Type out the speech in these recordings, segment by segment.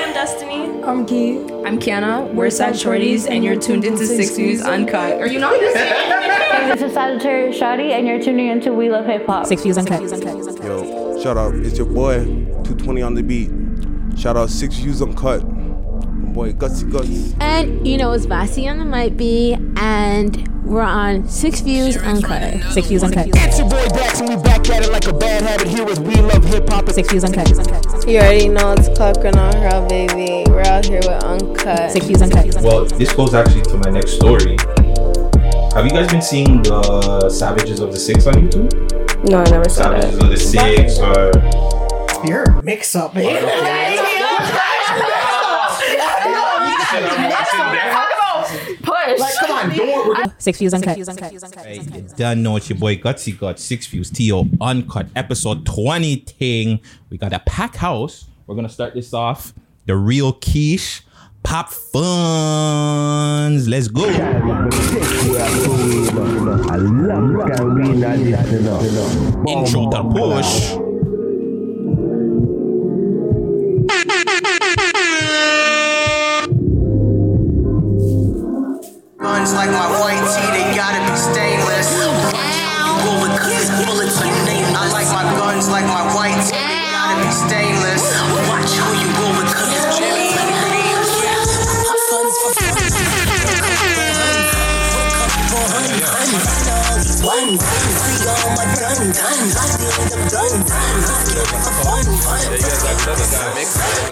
I'm Destiny. I'm Key. I'm Kiana. We're Sad Shorties, and you're tuned into Six Views Uncut. Are you not listening? This is Sagittarius Shawty, and you're tuning into We Love Hip Hop. Six Views Uncut. Yo, shout out. It's your boy, 220 on the beat. Shout out Six Views Uncut. My boy, Gutsy Guts. And you know, it's Vasi on the mic be, and we're on Six Views Uncut. Six Views Uncut. It's your boy Dax, and we back at it like a bad habit here with We Love Hip Hop. Six Views Uncut. You already know it's clocking on her, baby. We're out here with Uncut. Six Views Uncut. Well, this goes actually to my next story. Have you guys been seeing the Savages of the Six on YouTube? No, I never saw Savages that. of the Six or You're a mix up, man. Like, come on, don't worry. Six Views Uncut. Hey, you done know it's your boy Gutsy got Six Views T.O. Uncut episode 20 thing. We got a pack house. We're gonna start this off. The real quiche. Pop funds. Let's go. Intro to push. Like my white tee, they gotta be stainless. Bullet, 'cause it's bullets nameless. I like my guns like my white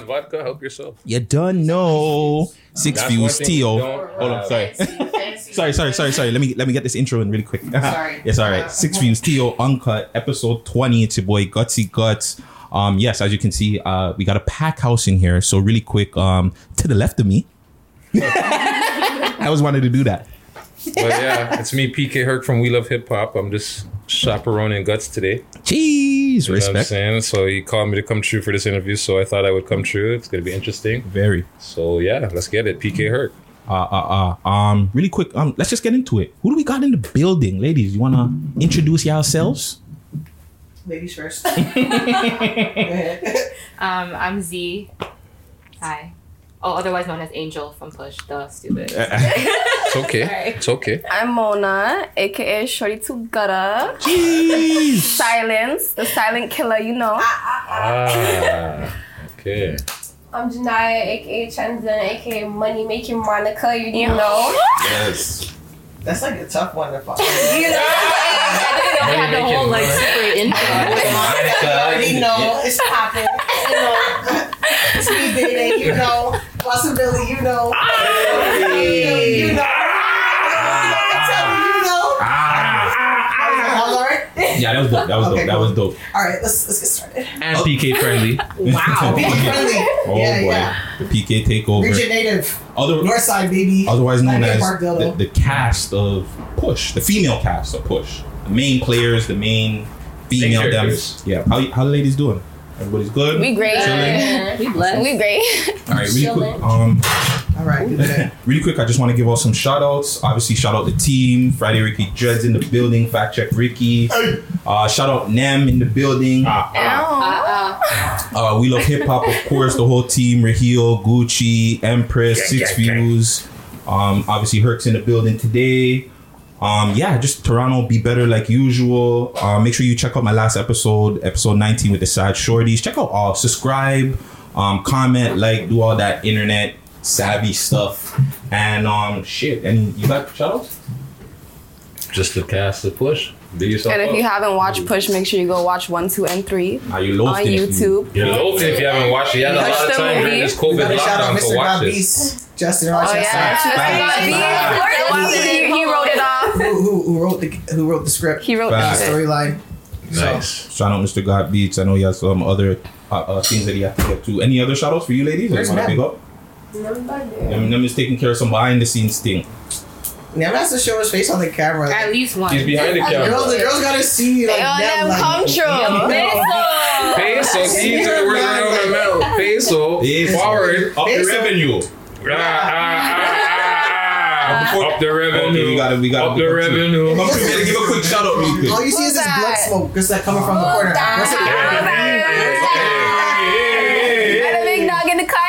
Vodka, help yourself. You done know. Six That's views one thing T.O. you don't Hold on, sorry. sorry, sorry, sorry, sorry. Let me let me get this intro in really quick. Sorry. yes, all right. Six views T.O. Uncut, episode 20. It's your boy Gutsy Guts. Um, yes, as you can see, uh, we got a pack house in here. So really quick, um, to the left of me. I always wanted to do that. But yeah, it's me, PK Herc from We Love Hip Hop. I'm just chaperoning guts today. Jeez, You know what I'm respect. saying? So he called me to come true for this interview, so I thought I would come true. It's gonna be interesting. Very. So yeah, let's get it. PK Herc. Uh, uh, uh, um, really quick. Um, let's just get into it. Who do we got in the building, ladies? You wanna introduce yourselves? Ladies first. Um, I'm Z. Hi. Oh, otherwise known as Angel from Push. The stupid. Eh, eh. It's okay. It's okay. I'm Mona, aka Shorty to Gutter. Jeez. Silence, the silent killer, you know. Ah. ah, ah. ah okay. I'm Janaya, aka Chenzen, aka Money Making Monica. You, you know. Yes. That's like a tough one to find. You know. I had the whole like super intro. I already know it's popping. You know, speed dating. You know, possibility. You know, you know. Ah. You know. Ah. Ah. Yeah, that was dope. That was Okay, dope. That was dope. All right. Let's let's get started. And oh. PK friendly. Wow. Be friendly. Oh yeah, oh, boy, yeah. the PK takeover. Region native. Other, North side, baby. otherwise known as the, the cast of Push, the female cast of Push, the main players, the main female Main them. characters. Yeah, how how the ladies doing? Everybody's good. We great. Chilling? We blessed. We great. All right, really quick. Um, All right. Good day. really quick. I just want to give out some shout outs. Obviously, shout out the team. Friday Ricky Dreads in the building. Fact check Ricky. Uh, shout out Nem in the building. Ow. Uh, we love hip hop, of course. The whole team: Raheel, Gucci, Empress, Six Views. Um, obviously, Herc's in the building today. Um, yeah, just Toronto, be better like usual. Uh, make sure you check out my last episode, episode 19 with the Sad Shorties. Check out all, subscribe, um, comment, like, do all that internet savvy stuff. And um, shit, and you got shout outs? Just the cast of push. Be yourself. And if up. you haven't watched Push, make sure you go watch one, two, and three Are you on loafed in YouTube. You're loafing if you haven't watched it. You had a lot of the time during this COVID shout out lockdown to Mr. watch Bob this. Beast, Justin Oh Rochester. yeah, Facts. Mr. Bobby. He, he wrote it off. Who, who, who wrote the who wrote the script? He wrote Facts. the storyline. Nice. Shout out Mr. God Beats. I know he has some other uh, uh, things that he has to get to. Any other shout outs for you ladies? Where's That you want to Matt? pick up? I'm, I'm just taking care of some behind the scenes thing. Never has to show his face on the camera. At least one. He's behind the The girls, camera. the girls gotta see like They all them, them like, come true. Peso, see the word around the mouth. Peso, Peso. forward. Up the Peso. revenue. Ah, ah, ah, ah, ah. Up the revenue. Okay, we gotta, we gotta Up the revenue. Come through, man, give a quick shout out real quick. All you see is this blood smoke just like coming from the corner. What's it? Got a big dog in the cut.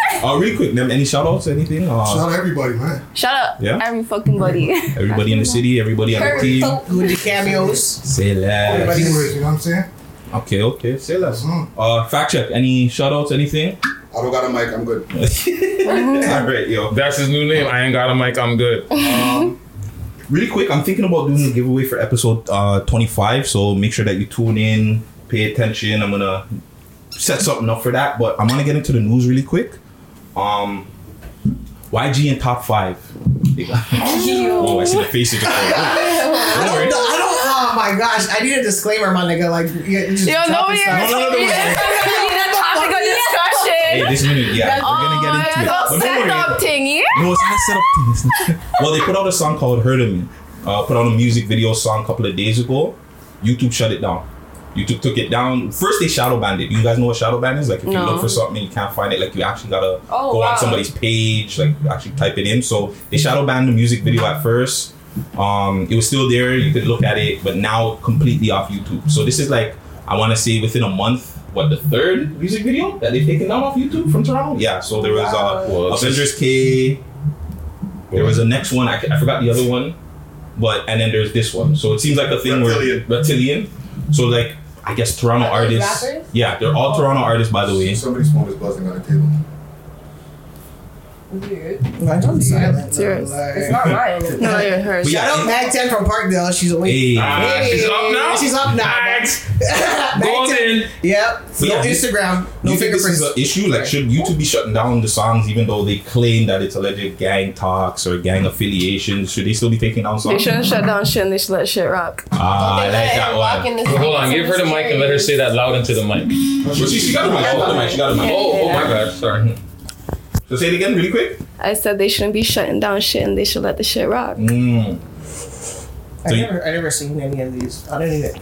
Uh, really quick, them any shout outs, anything? Uh, Shout out everybody, man. Shut up. Yeah. Every fucking buddy. everybody in the city, everybody on the team. Who did cameos? Say less. Everybody, you know what I'm saying? Okay, okay, say less. Uh, fact check. Any shout outs, anything? I don't got a mic. I'm good. All right, yo. That's his new name. I ain't got a mic. I'm good. Um, really quick, I'm thinking about doing a giveaway for episode uh, 25. So make sure that you tune in, pay attention. I'm gonna set something up for that. But I'm gonna get into the news really quick. Um, YG in top five. oh, I see the faces. Just going, oh. I don't, know- I don't. Oh my gosh! I need a disclaimer, my nigga. Like, yeah, just Yo, dropping nobody stuff. ever told me this. Hey, this minute, yeah, we're gonna get into it. But don't worry. thingy. No, it's not setup thing. Well, they put out a song called "Hurt of Me." Uh, put out a music video song a couple of days ago. YouTube shut it down. YouTube took it down. First, they shadow banned it. You guys know what shadow ban is? Like, if you look for something you can't find it, like you actually gotta Oh, go wow. on somebody's page, like actually type it in. So they shadow banned the music video at first. Um, it was still there. You could look at it, but now completely off YouTube. So this is like I want to say within a month. What the third music video that they've taken down off YouTube from Toronto? Yeah. So there was uh, Well, it's Avengers K. There was a next one. I, I forgot the other one, but and then there's this one. So it seems like a thing Reptilian. where reptilian. So like I guess Toronto artists. rappers? Yeah, they're all Toronto artists by the way. Somebody's phone is buzzing on the table. Weird. Like, I'm silent. It's yours. Like- It's not mine. No, you're hers. But yeah, Shout out Mag 10 from Parkdale. She's awake. Hey. Ah, she's up now? She's up now. Max. Mag 10. Yep. But no yeah, Instagram. Do No you think this is an issue? Like, should YouTube be shutting down the songs even though they claim that it's alleged gang talks or gang affiliations? Should they still be taking down songs? They shouldn't shut down shit and they should let shit rock. Ah, I like that one. Well, hold on. Give her the mic and let her say that loud into the mic. But she, she got a mic. She got a mic. She got a mic. Oh, oh my bad. Sorry. So say it again, really quick. I said they shouldn't be shutting down shit and they should let the shit rock. Mm. I So you- never, I never seen any of these. I don't even.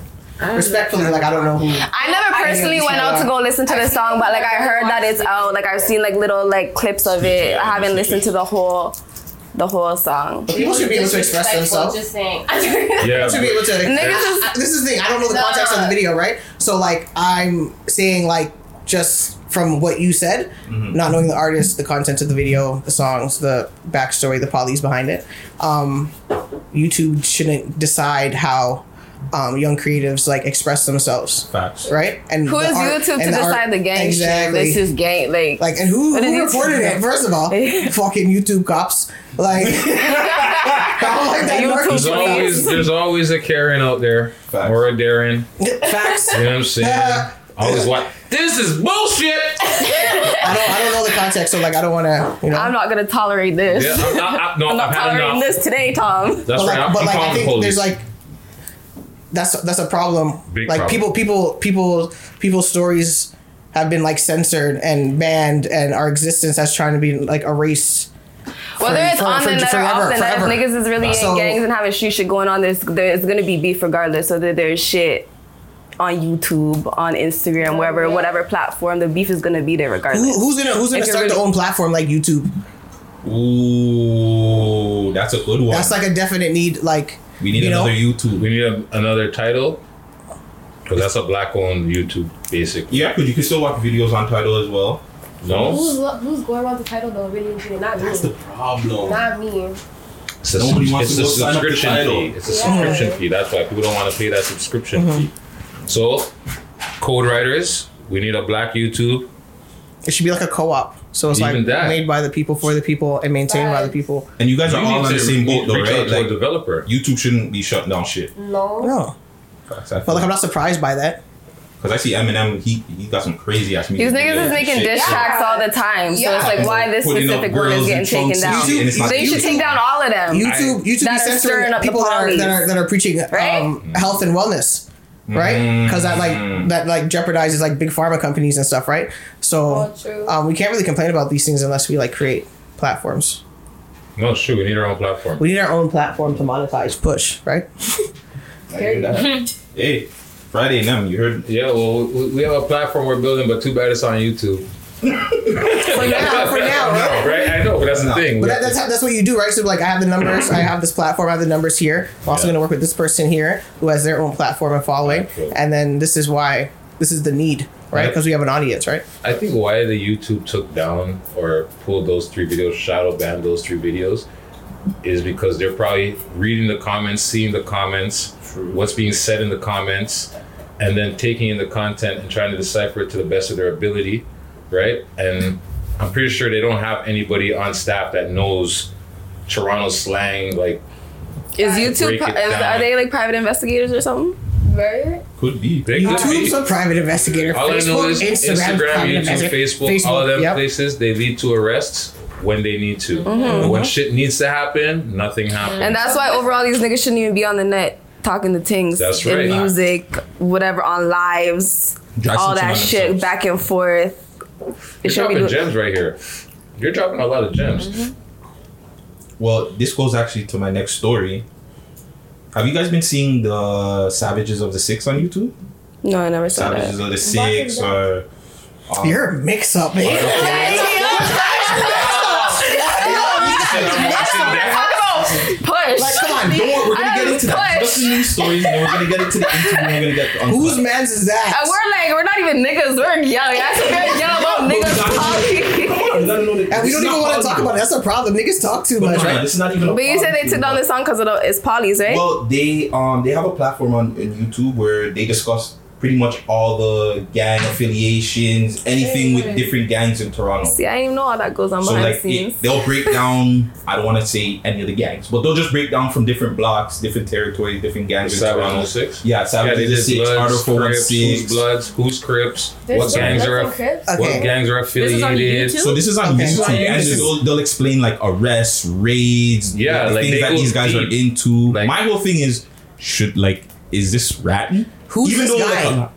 Respectfully, like I don't know who. I never personally went out to go listen to the song, but like I heard that it's out. Like I've seen like little like clips of it. I haven't listened to the whole, the whole song. But people should be able to express themselves. Just saying. Yeah. should be able to. Niggas this is the thing. I don't know the No. context of the video, right? So like I'm saying like just from what you said, not knowing the artist, the content of the video, the songs, the backstory, the polys behind it. Um, YouTube shouldn't decide how um, young creatives like express themselves, Facts. right? And who is art- YouTube to and the art- decide the gang exactly. shit? This is gang like Like and who, What who is it? reported it? First of all, fucking YouTube cops. Like, like that There's always there's always a Karen out there Facts. or a Darren. facts. You know what I'm saying? Always what? This is bullshit. I don't. I don't know the context, so like I don't want to. You know. I'm not gonna tolerate this. Yeah, I'm not, I, no, I'm not tolerating enough. this today, Tom. That's but right. like, I'm, but I'm like I calling the think there's like that's that's a problem. Big like problem. people, people, people, people's stories have been like censored and banned, and our existence has trying to be like erased. Whether for- it's for- on for- the net or off the net, if niggas is really So- in gangs and having street shit going on, there's there's gonna be beef regardless. Whether there's shit on YouTube, on Instagram, wherever, whatever platform, the beef is gonna be there regardless. Who, who's gonna Who's gonna If you're start really- their own platform like YouTube? Ooh, that's a good one. That's like a definite need. Like we need you know? another YouTube. we need a, another Tidal because that's a black-owned YouTube, basically. Yeah, because you can still watch videos on Tidal as well. No, Who's, who's going around the Tidal though? Really, and truly? not me. That's the problem. Not me. it's a, Nobody wants it's to a go sign subscription fee. It's a Yeah. subscription fee. That's why people don't want to pay that subscription Mm-hmm. fee. So, code writers, we need a black YouTube. it should be like a co-op. So it's Even like that. made by the people for the people and maintained by the people. And you guys are You all need on the to same boat, though, reach out right? to a Like developer. YouTube shouldn't be shutting down shit. No. No, Facts. I but like I'm not surprised by that. Because I see Eminem, he he got some crazy ass music. These niggas videos is and making shit. diss tracks all the time, so it's like why this Putting up specific one girls is in getting taken trunks and down? shit, and it's not They should take down all of them. YouTube, YouTube be censoring stirring up the people that are, that are that are preaching Right? um, health and wellness, right? Because that like that like jeopardizes like big pharma companies and stuff, right? So Oh, true. um, we can't really complain about these things unless we like create platforms. No, sure, we need our own platform. We need our own platform to monetize, push, right? I hear that. hey, Friday and them, you heard? Yeah, well, we, we have a platform we're building, but too bad it's on YouTube. For now, for now, right? right? I know, but that's the thing. But that, that's how, that's what you do, right? So like, I have the numbers, I have this platform, I have the numbers here. I'm also Yeah. going to work with this person here who has their own platform and following, Absolutely. and then this is why this is the need right? Because we have an audience, right? I think why the YouTube took down or pulled those three videos, shadow banned those three videos, is because they're probably reading the comments, seeing the comments, what's being said in the comments, and then taking in the content and trying to decipher it to the best of their ability, right? And I'm pretty sure they don't have anybody on staff that knows Toronto slang, like Is YouTube? Break it Is, down. are they like private investigators or something? Right? Could be. They could be. YouTube's a private investigator. All I know Facebook, is Instagram, Instagram, YouTube, investigator. Facebook, all of them yep. places, they lead to arrests when they need to. Mhm. But when shit needs to happen, nothing happens. And that's why overall these niggas shouldn't even be on the net talking to things That's in music, whatever on lives, Dressing all to that themselves. shit back and forth. You're It dropping do- gems right here. You're dropping a lot of gems. Mm-hmm. Well, this goes actually to my next story. Have you guys been seeing the Savages of the Six on YouTube? No, I never saw that. Savages that. of the Six or um, You're a mix up, man. Push. Like, come on, Don't we're gonna get into that. Push. Just the news stories, and we're gonna get into the interview. We're gonna get the Whose man's is that? And we're like, we're not even niggas. We're young. That's we're young about niggas talking. And we don't even want to talk about it. That's a problem. Niggas talk too much, no, right? this is not even a But you said they took down the song because it's Polly's, right? Well, they um they have a platform on, on YouTube where they discuss pretty much all the gang affiliations, anything with different gangs in Toronto. See, I didn't even know how that goes on So behind like the scenes. it, they'll break down. I don't want to say any of the gangs, but they'll just break down from different blocks, different territories, different gangs in Toronto. of the Six? Yeah, Savage they of the Six, Bloods, Article One Crips, Who's Six. Bloods, Who's Crips, There's what gangs are Bloods and Crips? what Okay. gangs are This affiliated. YouTube? So this is on Okay. YouTube, So on and YouTube. they'll, they'll explain like arrests, raids, Yeah, the like, things that these guys are into. Like- My whole thing is, should like, is this ratting? Who's Even this though guy? like,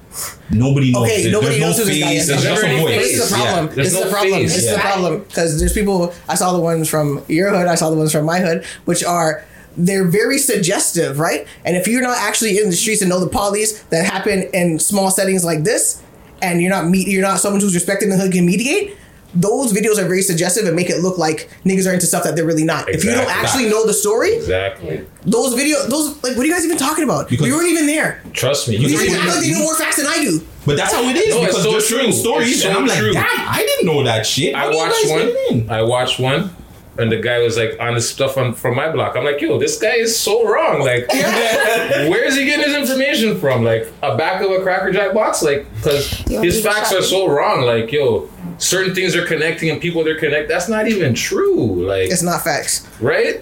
nobody knows. Okay, There- nobody there's knows no who this guy is. There's There's just a voice. This is the problem. There's This is no the problem. face. This is the problem because there's people. I saw the ones from your hood. I saw the ones from my hood, which are they're very suggestive, right? And if you're not actually in the streets and know the polys that happen in small settings like this, and you're not meet, you're not someone who's respected in the hood can mediate. Those videos are very suggestive and make it look like niggas are into stuff that they're really not. If you don't actually know the story, Exactly. those videos, those like, what are you guys even talking about? Because- you weren't even there. Trust me. You These can act like they know more facts than I do. But that's how it is No, it's because so there's certain true. stories, so and I'm like, true. damn, I didn't know that shit. How I watched one. get it in? I watched one, and the guy was like on the stuff on from my block. I'm like, yo, this guy is so wrong. Like, where is he getting his information from? Like a back of a Cracker Jack box? Like, because his facts are so wrong. Like, yo, certain things are connecting and people they're connect. That's not even true. Like, It's not facts. right?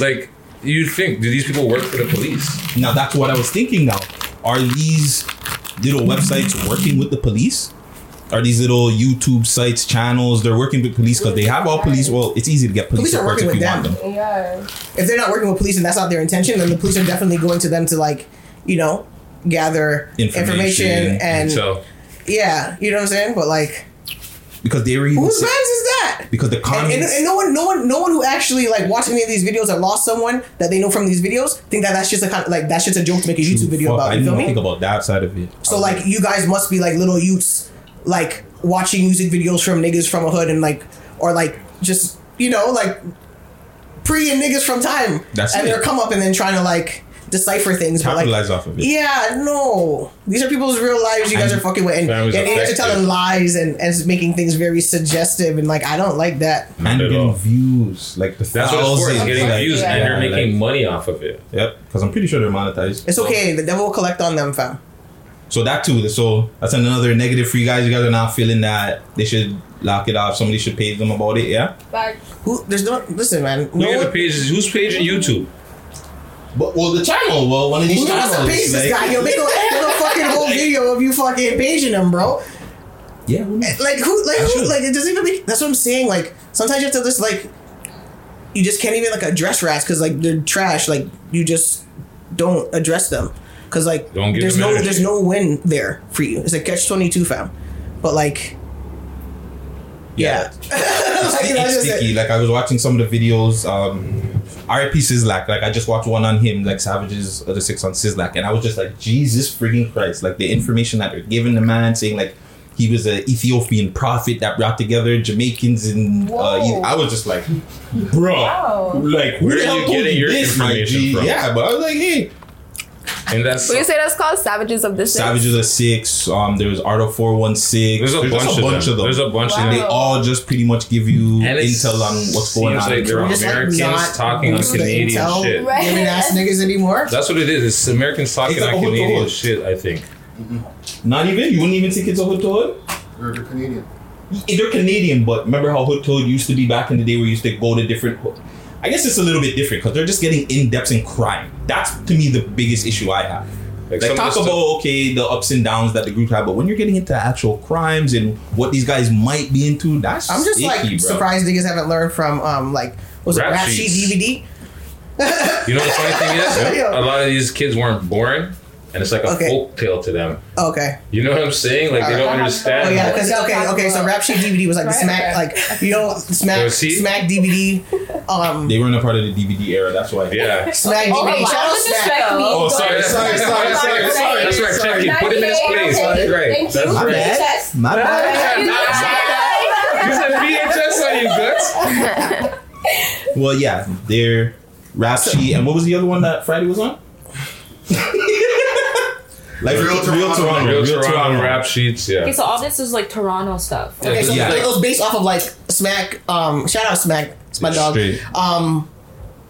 Like, you'd think, do these people work for the police? Now that's what I was thinking. Now, are these little websites working with the police? Are these little YouTube sites, channels? They're working with police because they have all police. Well, it's easy to get police, Police reports working if with you want them. them. Yeah. if they're not working with police and that's not their intention, then the police are definitely going to them to like, you know, gather information, Information, and So, yeah, you know what I'm saying. But like, Because they were even whose man's is that? because the And, and, and no one, no one, no one who actually like watched any of these videos that lost someone that they know from these videos think that that's just a kind of, like that's just a joke to make a YouTube video Fuck, about. I You didn't feel me? think about that side of it. So like, you guys must be like little youths, like watching music videos from niggas from a hood and like, or like just you know like pre and niggas from time, That's and it. they're come up and then trying to like decipher things, but like capitalize off of it. Yeah, no. These are people's real lives you guys are fucking with. And, Families and you guys are telling lies and, and making things very suggestive. And like, I don't like that. And Not at getting all. views like the that's what it's for. It's thousands, getting like- views, and yeah, they're making like- money off of it. Yep, because I'm pretty sure they're monetized. It's okay. The devil will collect on them, fam. So that too. So that's another negative for you guys. You guys are not feeling that they should lock it off. Somebody should pay them about it. Yeah. But Who? There's no. Listen, man. Look No the one, pages. Whose page on YouTube? But well, the channel. Well, one of these who wants channels. to page this like- guy? Yo, make a, make a fucking whole video of you fucking paging him, bro. Yeah. Like who? Like who? Like it doesn't even make. That's what I'm saying. Like sometimes you have to just like. You just can't even like address rats because like they're trash. Like you just don't address them because like Don't there's no energy. there's no win there for you. It's a catch twenty two fam. But like. Yeah. It's, Like, it's just- sticky. Like I was watching some of the videos. Um, RIP Sizzlack. Like I just watched one on him, like Savages of the Six on Sizzlack, and I was just like, Jesus freaking Christ! Like the information that they're giving the man, saying like he was an Ethiopian prophet that brought together Jamaicans and uh, I was just like, bro, Wow. like who Where the are you told getting you your this, information from? Yeah, but I was like, hey. And that's What you say that's called? Savages of the Six. Savages of Six. Um, there's Art of Four One Six. There's a bunch of them. There's a bunch of them. and they all just pretty much give you And intel on what's going on. like in they're Toronto. Just like Americans not talking on used to Canadian intel shit. Giving ass niggas anymore. That's what it is. It's Americans talking It's on hood to Canadian hood. shit. I think. Not even. You wouldn't even think it's a hood to hood. They're, they're Canadian. They're Canadian, but remember how hood to hood used to be back in the day, where you used to go to different. I guess it's a little bit different because they're just getting in depth in crime. That's to me the biggest issue I have. Like, Like, talk about stuff- okay the ups and downs that the group have, but when you're getting into actual crimes and what these guys might be into, that's I'm just icky, like bro. surprised niggas haven't learned from um like was it Rap rap sheet. DVD? You know the funny thing is, a lot of these kids weren't born, and it's like a Okay. folk tale to them. Okay. You know what I'm saying? Like they don't understand. Oh yeah, because okay, okay. So rap sheet DVD was like the smack, like you know, smack, see? smack DVD. Um, They weren't a part of the DVD era. That's why. Yeah. Smack Oh, DVD. wow, Shout out Smack. Smack Me. Oh, sorry, sorry, sorry, sorry, sorry. That's right. Check it. Put him in his place. That's right. Thank That's you. right. VHS. My You said VHS on you guts. Well, yeah, they're rap sheet, and what was the other one that Friday was on? like Real real, Toronto. real Toronto, Real real Toronto Toronto. rap sheets. Yeah. Okay, so all this is like Toronto stuff. Okay, so Yeah. it was based off of like Smack. Um, shout out Smack. It's my dog. Straight. Um,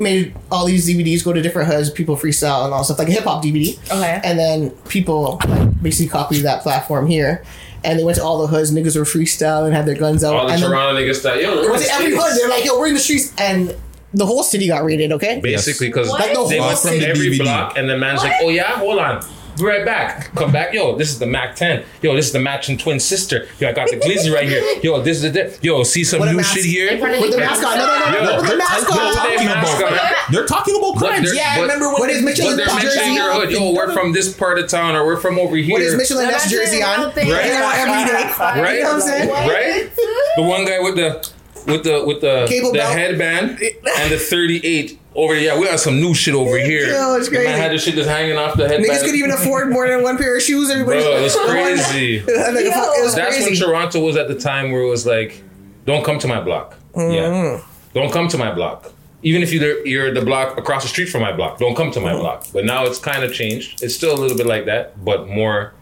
made all these DVDs go to different hoods, people freestyle and all stuff like a hip hop DVD. Okay. And then people like basically copied that platform here, and they went to all the hoods. Niggas were freestyling, had their guns out. All the and then Toronto niggas that yo. it was in in every the hood. They're like, yo, we're in the streets, and the whole city got raided. Okay. Basically, because Like the they went from city. every DVD. block, and the man's like, "Oh yeah, hold on, be right back. Come back, yo. This is the Mac 10. Yo, this is the matching twin sister. Yo, I got the glizzy right here. Yo, this is the yo. See some new mask. shit here With the mask on. No, no, no, Yo, no. With the they're- they're talking about- on. They're talking about crimes. Yeah, I but- remember when, when his But Michelin they're jersey mentioning. Yo, we're from this part of town, or we're from over here. With his Michelin S jersey on. Right. You know, every day. right? You know what I'm saying? Right? The one guy with the with the with the Cable the belt. headband and the 38 over yeah, we got some new shit over here. Yo, it's The man crazy. had the shit just hanging off the headband. Niggas could even afford more than one pair of shoes. Everybody. Bro, it was crazy. Like, it was That's when. Toronto was at the time where it was like, don't come to my block. Mm-hmm. Yeah. Don't come to my block. Even if you're you're the block across the street from my block, don't come to my mm-hmm. block. But now it's kind of changed. It's still a little bit like that, but more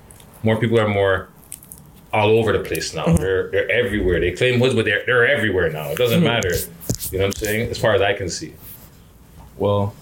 more people are more all over the place now. Mm-hmm. They're they're everywhere. They claim hoods, but they're they're everywhere now. It doesn't mm-hmm. matter. You know what I'm saying? As far as I can see. Well,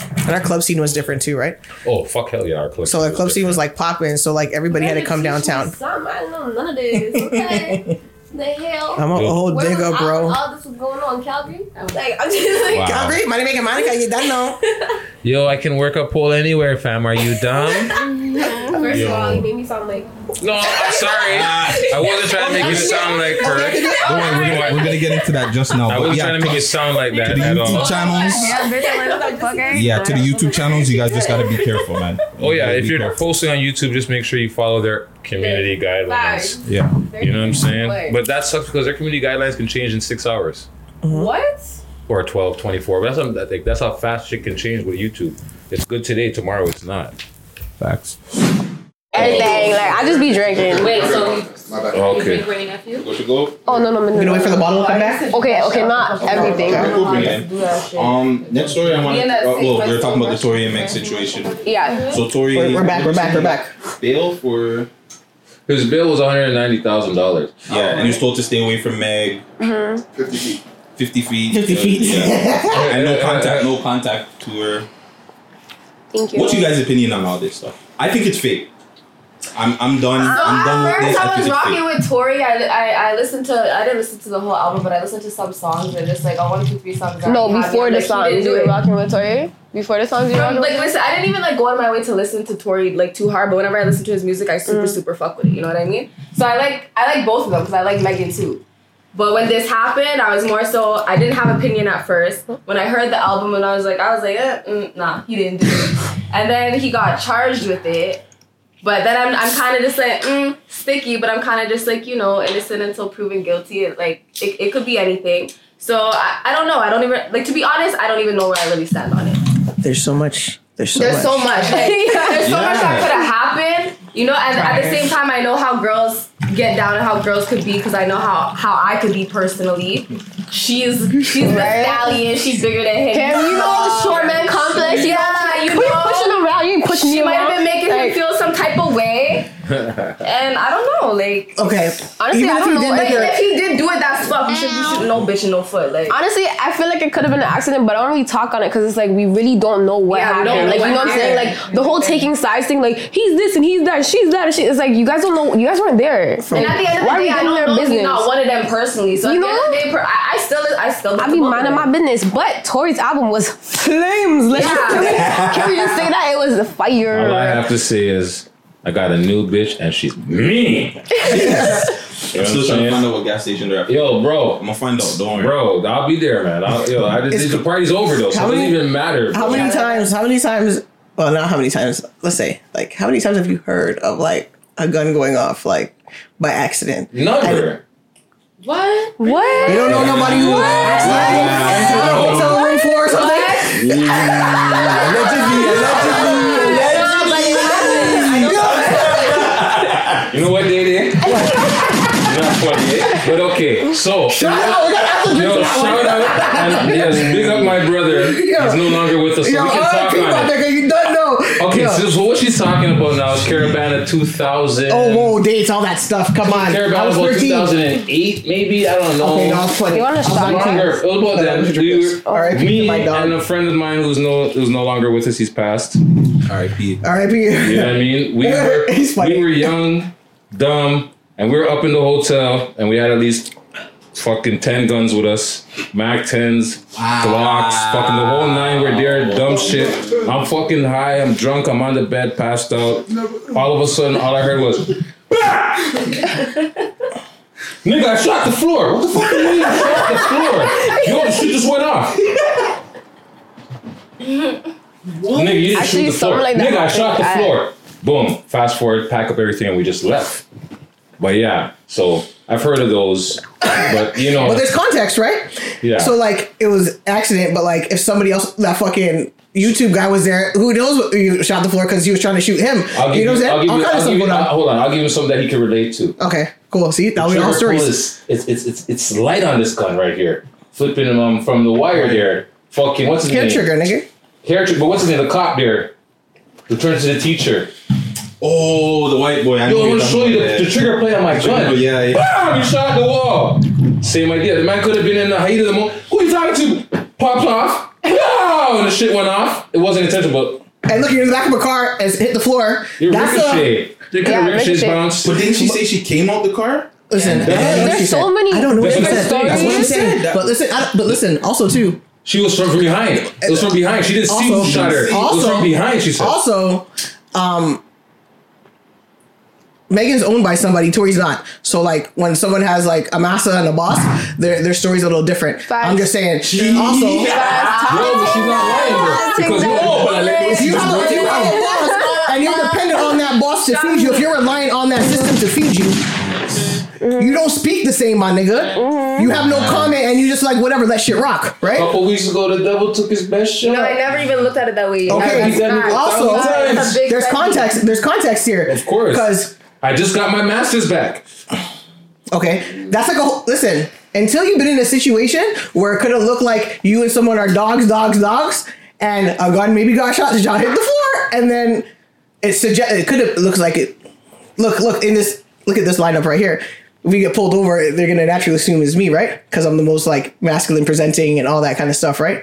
And our club scene was different too, right? Oh fuck hell yeah, our club. So our club scene was like popping. So like everybody had to come downtown. Something, I don't know none of this. Okay. the hell? I'm a old Where was nigga, all- bro. All, this was going on in Calgary. Oh. Like I'm just like Wow. Calgary, money making Monica, you done know. Yo, I can work a pool anywhere, fam. Are you dumb? Mm-hmm. First Yo. of all, you made me sound like No, I'm sorry. I wasn't trying to make you sound like her. don't worry, we're gonna, we're gonna get into that just now. I but wasn't yeah, trying to make it sound like that to the at YouTube all. channels. Yeah, to the YouTube channels, you guys just gotta be careful, man. Oh yeah, You if you're careful. posting on YouTube, just make sure you follow their community guidelines. yeah. You know what I'm saying? Like- But that sucks because their community guidelines can change in six hours what? or 12, 24. But that's how, I think that's how fast shit can change with YouTube. It's good today, tomorrow it's not. Facts. Everything. Like I just be drinking. Wait, so My bad. you Okay. drink Granny? Go. Oh no no no no. gonna wait for the bottle to come back? Okay okay not everything. Cool, bring it in. Um, next story I want. To uh, well, we are talking about the person. Tory and Meg situation. Yeah. So Tory, We're, we're back, we're back, we're back. Bail for His bill was $190,000. yeah, and he was told to stay away from Meg. 50 feet. 50 feet. 50 uh, feet. Yeah. and no contact, no contact to her. Thank you. What's you guys' opinion on all this stuff? I think it's fake. I'm I'm done. I'm done with this. I I was think rocking with Tory. I, I, I listened to, I didn't listen to the whole album, but I listened to some songs and just like, I want to three songs. No, already had me. before I'm the like, songs you do were it. rocking with Tory. Before the songs you were like listen, I didn't even like go on my way to listen to Tory like too hard, but whenever I listen to his music, I super super fuck with it. You know what I mean? So I like I like both of them because I like Megan too. But when this happened, I was more so I didn't have opinion at first. When I heard the album and I was like, I was like, eh, mm, nah, he didn't do it. And then he got charged with it. But then I'm, I'm kind of just like, mm, sticky, but I'm kind of just like, you know, innocent until proven guilty. It, like, it, it could be anything. So I, I don't know. I don't even, like, to be honest, I don't even know where I really stand on it. There's so much. There's so There's much. so much. Like, there's so much that could have happened. You know, and at the same time, I know how girls get down and how girls could be because I know how how I could be personally. She's she's the stallion. She's bigger than him. Him, you know the short man complex. You Yeah, know, you Who you know, pushing around? You pushing me she might have been making Like- him feel some type of way, and I don't know, like. Okay. Honestly, Even I don't he know. did Like, if he did do it, that's fuck. You should, you should no bitch and no foot. Like, Honestly, I feel like it could have been an accident, but I don't really talk on it because it's like we really don't know what Yeah, happened. like what you know what I'm saying? Like the whole taking sides thing. Like he's this and he's that, and she's that. And she, it's like you guys don't know. You guys weren't there. and at the end of the Why are we day, I don't their know business? he's not one of them personally. So You at the end of know? the day, I, I still, I still. I be minding my business, but Tory's album was flames. Like, Yeah. can, we, can we just say that it was fire? All I have to say is, I got a new bitch and she's mean. You know I'm still trying to find out what gas station they're at. Yo, bro. I'm gonna find out. Don't worry. Bro, I'll be there, man. I'll, yo, I just, the party's over though, so How it doesn't many- even matter. How bro. many times? How many times? Well, not how many times. Let's say, like, how many times have you heard of like a gun going off, like by accident? Never. What? What? You don't know nobody who accidentally into the hotel room floor or something? Allegedly, allegedly, You know what they did? Not funny, eh? but okay. So Shout out, we got Apple yo, Juice. shout out and yes, big up my brother. He's no longer with us, so Yo, we can talk people out on it. there, you don't know. Okay, Yo. so, so what she's talking about now is Caribana 2000. Oh, whoa, dates, all that stuff. Come on. I Caribana was was about 13. 2008, maybe. I don't know. Okay, no, I was 20. You wanna I was stop? It was about then. We were, R.I.P. me my dog. and a friend of mine who's no who's no longer with us. He's passed. R.I.P. R.I.P. You know what I mean? We were He's funny. we were young, dumb, and we were up in the hotel, and we had at least fucking ten guns with us, Mac tens, Glocks, fucking the whole nine. We're there, dumb shit. I'm fucking high. I'm drunk. I'm on the bed, passed out. All of a sudden, all I heard was. Nigga, I shot the floor. What the fuck do you mean? I shot the floor. Yo, the shit just went off. Nigga, you didn't Actually, shoot the floor. like that Nigga, I shot the happened. floor. Boom. Fast forward, pack up everything, and we just left. But yeah, so I've heard of those. But you know, But there's context, right? Yeah. So like it was accident, but like if somebody else, that fucking YouTube guy was there, who knows what you shot the floor because he was trying to shoot him. I'll you know what I'm saying? All kinds of stuff going on. hold on, I'll give you something that he can relate to. Okay, cool. See, that was all stories. is- it's, it's, it's, it's light on this gun right here. Flipping him um, from the wire there. Fucking, what's his Hair name? trigger, nigga. Hair trigger, but what's his name? The cop there. Who turns to the teacher. Oh, the white boy. I Yo, know I want you're to show you the, the trigger play on my Trigger, gun. yeah, yeah. Bam! You shot the wall. Same idea. The man could have been in the height of the moment. Who you talking to? Popped off. No! And the shit went off. It wasn't intentional, but And look, you're in the back of a car and hit the floor. you That's a- ricochet. They could Yeah, have ricocheted ricochet. bounced. But didn't she say she came out the car? Listen, I don't know what There's so said. many I don't know what she different said. That's what I'm stories. saying. But listen, I, but listen. Also, too. She was from behind. It was from behind. She didn't see who shot her. it was from behind, she said. Also, um, Megan's owned by somebody. Tori's not. So like when someone has like a massa and a boss, their their story's a little different. Facts. I'm just saying. Also, Yo, but she's not lying. Because you that. know, but I let if you have a, if you have a boss and you're dependent on that boss to feed you, if you're relying on that system to feed you. You don't speak the same, my nigga. You have no comment, and you just like whatever, let shit rock, right? A right? couple weeks ago, the devil took his best shot. No, I never even looked at it that way. Okay, That's also, That's a big there's context. There's context here, Of course. because I just got my master's back. Okay, that's like a listen. Until you've been in a situation where it could have looked like you and someone are dogs, dogs, dogs, and a gun maybe got shot, the shot hit the floor, and then it suggest it could have looks like it. Look, look in this. Look at this lineup right here. If we get pulled over, they're gonna naturally assume it's me, right? Because I'm the most like masculine presenting and all that kind of stuff, right?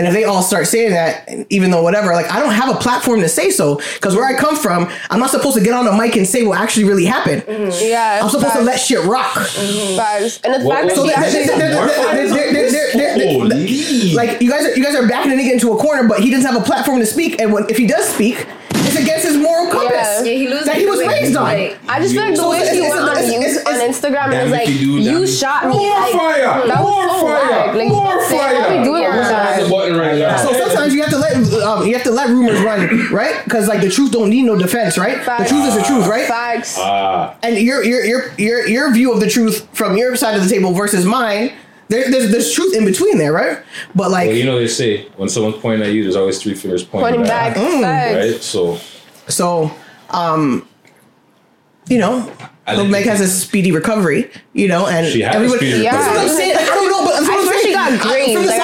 And if they all start saying that, even though whatever, like I don't have a platform to say so because where I come from, I'm not supposed to get on a mic and say what actually really happened. Mm-hmm. Yeah, I'm supposed facts. to let shit rock. And like you guys, are, you guys are backing a nigga into a corner, but he doesn't have a platform to speak. And when, if he does speak, it's against his moral compass Yeah. Yeah, he loses that he was raised on. Like, I just feel like the So way it's- he it's- went on, it's- it's- on Instagram and Damn was like, you do, "You if- shot me." More like, fire! That was More so fire! whack. Like, More why fire! we doing Yeah. that? The button right now. So sometimes you have to let um, you have to let rumors run, right? Because like the truth don't need no defense, right? The truth is the truth, right? Facts. Ah, And your your your your your view of the truth from your side of the table versus mine, there, there's there's truth in between there, right? But like well, you know they say when someone's pointing at you, there's always three fingers pointing, Pointing back. Mm. Right? So So, um, you know, Lil Meg has a speedy recovery, you know, and She had a everybody. speedy That's what I'm saying. Like, I don't know, but that's what I I'm swear saying. she got I- grades. From the Like,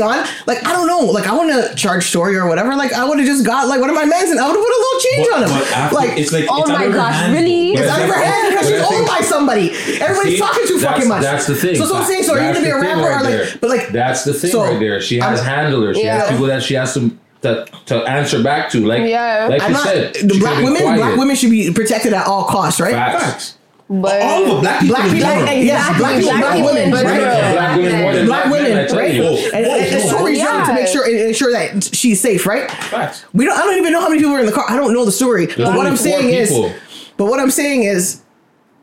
I songs, heard from the she songs got that I heard, from the grades. songs that I Like- heard, and the way she carries story's on, like I don't know, like I want to charge story or whatever. Like I would have just got like one of my mans and I would have put a little change But- on him. after- like it's like- Oh it's my out of her gosh, hand. really? It's out of her hand because but she's owned by somebody. Everybody's See, talking too fucking much. That's the thing. So that's what I'm saying. So are you That's gonna be a rapper right or there. like, but like That's the thing so, right there. She has I'm- handlers. She has Yeah. people that she has to to, to answer back to. Like Yeah. like I'm you not, said, the black women, quiet. black women should be protected at all costs, right? Facts. But All of the black people. Black in people, general. yes, black people, Black black people women, in right? general. Black women more than black black men, women, right? you. And, and, and stories Yeah. to make sure ensure that she's safe, right? Facts. We don't. I don't even know how many people were in the car. I don't know the story. but what only I'm four saying is, people. but what I'm saying is,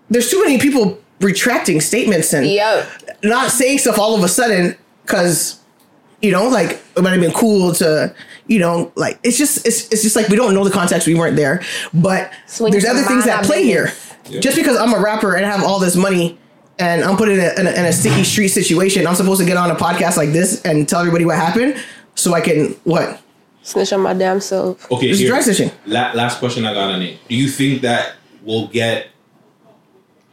there's too many people retracting statements and Yep. not saying stuff all of a sudden because you know, like it might have been cool to, you know, like it's just it's it's just like we don't know the context. We weren't there, but Swing there's other things that mana play here. Yeah. Just because I'm a rapper and I have all this money. And I'm put in a, in, a, in a sticky street situation. I'm supposed to get on a podcast like this and tell everybody what happened, so I can what? snitch on my damn self. Okay, This is here. dry stitching. La- last question I got on it. Do you think that we'll get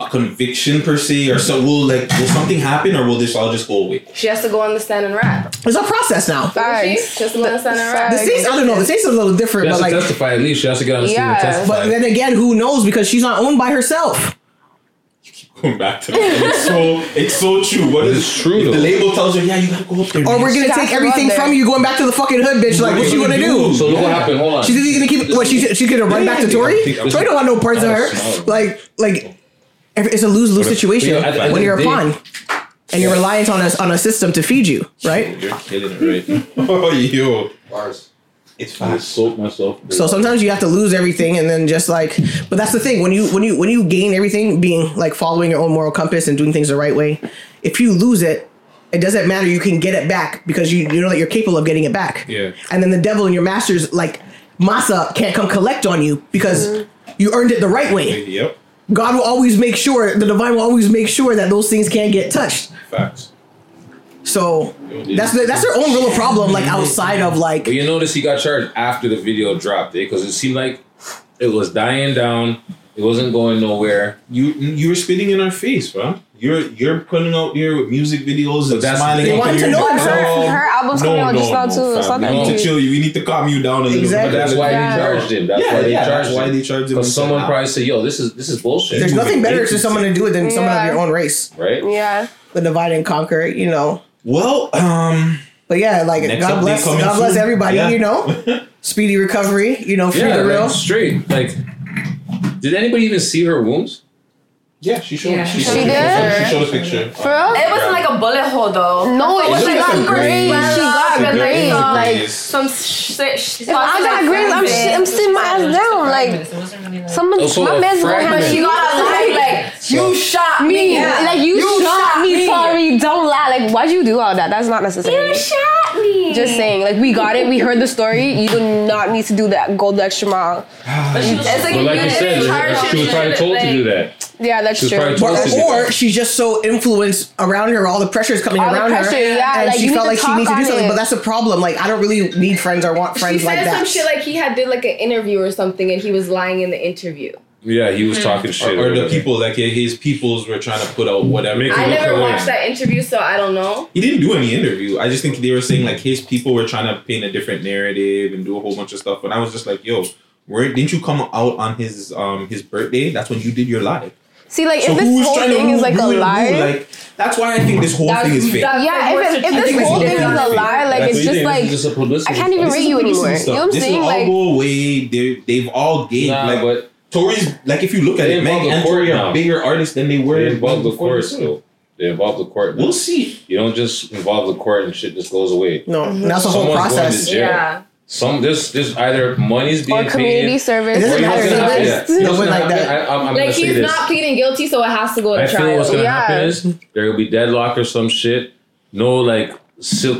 a conviction per se, or so will like will something happen, or will this all just go away? She has to go on the stand and rap. It's a process now. Facts. She has to go on the stand and rap. The states, I don't know. The states are a little different, She has but to like, testify at least. She has to get on the Yeah. stand and testify. but then again, who knows? Because she's not owned by herself. You keep going back to that, it's so it's so true. What is But it's true, if though. The label tells you, yeah, you gotta go up there. Or we're gonna She take everything run from you, going back to the fucking hood, bitch. Like, What what you you gonna gonna do? do? so look what happened. Hold on. She's gonna keep what she she gonna run back to Tory. Yeah. Tori don't want no parts of her. No. Like like it's a lose lose situation But, you know, at the end when of you're a pawn and you're reliant on a on a system to feed you, right? You're killing it, right? oh, yo, Bars. it's I fast. soaked myself. So sometimes you have to lose everything and then just like but that's the thing when you when you when you gain everything being like following your own moral compass and doing things the right way, if you lose it, it doesn't matter. You can get it back because you you know that you're capable of getting it back. Yeah. And then the devil and your masters like Masa can't come collect on you because mm-hmm. you earned it the right way. Yep, God will always make sure the divine will always make sure that those things can't get touched. facts. So that's the, that's their own real problem like outside of like But you notice he got charged after the video dropped, eh? Because it seemed like it was dying down. It wasn't going nowhere. You you were spitting in our face, bro. You're you're putting out your music videos and that's- smiling. They want in to your know neck. her- No, her album's no, coming out no, just now, no, too. It's fam. not We need deep. to chill you. We need to calm you down a little Exactly. bit. But that's why Yeah. they charged him. That's Yeah, why they yeah, charged that's why him. they charged him. Because someone Nah. probably said, "Yo, this is this is bullshit." there's nothing better to someone to do it than someone of your own race. right? Yeah. The divide and conquer, you know. Well, um, But yeah, like Next God bless, God bless soon. everybody. Yeah. You know, speedy recovery. You know, free Yeah, the real. like, straight. Like, did anybody even see her wounds? Yeah, she showed. Yeah. She, She showed a did? picture. She showed a picture. For real? It wasn't like a bullet hole though. No, it it was was like like super graze. swell She got up and graze, like- some shit. sh- If I got grades, I'm shit, I'm sitting my ass down. Like someone, Also, my a man's gonna fragment. have She got a lie you shot me. me. Like you, shot, me, Tory. Don't lie. Like why'd you do all that? That's not necessary. You shot me. Just saying. Like we got it. We heard the story. You do not need to do that. Go the extra mile. It's like But like you you said, didn't she was her probably shit, told to like- do that. Yeah, that's She true. probably told to do Or, or she's just so influenced around her, all the pressure is coming All the around her, yeah, and like, she you felt need like to she needs to talk do something. it. But that's a problem. Like I don't really need friends or want She friends said like some that. shit like he had did like an interview or something, and he was lying in the interview. Yeah, he was talking shit. Or, or the people, like his peoples, were trying to put out whatever. Make I never away. watched that interview, so I don't know. He didn't do any interview. I just think they were saying like his people were trying to paint a different narrative and do a whole bunch of stuff. And I was just like, yo, where didn't you come out on his um his birthday? That's when you did your live. See, like So if this whole thing is like a lie. Like that's why I think this whole That's- thing is fake. yeah, if, it, if this whole thing is a lie, like That's it's just like It's just I can't even This rate you anymore. stuff. You know what I'm this saying? will all Like go away. They they've all gained Nah, like but Tories. Like if you look at They it, Meg involve and court Tory are bigger artists than they were. they involve the before courts this. though. They involve the court. now. We'll see. You don't just involve the court and shit just goes away. no, that's the whole Someone's going process. to jail. Yeah. Some this this either money's being or community paid. service. It doesn't matter. what's gonna They yeah. no like that. I- I'm, I'm Like he's this. not pleading guilty, so it has to go to I feel trial. what's gonna Yeah. happen is there will be deadlock or some shit. No, like civ-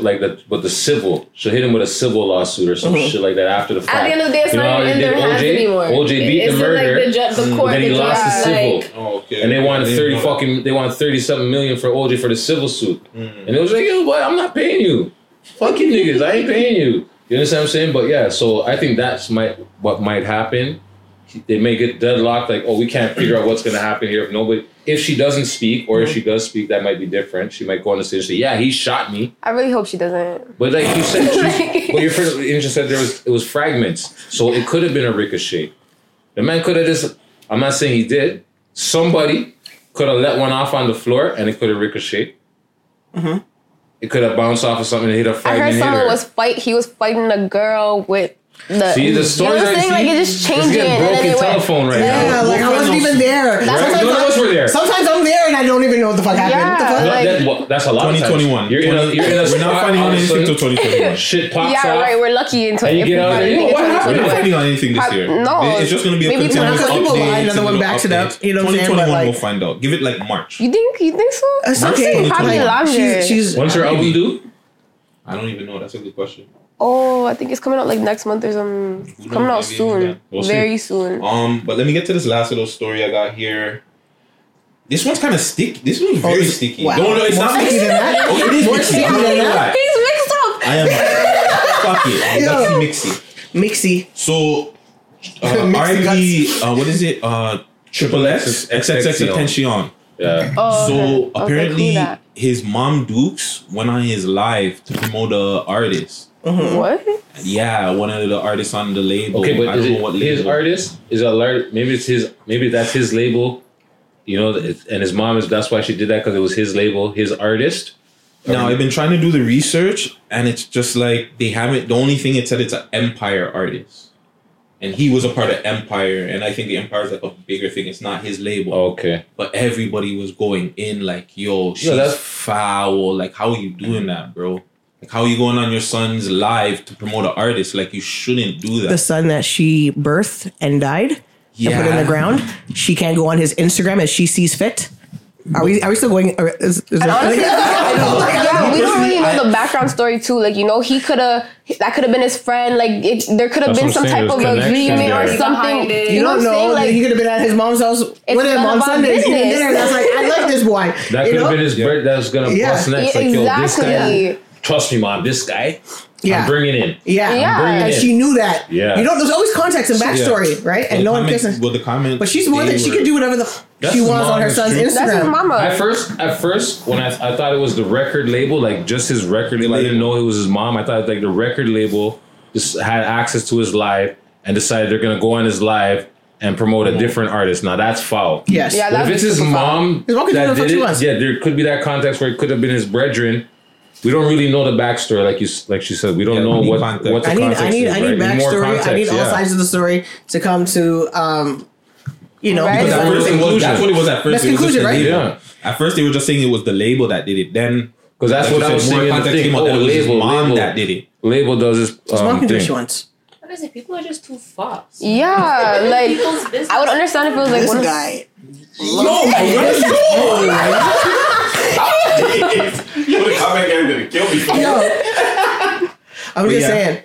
like the but the civil. She'll hit him with a civil lawsuit or some Mhm. shit like that after the fact. At the end of the day, it's You know not even in their did hands OJ? anymore. OJ beat it's the murder. Like the, ju- the but court, then he the lost the civil. like- Oh, okay. And they wanted didn't thirty fucking. They wanted thirty something million for OJ for the civil suit. Mm. And it was like, yo, boy, I'm not paying you. Fuck you niggas, I ain't paying you. You understand what I'm saying? But yeah, so I think that's might what might happen. they may get deadlocked. Like, oh, we can't figure out what's gonna happen here if nobody. If she doesn't speak, or if she does speak, that might be different. She might go on the stage and say, "Yeah, he shot me." I really hope she doesn't. But like you said, she, but your friend Angel said there was it was fragments, so it could have been a ricochet. The man could have just. I'm not saying he did. Somebody could have let one off on the floor, and it could have ricocheted. Mm-hmm. It could have bounced off of something and hit a I heard fragment. someone was fight. He was fighting a girl with the. See, the you stories know what are- I'm saying? Like see, it just it's changing. getting and then broken it went- telephone right now. Yeah, like I wasn't even there. Right? None of us were there. Sometimes I'm there and I don't even know what the fuck happened. What the fuck? No, that- well, that's a lot. of times. 2021. You're in a, you're in a We're not finding on anything sudden, till 2021. Shit pops Yeah, off. right. We're lucky in And you get out there, anything yo, in what happened? We're not 2021. finding on anything this year. No. It's just going to be a Maybe continuous because people updates lie, another one little backs it up, you know what I'm saying? 2021 we'll find out. Give it like March. You think? You think so? It's I'm okay. probably 2021. longer. She's, she's When's her album due? I don't even know. That's a good question. Oh, I think it's coming out like next month or something. It's coming out soon. even. We'll see. Very soon. Um, but let me get to this last little story I got here. This one's kind of sticky. This one's very it's- sticky. wow. No, no, it's More not sticky than that? Oh, it is More mixy. sticky I'm not than gonna that? He's mixed up. I am. fuck it. Yo. Mixy, mixy. mixy. So, uh, Mixy R.I.P. Uh, what is it? Uh, Triple X, XXXTentacion. Yeah. Oh, So okay. Okay, apparently, cool that. his mom Dukes went on his live to promote a artist. Mm-hmm. What? Yeah, one of the artists on the label. Okay, but I is it what his artist? Is it alert? Maybe it's his. Maybe that's his label. You know, and his mom is. That's why she did that because it was his label, his artist. Now I've been trying to do the research, and it's just like they haven't. The only thing it said it's an Empire artist, and he was a part of Empire, and I think the Empire is like a bigger thing. It's not his label. Okay. But everybody was going in like, "Yo, she's that's- foul. Like, how are you doing that, bro? Like, how are you going on your son's live to promote an artist? Like, you shouldn't do that." the son that she birthed and died and put in the ground. She can't go on his Instagram as she sees fit. Are we? Are we still going? Are, is, is And honestly, I know, like, yeah, we don't really know I- the background story too. Like you know, he could have that could have been his friend. Like it, there could have been some saying, type of there's agreement or something. Behind. You, know don't what know. Like he could have been at his mom's house with him none on of our Sundays eating business. dinner. That's like, I like this boy. That could have been his bird that was gonna Yeah. bust next. Yeah, like, yo, this guy. Exactly. Trust me, mom. This guy. Yeah. I'm bringing in. Yeah, Yeah. bringing and in. she knew that. Yeah. you know, there's always context and backstory, right? Well, And the no one comments- cares. Well, the comment. But she's more they than she were- could do whatever the f- she his wants on her son's that's Instagram. true. That's his mama. At first, at first, when I, I thought it was the record label, like just his record label, I didn't know it was his mom. I thought like the record label just had access to his live and decided they're gonna go on his live and promote a mm-hmm. different artist. Now that's foul. Yes. Yeah, But that's if it's his super foul. mom His mom that did it, yeah, there could be that context where it could have been his brethren. We don't really know the backstory, like you, like she said. We don't Yeah, know we need what context. what the I need, context I need, is. I need right? More backstory. I need all yeah. sides of the story to come to, um, you know, Right. because At first it was- that's what it was at first. That's It was just conclusion, right? label. At first, they were just saying it was the label that did it. Then, Because that's like what you I was said, more saying. in the context thing. came out Oh, it was his label, mom label. that did it. Label does this. His mom Um, can do what thing. she wants. What is it? People are just too fast. Yeah, like People's business. I would understand if it was like This one of guy. Yo, let's go. Yo, the comment guy gonna kill me. For Yo, I'm But just yeah. saying.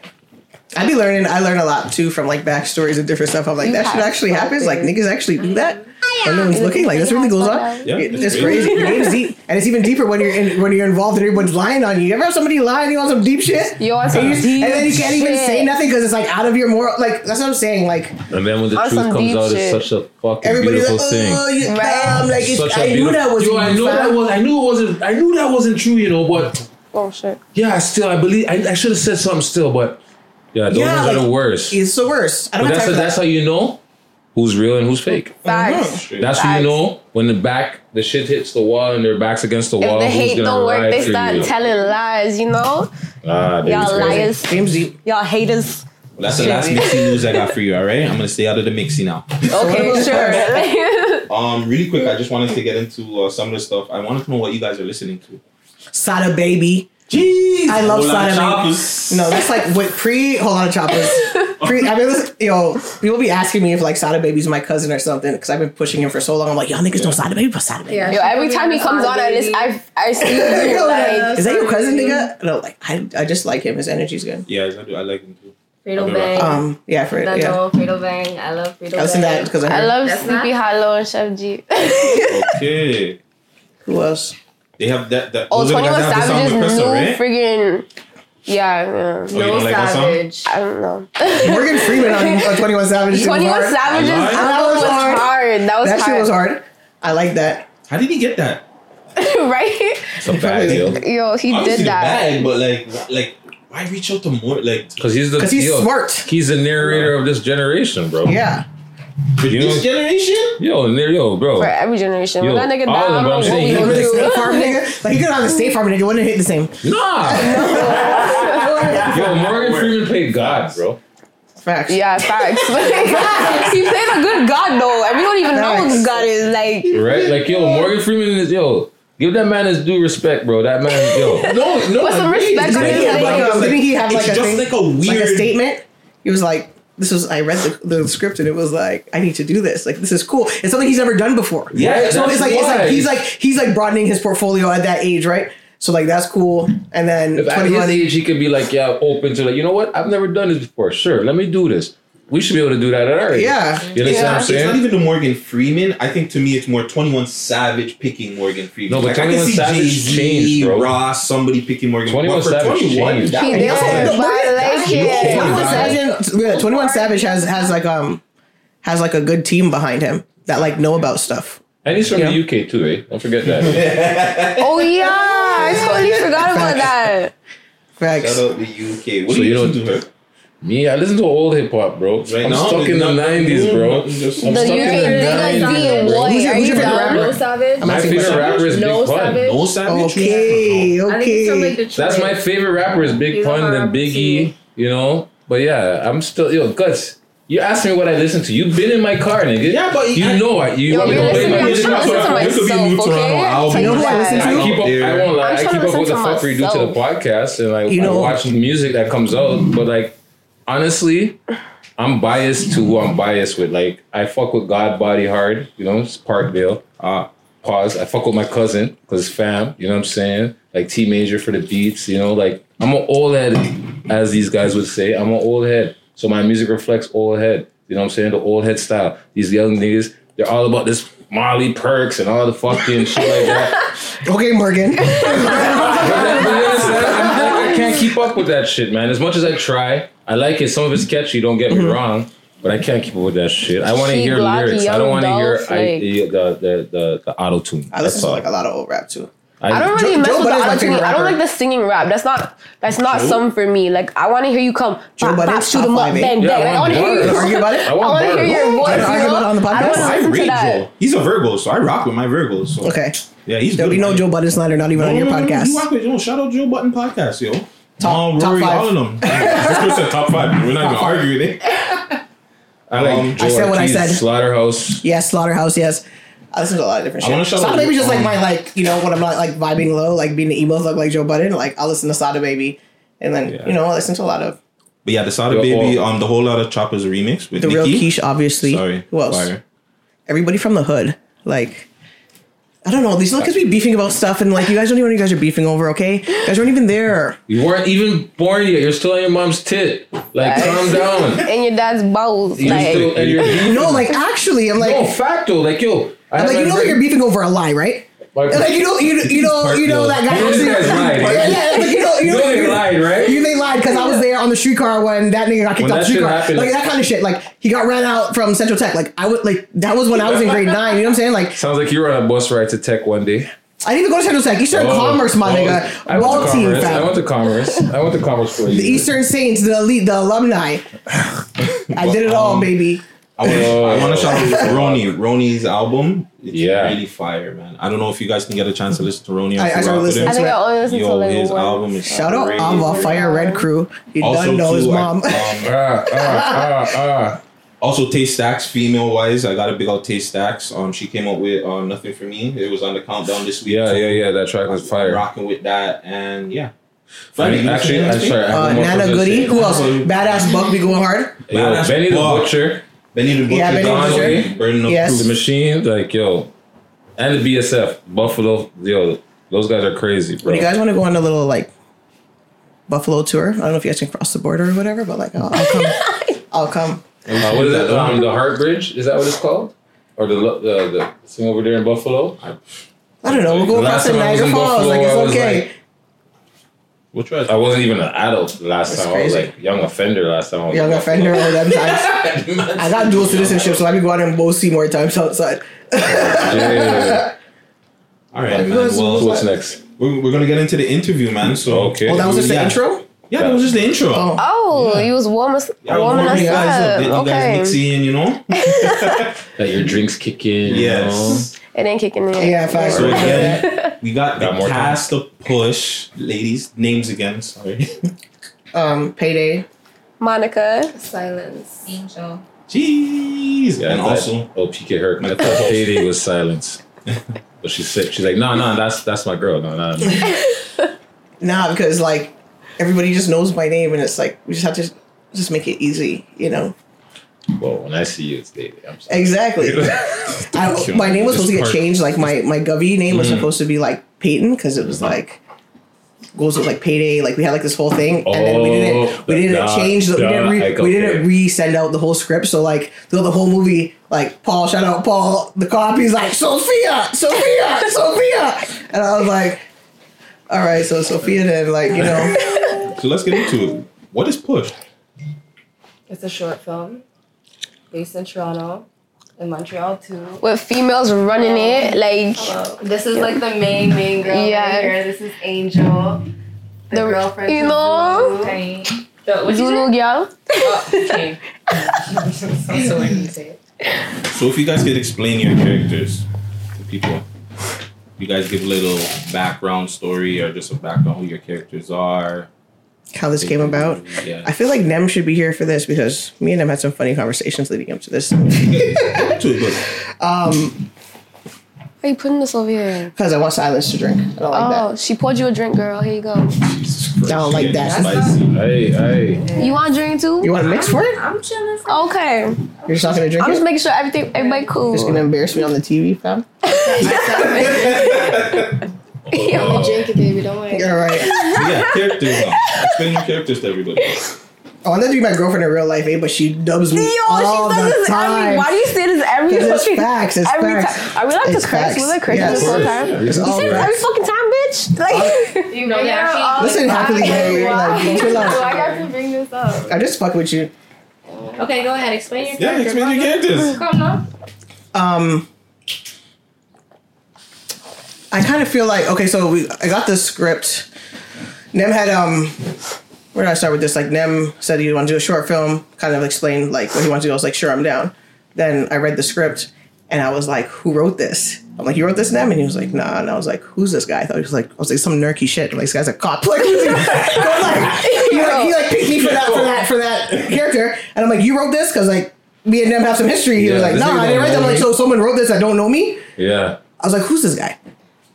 I be learning. I learn a lot too from like backstories and different stuff. I'm like, You that should have actually happens. Like niggas actually do that. Mm-hmm. And no one's looking. Like this really goes on. Yeah, It- it's it's crazy. The game's deep, and it's even deeper when you're in, when you're involved and everyone's lying on you. You ever have somebody lying you on some deep shit? You want some and, you- deep and then you can't even shit. say nothing because it's like out of your moral. Like that's what I'm saying. Like And then when the truth comes out, shit. it's such a fucking everybody's beautiful like, thing. oh, you Right. dumb. Like it's, Such a I knew that was. Yo, I know fam. that was. I knew it wasn't. I knew that wasn't true. You know, but oh shit. yeah, still, I believe. I, I should have said something still, but yeah, those Yeah, ones are the worst. It's the worst. I don't have that's time for that's how you know who's real and who's fake. Facts. That's how Facts. you know when the back, the shit hits the wall and their backs against the If wall. the hate gonna don't work, they start you. telling lies. You know, Ah, y'all liars, y'all haters. Well, that's the last mixy news I got for you. All right, I'm gonna stay out of the mixy now. Okay, sure. Um, really quick, I just wanted to get into uh, some of the stuff. I wanted to know what you guys are listening to. Sada baby. Jeez, I love Whole Sada baby. No, that's like what pre Hold on of choppers. Pre, I mean, listen, yo, people be asking me if like Sada Baby's my cousin or something because I've been pushing him for so long. I'm like, y'all niggas know Sada Baby, but Sada Baby. Yeah, Yo, every time he comes on, I just I I see you like Is that your cousin, nigga? No, like I, I just like him. His energy's good. Yeah, I do. I like him too. Fredo I'll Bang. Um, yeah, for I yeah. know Fredo Bang. I love Fredo I listen to that Bang. because of I love That's Sleepy not- Hallow and Sheff G. Okay, Who else? they have that. that Oh, those are 21 guys that have the song with Savage's new Crystal, right? friggin' Yeah, yeah. Oh, you don't like? Savage. I don't know. Morgan Freeman on, on Twenty One Savage. shit was 21 hard. Savage's Alive? album was hard. That was That hard. shit was hard. I like that. How did he get that? right? It's a bag deal. Yo, he Obviously did the that. bag, but like, like, why reach out to more? Like, Because he's the 'Cause he's yo, smart. He's the narrator of this generation, bro. Yeah. You know, this generation? yo, nar- yo, bro. For every generation. Yo, When that nigga all died, of I them, don't know I'm what saying we he gonna With the do. Farm nigga, like he could have the State Farm nigga, wouldn't hit the same. Nah. Yo, Morgan Freeman played God, bro. Facts. Yeah, facts. he played a good God though, and we don't even know who God is. Like, Right? Like, yo, Morgan Freeman is, yo, give that man his due respect, bro. That man, yo. No, no. Put some I respect It's on like- his Didn't like, didn't he have like a just thing, like a weird like a statement? He was like, "This was I read the, the script and it was like I need to do this. Like this is cool. It's something he's never done before. Yeah, so it's like it's like he's like he's like broadening his portfolio at that age, right? So like that's cool. And then If at his age he could be like, yeah, open to like, you know what? I've never done this before. Sure, let me do this. We should be able to do that at our age. Yeah. You understand what I'm saying. It's not even the Morgan Freeman. I think to me it's more 21 Savage picking Morgan Freeman. No, but I can 21 see Savage Jay-Z, changed, bro. Ross, somebody picking Morgan 21 But for Savage 21, changed. that He was- Yeah. but I like. Twenty one Savage, yeah, Twenty One Savage has has like um has like a good team behind him that like know about stuff. And he's from Yeah. the UK too, eh? Don't forget that. oh yeah, I totally forgot about that. Facts. Shout out the UK. What So do you you listen to her? Me, I listen to old hip hop, bro. I'm now, stuck in the 90s, bro. I'm The stuck UK in the niggas 90s. being bro. white. Who's your- Are who's you your favorite rapper? No Savage. My favorite questions. rapper is No Big Pun. Savage. No Savage? Okay, I think like okay. That's my favorite rapper is Big Pun, then Biggie, you know? But yeah, I'm still, yo, Guts, you asked me what I listen to. You've been in my car, nigga. Yeah, but you I- know it. You Yo, want me you're to play listening- my I'm music? trying to listen to There could be a new Toronto album. You know who I listen I to? keep up. I won't lie. I'm I trying keep up with the listen to fuckery due to the podcast, and like You know- I watch the music that comes out. But like, honestly, I'm biased to who I'm biased with. Like, I fuck with God Body hard. You know, it's Parkdale. Uh, pause. I fuck with my cousin because fam. You know what I'm saying? Like T Major for the beats. You know, like I'm an old head, as these guys would say. I'm an old head, so my music reflects old head. You know what I'm saying? The old head style. These young niggas, they're all about this Molly Perks and all the fucking shit like that. Okay, Morgan. But then- but you understand? I'm- can't keep up with that shit, man. As much as I try, I like it. Some of it's catchy. Don't get me wrong, but I can't keep up with that shit. I want to hear lyrics. I don't want to hear I, the, the the the the auto tune. I listen to like a lot of old rap too. I don't really Joe- mess Joe with the Budden's my auto favorite I don't like the singing rap. That's not that's not Joe? some for me. Like I want to hear you come. Joe Bop, bop, Budden's shoot top 'em up, five, eh? bang Yeah, bang. I I want want to hear you. Argue about it? I I want want to hear your voice. Wanna argue about it on the I podcast? don't I want to listen to rate that. He's a Virgo, so I rock with my Virgos. So. Okay. Yeah, he's There'll good. be no Joe Budden slander, not even on your No, no, no, podcast. You rock with Joe. Shout out Joe Budden podcast, yo. Top- Oh, top Rory, five. all of them. This person said top five. We're not even arguing it. I like Um, Joe I said what I Ortiz, said. Slaughterhouse. Yes, Slaughterhouse. Yes, I listen to a lot of different I shit. wanna shout Slaughter out- Baby just like my like you know when I'm not like vibing low, like being the emo thug like Joe Budden. Like I'll listen to Sada Baby, and then Yeah. you know I listen to a lot of But yeah, the Sada Yo, Baby, um, the whole lot of Choppers remix with the real Nicki. Quiche, obviously. Sorry, Who else? Fire. Everybody from the hood. Like I don't know. These look be beefing about stuff, and like you guys don't even know what you guys are beefing over. Okay, you guys aren't even there. You weren't even born yet. You're still on your mom's tit. Like, calm down. And your dad's balls. You're Like still, and you're. No, like actually, I'm like, no, facto. Like, yo. I I'm like you know you're beefing over a lie, right? Like, Like you know, you, you know, you know that guy. You know this guy's lied, right? Yeah, yeah, like, you know, you You know, they lied, right? You they lied because I was there on the streetcar when that nigga got kicked off the streetcar. like that kind of shit. Like he got ran out from Central Tech. Like I would like that was when I was in grade nine. You know what I'm saying? Like Sounds like you were on a bus ride to Tech one day. I didn't even go to Central Tech. Eastern Oh, Commerce, my oh, nigga. I went to team, Commerce. I went to Commerce. I went to Commerce for The. Eastern Saints, the elite, the alumni. I did it all, Um, baby. I want, Oh. I to shout out Roni. Roni's album. It's Yeah. really fire, man. I don't know if you guys can get a chance to listen to Roni. I- I started listening I think I only listened to like his one. album is Shout out crazy. Ava Fire Red Crew. He Also, done know his too, I- mom. um, Ah, ah, ah, ah. Also, Taste Stacks, female wise, I got a big old Taste Stacks. Um, she came up with uh, Nothing for Me. It was on the countdown this week. Yeah, too. yeah, yeah. That track was fire. Rocking with that, and yeah. I mean, actually, I'm sorry. Uh, Nana Goody. Who else? Badass Buck be going hard. Yo, Badass Benny the Buck. Butcher, Benny the Butcher, Yeah, Benny the Conway, Butcher. Burning Up Yes. The Machine, like yo, and the BSF, Buffalo. Yo, those guys are crazy, bro. You guys want to go on a little like Buffalo tour, I don't know if you guys can cross the border or whatever, but like I'll, I'll come. I'll come. Uh, what is it? Um, the Heart Bridge? Is that what it's called? Or the the, the thing over there in Buffalo? I don't know. We'll go across the time I was Niagara Falls. Buffalo, Like I it's was okay. like- We'll try. I wasn't even an adult last That's time. I was like young offender last time. I was Young like, offender all them times. I got dual citizenship, so I go out and both see more times outside. Yeah. All right, man. What's- Well, What's next? We're, we're gonna get into the interview, man. So Okay. Oh, that was just the intro? Yeah, that was just the intro. Oh. Oh, you was warm as Yeah, warming warming us you guys up, up. getting you guys mixing, you know. That your drinks kick in. Yes. It ain't kicking in. Yeah, facts. So again, we got, Got the more time. cast of push, ladies. Names again. Sorry. Um, payday. Monica. Silence. Angel. Jeez. Yeah, and also, oh PK Herc. I thought Payday was silence, but she said she's like, no, no, that's that's my girl. No, no, no. Nah, because like everybody just knows my name, and it's like we just have to just make it easy, you know. Well, when I see you, it's David. I'm sorry. Exactly. I, my name was supposed to get changed. Like my my Govey name was Mhm. supposed to be like Peyton because it was like goes with like payday. Like we had like this whole thing, and then we didn't we didn't Oh, change. The, we didn't re, like, we okay. didn't re-send out the whole script. So like throughout the whole movie, like Paul, shout out Paul, the copy's like Sophia, Sophia, Sophia, and I was like, all right, so Sophia then like you know. so let's get into it. What is push? It's a short film based in Toronto, in Montreal too. With females running it, like This is like the main main girl Yeah. right here. This is Angel. The, The- girlfriend. you is know? Zulu. The, Zulu girl. Oh, okay. Sounds so weird when you say. So if you guys could explain your characters to people, you guys give a little background story or just a background who your characters are. How this came about. Yeah. I feel like Nem should be here for this because me and Nem had some funny conversations leading up to this. um, Why are you putting this over here? because I want silence to drink. I don't like that. oh, she poured you a drink, girl. Here you go. that. I don't like that. Spicy. Hey, hey. You want a drink too? You want to mix for it? I'm chilling. Okay. You're just not gonna drink I'm it? just making sure everything, everybody cool. Just gonna embarrass me on the TV, fam. I'm drink it, baby. Don't worry. All right. So yeah, characters. Now. Explain your characters to everybody. Oh, I wanted to be my girlfriend in real life, eh? But she dubs me Yo, she all does the this time. every. Why do you say this every? 'Cause it's fucking- facts, it's every facts. Time. Are we like It's to curse? facts. We like cursing Yeah, this whole course. time. It's you all say this every fucking time, bitch. Like You know that. all Listen, the happily time. married, like, chill out. So I got to bring this up. I just fuck with you. Okay, go ahead. Explain your Yeah, character. explain your characters. Come on. Um, I kind of feel like okay, so we I got the script. Nem had um, where did I start with this? Like Nem said he wanted to do a short film, kind of explained like what he wanted to do. I was like, sure, I'm down. Then I read the script, and I was like, who wrote this? I'm like, you wrote this, Nem? And he was like, nah. And I was like, who's this guy? I thought he was like, I was like, some nerky shit. I'm like, this guy's a cop. Like, he? Like, he like, he like picked me for that for that for that character, and I'm like, you wrote this because like me and them have some history. He was like, no, I didn't write that. I'm like, so someone wrote this that don't know me. Yeah. I was like, who's this guy?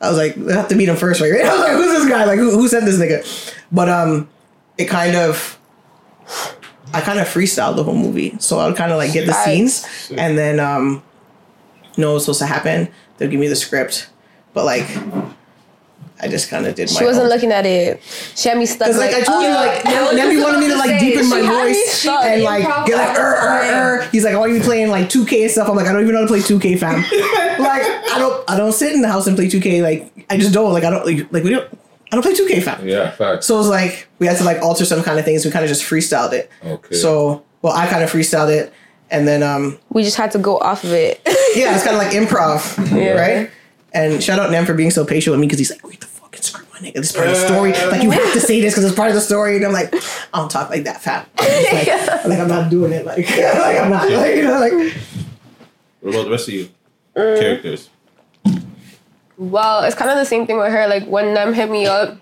I was like, I have to meet him first, right? I was like, who's this guy? Like, who, who sent this nigga? But um, it kind of, I kind of freestyled the whole movie, so I would kind of like get the scenes, and then um, know what's supposed to happen. They'll give me the script, but like, I just kind of did my. She wasn't own. looking at it. She had me stuck. Because like, I told you, like Nebby wanted me to like deepen my She had voice and like get like er, er, er. He's like, I want you to be playing like 2K and stuff. I'm like, I don't even know how to play 2K, fam. like, I don't, I don't sit in the house and play 2K. Like, I just don't. Like, I don't like, like we don't. I don't play 2K, fam. Yeah, facts. So it was like we had to like alter some kind of things. We kind of just freestyled it. Okay. So well, I kind of freestyled it, and then um, we just had to go off of it. yeah, it's kind of like improv, Yeah. right? And shout out Nem for being so patient with me because he's like, read the fucking script, my nigga. This is part of the story. Like you have to say this because it's part of the story. And I'm like, I don't talk like that, fam. I'm just like, like I'm not doing it. Like, like I'm not. Like, you know, like What about the rest of you? Mm. Characters. Well, it's kind of the same thing with her. Like when them hit me up,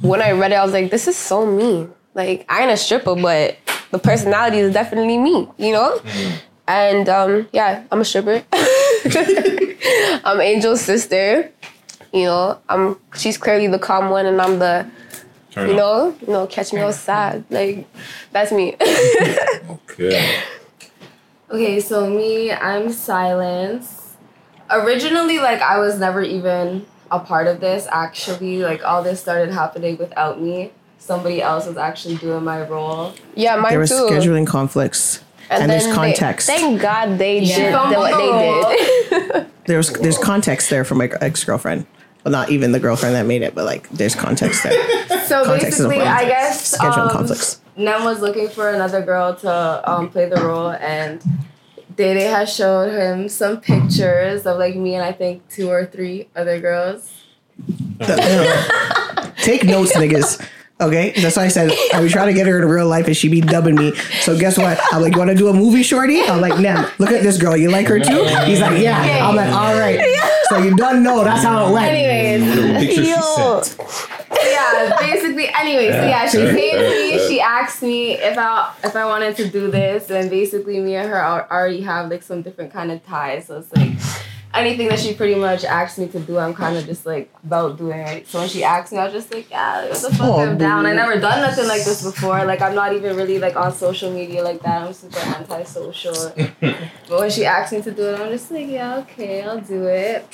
when I read it, I was like, "This is so me." Like I ain't a stripper, but the personality is definitely me. You know. And um, yeah, I'm a stripper. I'm Angel's sister. You know, I'm. She's clearly the calm one, and I'm the. Turn you up. know, you know, catch me outside. Like that's me. Okay. Okay, so me, I'm Silence. Originally, like, I was never even a part of this, actually. Like, all this started happening without me. Somebody else was actually doing my role. yeah, mine there was too. scheduling conflicts, and, there's then they- context. thank God they Yeah. did what the they did. there's there's context there for my ex girlfriend. Well, not even the girlfriend that made it, but like there's context there. So Context basically. I guess Scheduling um, conflicts. Nem was looking for another girl to um, play the role, and Day has showed him some pictures of like me and I think two or three other girls. Take notes, niggas. Okay, that's why I said I would try to get her in real life, and she be dubbing me. So guess what? I'm like, you want to do a movie, shorty? I'm like, nah. Look at this girl. You like her too? He's like, yeah. I'm like, all right. So you don't know that's how it went. Anyways, Yo. yeah, basically. Anyway, so yeah, she came to me. She asked me if I if I wanted to do this, and basically, me and her already have like some different kind of ties. So it's like anything that she pretty much asked me to do, I'm kind of just like about doing it. So when she asked me, I was just like, yeah, what the fuck, Oh, I'm down. I never done nothing like this before. Like I'm not even really like on social media like that. I'm super antisocial. But when she asked me to do it, I'm just like, yeah, okay, I'll do it.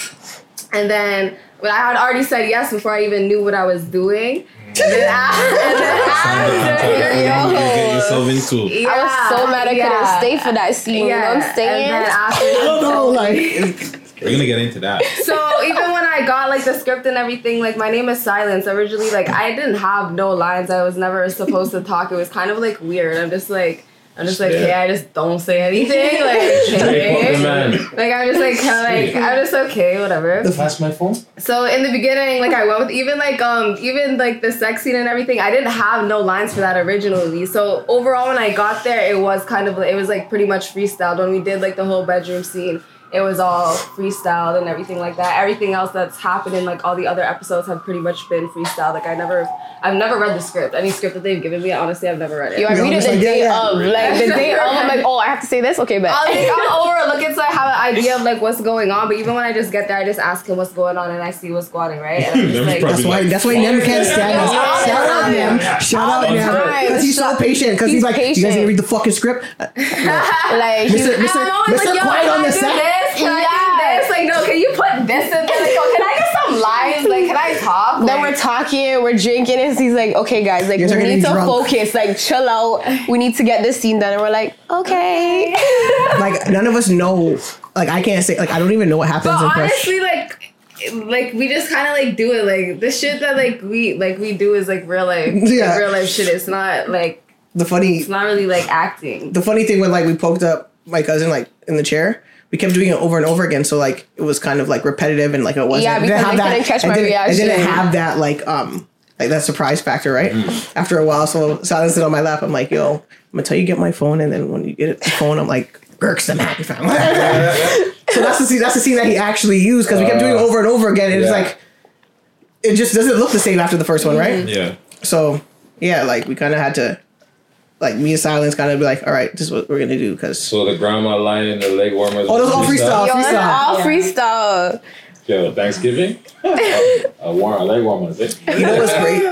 And then, but I had already said yes before I even knew what I was doing. Mm. And then, after, and then after, You get yourself into. Yeah, I was so mad I yeah. couldn't stay for that scene. You know what I'm saying? And then after, I don't know, like. We're gonna get into that. so even when I got like the script and everything, like my name is Silence. Originally, like I didn't have no lines. I was never supposed to talk. It was kind of like weird. I'm just like. I'm just like, Yeah. hey, I just don't say anything. Like, Straight fucking man. like I'm just like, kind of like, I'm just okay, whatever. Pass my phone. So in the beginning, like I went with even like um even like the sex scene and everything, I didn't have no lines for that originally. So overall, when I got there, it was kind of it was like pretty much freestyled. When we did like the whole bedroom scene, it was all freestyled and everything like that. Everything else that's happened in like all the other episodes have pretty much been freestyled. Like I never, I've never read the script. Any script that they've given me, honestly, I've never read it. Yo, I read it the like, day yeah. of. Like the day of, I'm like, oh, I have to say this? Okay, but I'll, like, I'll overlook it so I have an idea of like what's going on. But even when I just get there, I just ask him what's going on and I see what's going on, right? And I'm just like, That's why. That's why Nem can't stand us. Shout out Nem. Shout out All the Nem. Because he's so patient. Because he's, He's like, you guys patient. need to read the fucking script. like, Mr. And Mr. Mr. Quiet on the do set. Like, no, can you put this in there? Like, yo, can I get some lines? Like, can I talk? Then Like, we're talking, we're drinking, and he's like, okay, guys, like, we need to drunk. focus, like, chill out. We need to get this scene done. And we're like, okay. Like none of us know. Like I can't say. Like I don't even know what happens but in fresh. honestly, like, like we just kind of like do it. Like the shit that like we like we do is like real life, Yeah. like, real life shit. It's not like The funny. it's not really like acting. The funny thing when like we poked up my cousin like in the chair. We kept doing it over and over again, so like it was kind of like repetitive and like it wasn't. Yeah, it didn't because have they that- couldn't catch it my didn't- It didn't have that like um like that surprise factor, right? Mm-hmm. After a while, so silence it on my lap. I'm like, yo, I'm gonna tell you get my phone, and then when you get the phone, I'm like, Girks, I'm happy fam. so that's the scene. That's the scene that he actually used because we kept doing it over and over again. And it's like it just doesn't look the same after the first one, right? Yeah. So yeah, like we kind of had to, like me and Silence kind of be like, all right, this is what we're gonna do because So the grandma line and the leg warmers. Oh, those all freestyle. Yo, it's freestyle. all freestyle. Yo, Thanksgiving. a, a, warm, a leg warmers. Eh? you know what's great?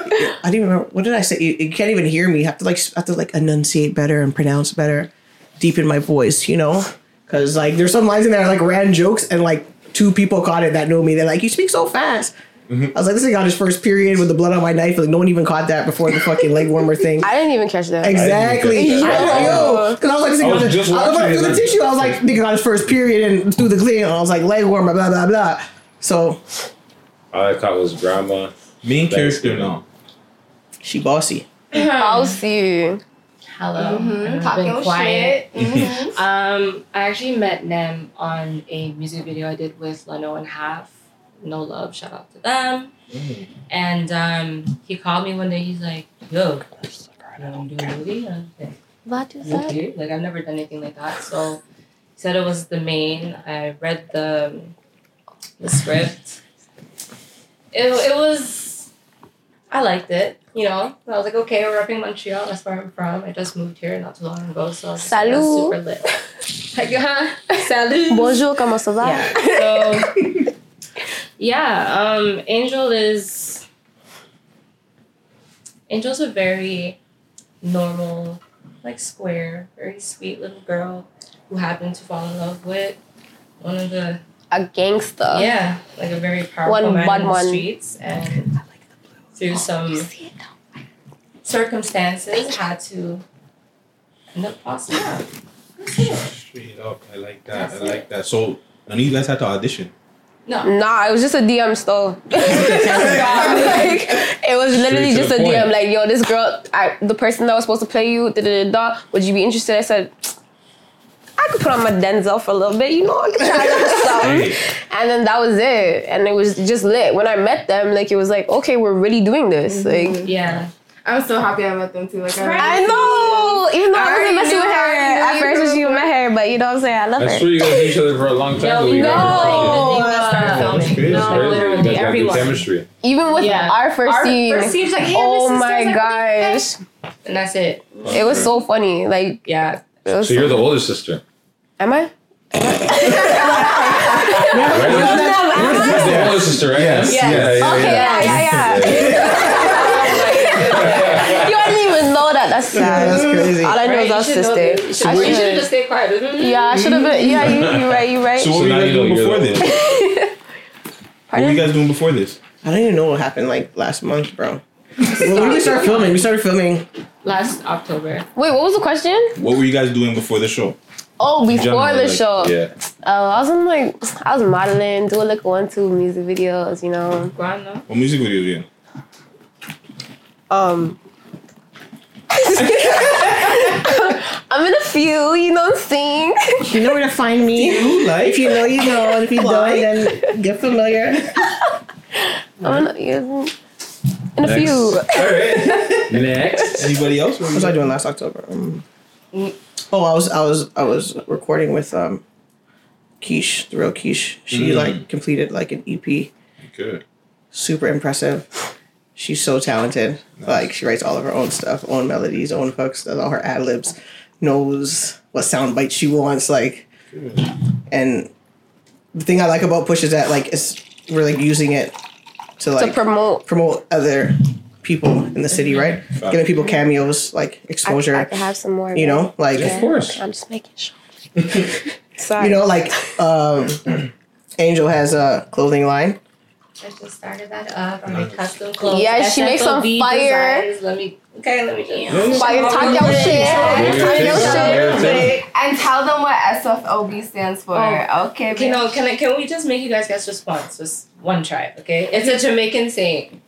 I didn't remember what did I say. You, you can't even hear me. You have to like have to like enunciate better and pronounce better, deepen my voice. You know, because like there's some lines in there I, like ran jokes and like two people caught it that know me. They're like, you speak so fast. Mm-hmm. I was like, this thing on his first period with the blood on my knife. Like no one even caught that before the fucking leg warmer thing. I didn't even catch that. Exactly. I didn't I, catch that. yo, because I was like, this I nigga was got just I was like, through the tissue. I was like, nigga got his first period and through the clean. I was like, leg warmer, blah blah blah. So All I caught was grandma. Main character Thanksgiving. now. she bossy. I'll see. You. Hello. Mm-hmm. I've Talking been quiet. shit. Mm-hmm. Um, I actually met Nem on a music video I did with Leno and Half. No love, shout out to them. And um, he called me one day. He's like, "Yo, you want to do a movie?" And I was like, What is okay. Like I've never done anything like that. So he said it was the main. I read the the script. It, it was I liked it. You know, I was like, okay, we're repping Montreal. That's where I'm from. I just moved here not too long ago, so I was just, like, Salut. super lit. Like, huh? Salut. Bonjour, comment ça va? Yeah. So, yeah. Um, Angel is. Angel's a very normal, like square, very sweet little girl who happened to fall in love with one of the A gangster. yeah, like a very powerful One man bad in the one. streets, and through some circumstances had to end up passing out. Straight up, I like that. I like that. So none of you guys had to audition. No. Nah, it was just a DM still. like, it was literally Straight to just the a DM. Like, yo, this girl, I, the person that was supposed to play you, da da da da. Would you be interested? I said, I could put on my Denzel for a little bit, you know, I could try a little something. And then that was it. And it was just lit. When I met them, like, it was like, okay, we're really doing this. Like, Yeah. I'm so happy I met them too. Like, I know. Even though I, already wasn't messing knew with her her, I at knew first you when she grew met her, but you know what I'm saying? I love That's her. true. You guys knew each other for a long time. Yo, but we you got guys to were then you started filming. It's crazy. No, You guys literally, got good everyone. chemistry. Even with Yeah. our first Our scene. first scene oh was like, hey, oh I'm my sisters, gosh. And that's it. It was so funny. Like, yeah. It was So you're the older sister. Am I? You're the older sister, right? Yes. Yeah, yeah, yeah. Okay, yeah, yeah, yeah. you didn't even know that. That's sad. that's crazy. All I know is Right, our you know sister. that. You should- I should have just stayed quiet. Yeah, I should have been. Yeah, you, you right. You right. So what were you now guys you know doing you're before the- this? What were you guys doing before this? I don't even know what happened like last month, bro. when did we start filming? We started filming. Last October. Wait, what was the question? What were you guys doing before the show? Oh, before Generally, the like, show. Yeah. Oh, I was in like I was modeling, doing like one two music videos, you know. What music videos you in? Um I'm in a few, you know what I'm saying? You know where to find me. like? If you know, you know. And if you don't, then get familiar. I'm in a, in a Next. few. All right. Next. Anybody else? What was I doing last October? Um, oh, I was I was I was recording with um, Quiche, the real Quiche. She Mm. like completed like an EP. Good. Super impressive. She's so talented. Like she writes all of her own stuff, own melodies, own hooks, does all her ad libs, knows what sound bites she wants. Like, and the thing I like about Push is that like it's we're like using it to like promote promote other people in the city, right? Fact. Giving people cameos, like exposure. I could have some more. you know, like Of course. I'm just making sure. Sorry. you know, like um, Angel has a clothing line. I just started that up. I make custom clothes. Yeah, she makes some fire. designs. Let me. Okay, let me just. Fire, talk your shit. Yeah, Talk your some shit. there, too. And tell them what SFOB stands for. Oh. okay, Okay, no, can I, can we just make you guys guess just once? Just one try, okay? It's a Jamaican saying.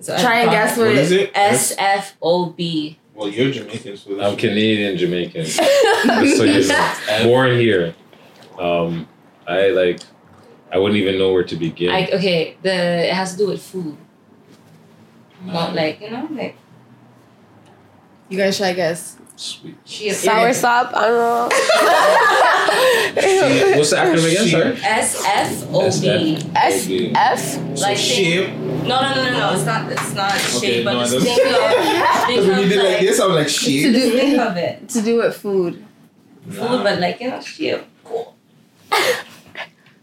So Try and guess what What is it? S F O B. Well, you're Jamaican, so I'm Canadian Jamaican. So you know. Born here. Um, I like. I wouldn't even know where to begin. I okay. The it has to do with food. Not um, like you know like You guys try guess. Sweet. chia Sour sop. I don't know. What's the acronym again? Sorry. S F O B. S F. Like shape. No, no, no, no, no. It's not. It's not Okay, shape, but no, just think of. Think When you did like like, this, I was like, shape. To do, think of it. to do with food. Food, but like you know, shape. Cool.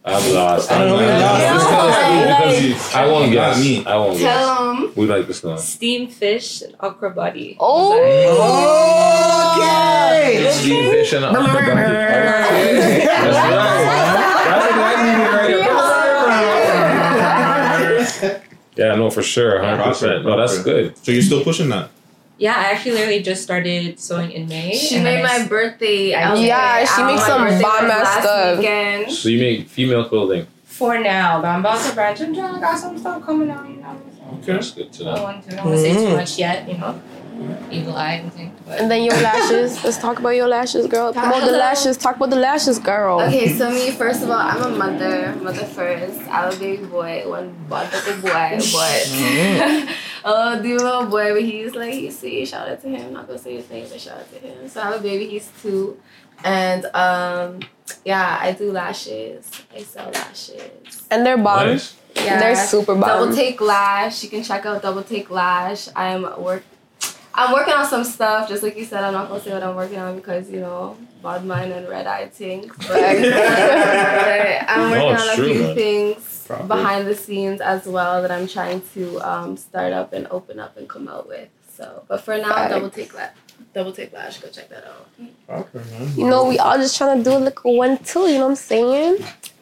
I'm lost. I I'm don't know, lost. you're This lost. goes- because I won't You guess. me. I won't guess. Tell them. We like this one. Steamed fish and okra body. Oh. Okay. Steam fish and okra body. Okay. That's right. That's exactly right. Yeah, no, for sure, hundred percent. No, that's good. So you're still pushing that? Yeah, I actually literally just started sewing in May. She and made then I my s- birthday. Yeah, outfit she out. makes some birthday bomb ass stuff. Weekend. So you make female clothing. for now, but I'm about to branch and I got some stuff coming out. You know, Okay, that's good to I don't know. want to. I don't want to say too Mm. much yet. You know, evil eye and things. But And then your lashes. Let's talk about your lashes, girl. Promote the lashes. Talk about the lashes, girl. Okay, so me, first of all, I'm a mother, mother first. I have a baby boy, one wonderful boy, but oh, the little boy, but he's like, he's sweet. Shout out to him. I'm not gonna say his name, but shout out to him. So I have a baby, he's two, and um, yeah, I do lashes. I sell lashes. And they're bomb. Nice. Yeah, They're super bomb. Double Take Lash. You can check out Double Take Lash. I'm work. I'm working on some stuff. Just like you said, I'm not gonna say what I'm working on because you know, bad mind and red eye things. But, but I'm working it's on a true, few man. things Proper. behind the scenes as well that I'm trying to um, start up and open up and come out with. So, but for now, Facts. Double Take that. Double Take Lash. Go check that out. Okay. You know, we all just trying to do a little one too. You know what I'm saying?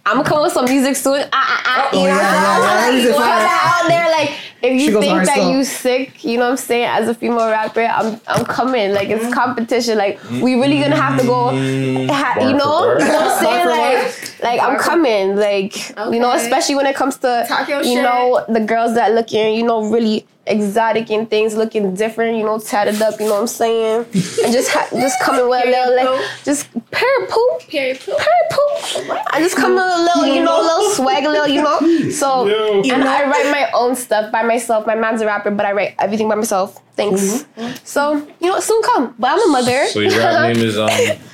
I'm gonna come with some music soon. Ah, ah, ah, Oh, you know what I'm yeah, yeah. saying? Music What fire. the hell? out there, like if you think that you sick, you know what I'm saying, as a female rapper, I'm I'm coming. Like Mm-hmm. it's competition. Like we really gonna have to go ha- you know, you know what I'm saying? Like like I'm coming. Like you know, especially when it comes to you shit. know, the girls that looking, you know, really exotic and things looking different, you know, tatted up, you know what I'm saying? And just ha- just coming with a little like just period poop. Period poop. Period poop. I just come with a little, you know, a little swag, a little, you know. So and I write my own stuff by myself. My man's a rapper, but I write everything by myself. Thanks. So, you know, soon come. But I'm a mother. So your rap name is um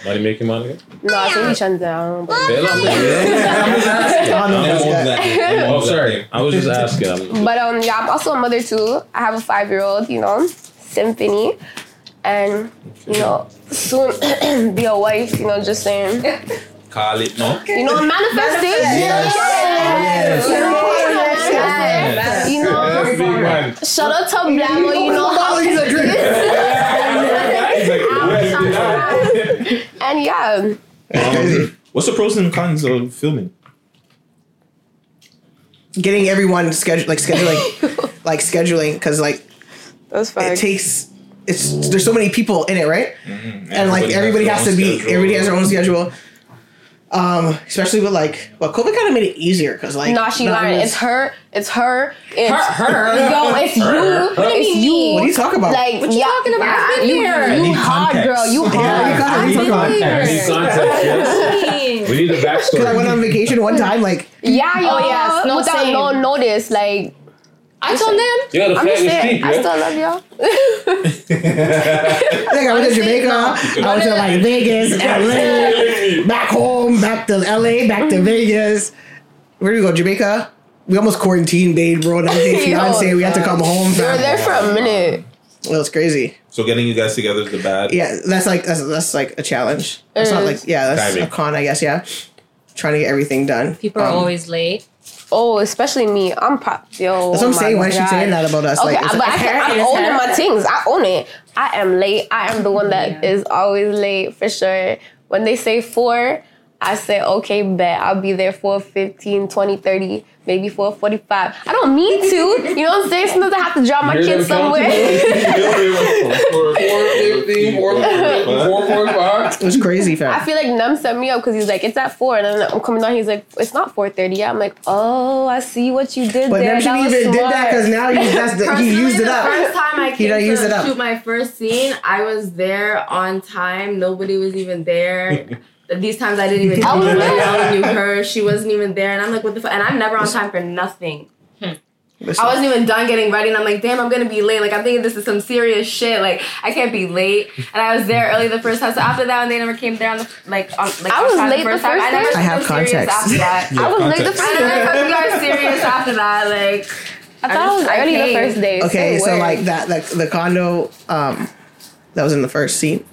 Money Making Monica? No, I think we shut down. but- Oh, sorry. I was just asking. But um, yeah, I'm also a mother too. I have a five year old, you know, Symphony, and you know, soon be a wife. You know, just saying. Call it no. You know, manifesting. Yes. Yes. You know, shout out to Blamo. You know how. and yeah, what's the pros and cons of filming? Getting everyone scheduled, like scheduling, like scheduling, because like That's it takes. It's there's so many people in it, right? And like Everybody everybody has has, to be. schedule. Everybody has their own schedule. Um, especially with like, well, COVID kind of made it easier because like, nah, she lying. It's her. It's her. It's Her, her. Yo, it's Her. you. What do you it's mean you. What are you talking about? Like, What you yeah, talking about? I've been You, here. I you need hard, girl. You Yeah, hard. I need context. we need context. We need the backstory. Because I went on vacation one time, like Yeah, yo, Oh, yes, no without same. no notice, like. I told them. Yeah, the I'm just fat is saying, I still love y'all. like I went to Jamaica, I went to like Vegas, LA, back home, back to LA, back to Vegas. Where do we go? Jamaica. We almost quarantined, babe, bro. And I think fiance, we had to come home. We were there for a minute. It it's crazy. So getting you guys together is the bad. Yeah, that's like that's, that's like a challenge. It's It not like yeah, that's Timing. a con, I guess. Yeah, trying to get everything done. People are Um, always late. Oh, especially me. I'm pro- yo. That's what I'm my saying. Why is she God. saying that about us? Okay, Like, it's but I like- can, I'm it's owning my things. I own it. I am late. I am the one that is always late for sure. When they say four, I say, okay, bet. I'll be there for 15, 20, 30, maybe 445. I don't mean to. You know what I'm saying? Sometimes I have to drop my Hear kids them somewhere. It was crazy, fam. I feel like Num set me up because he's like, it's at four. And then I'm coming down, he's like, it's not 4.30 yet. I'm like, oh, I see what you did there. But there. Num shouldn't That even did that because now he that's the, he used it The up. first time I He came done to used it up. shoot my first scene, I was there on time. Nobody was even there. These times I didn't even I know was her. I only knew her. She wasn't even there, and I'm like, what the fuck? And I'm never on time for nothing. I wasn't even done getting ready, and I'm like, damn, I'm gonna be late. Like, I'm thinking this is some serious shit. Like, I can't be late. And I was there early the first time. So after that, when they never came there on the like, on, like I was time late the time, first I never day? I have them serious context. After that, Yeah, I was late the context. first I never day. took you guys serious after that. Like, I thought I was I early the first day. Okay, so weird. like that, like the condo um, that was in the first scene,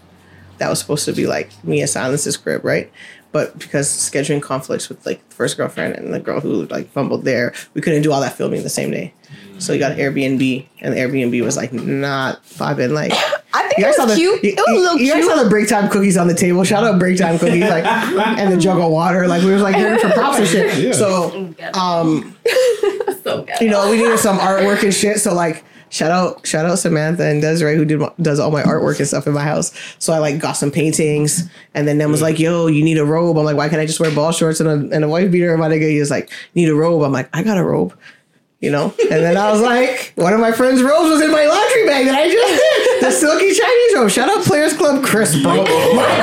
that was supposed to be like Mia Silence's crib, right? But because scheduling conflicts with like the first girlfriend and the girl who like fumbled there, we couldn't do all that filming the same day. So we got an Airbnb, and the Airbnb was like not vibing. Like I think you it was saw the cute. You, it was a little you guys cute. saw the break time cookies on the table. Shout out break time cookies, like and the jug of water. Like we was like here for props and shit. Yeah. So um, so you know, we needed some artwork and shit. So like, shout out, shout out Samantha and Desiree who did does all my artwork and stuff in my house. So I like got some paintings, and then them was like, "Yo, you need a robe." I'm like, "Why can't I just wear ball shorts and a, and a white beater?" And my nigga, he was like, "Need a robe?" I'm like, "I got a robe." You know, and then I was like, one of my friends' robes was in my laundry bag that I just did. The silky Chinese robe. Shout out Players Club Chris, bro. My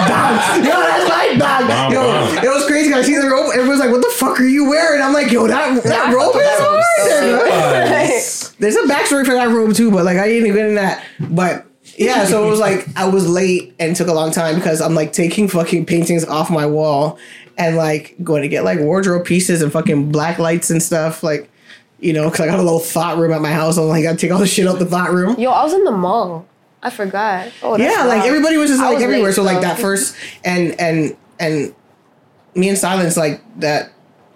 dog. Yo, that's my dog. Yo, it was crazy. I see the robe. Everyone's like, what the fuck are you wearing? I'm like, yo, that, that robe is hard. There's a backstory for that room too, but like I didn't even get in that. But yeah, so it was like I was late and took a long time because I'm like taking fucking paintings off my wall and like going to get like wardrobe pieces and fucking black lights and stuff. Like, you know, because I got a little thought room at my house. I'm like, I gotta take all the shit out the thought room. Yo, I was in the mall. I forgot. Oh, yeah, like wild. everybody was just like was everywhere. late, so like that first and and and me and Silence like that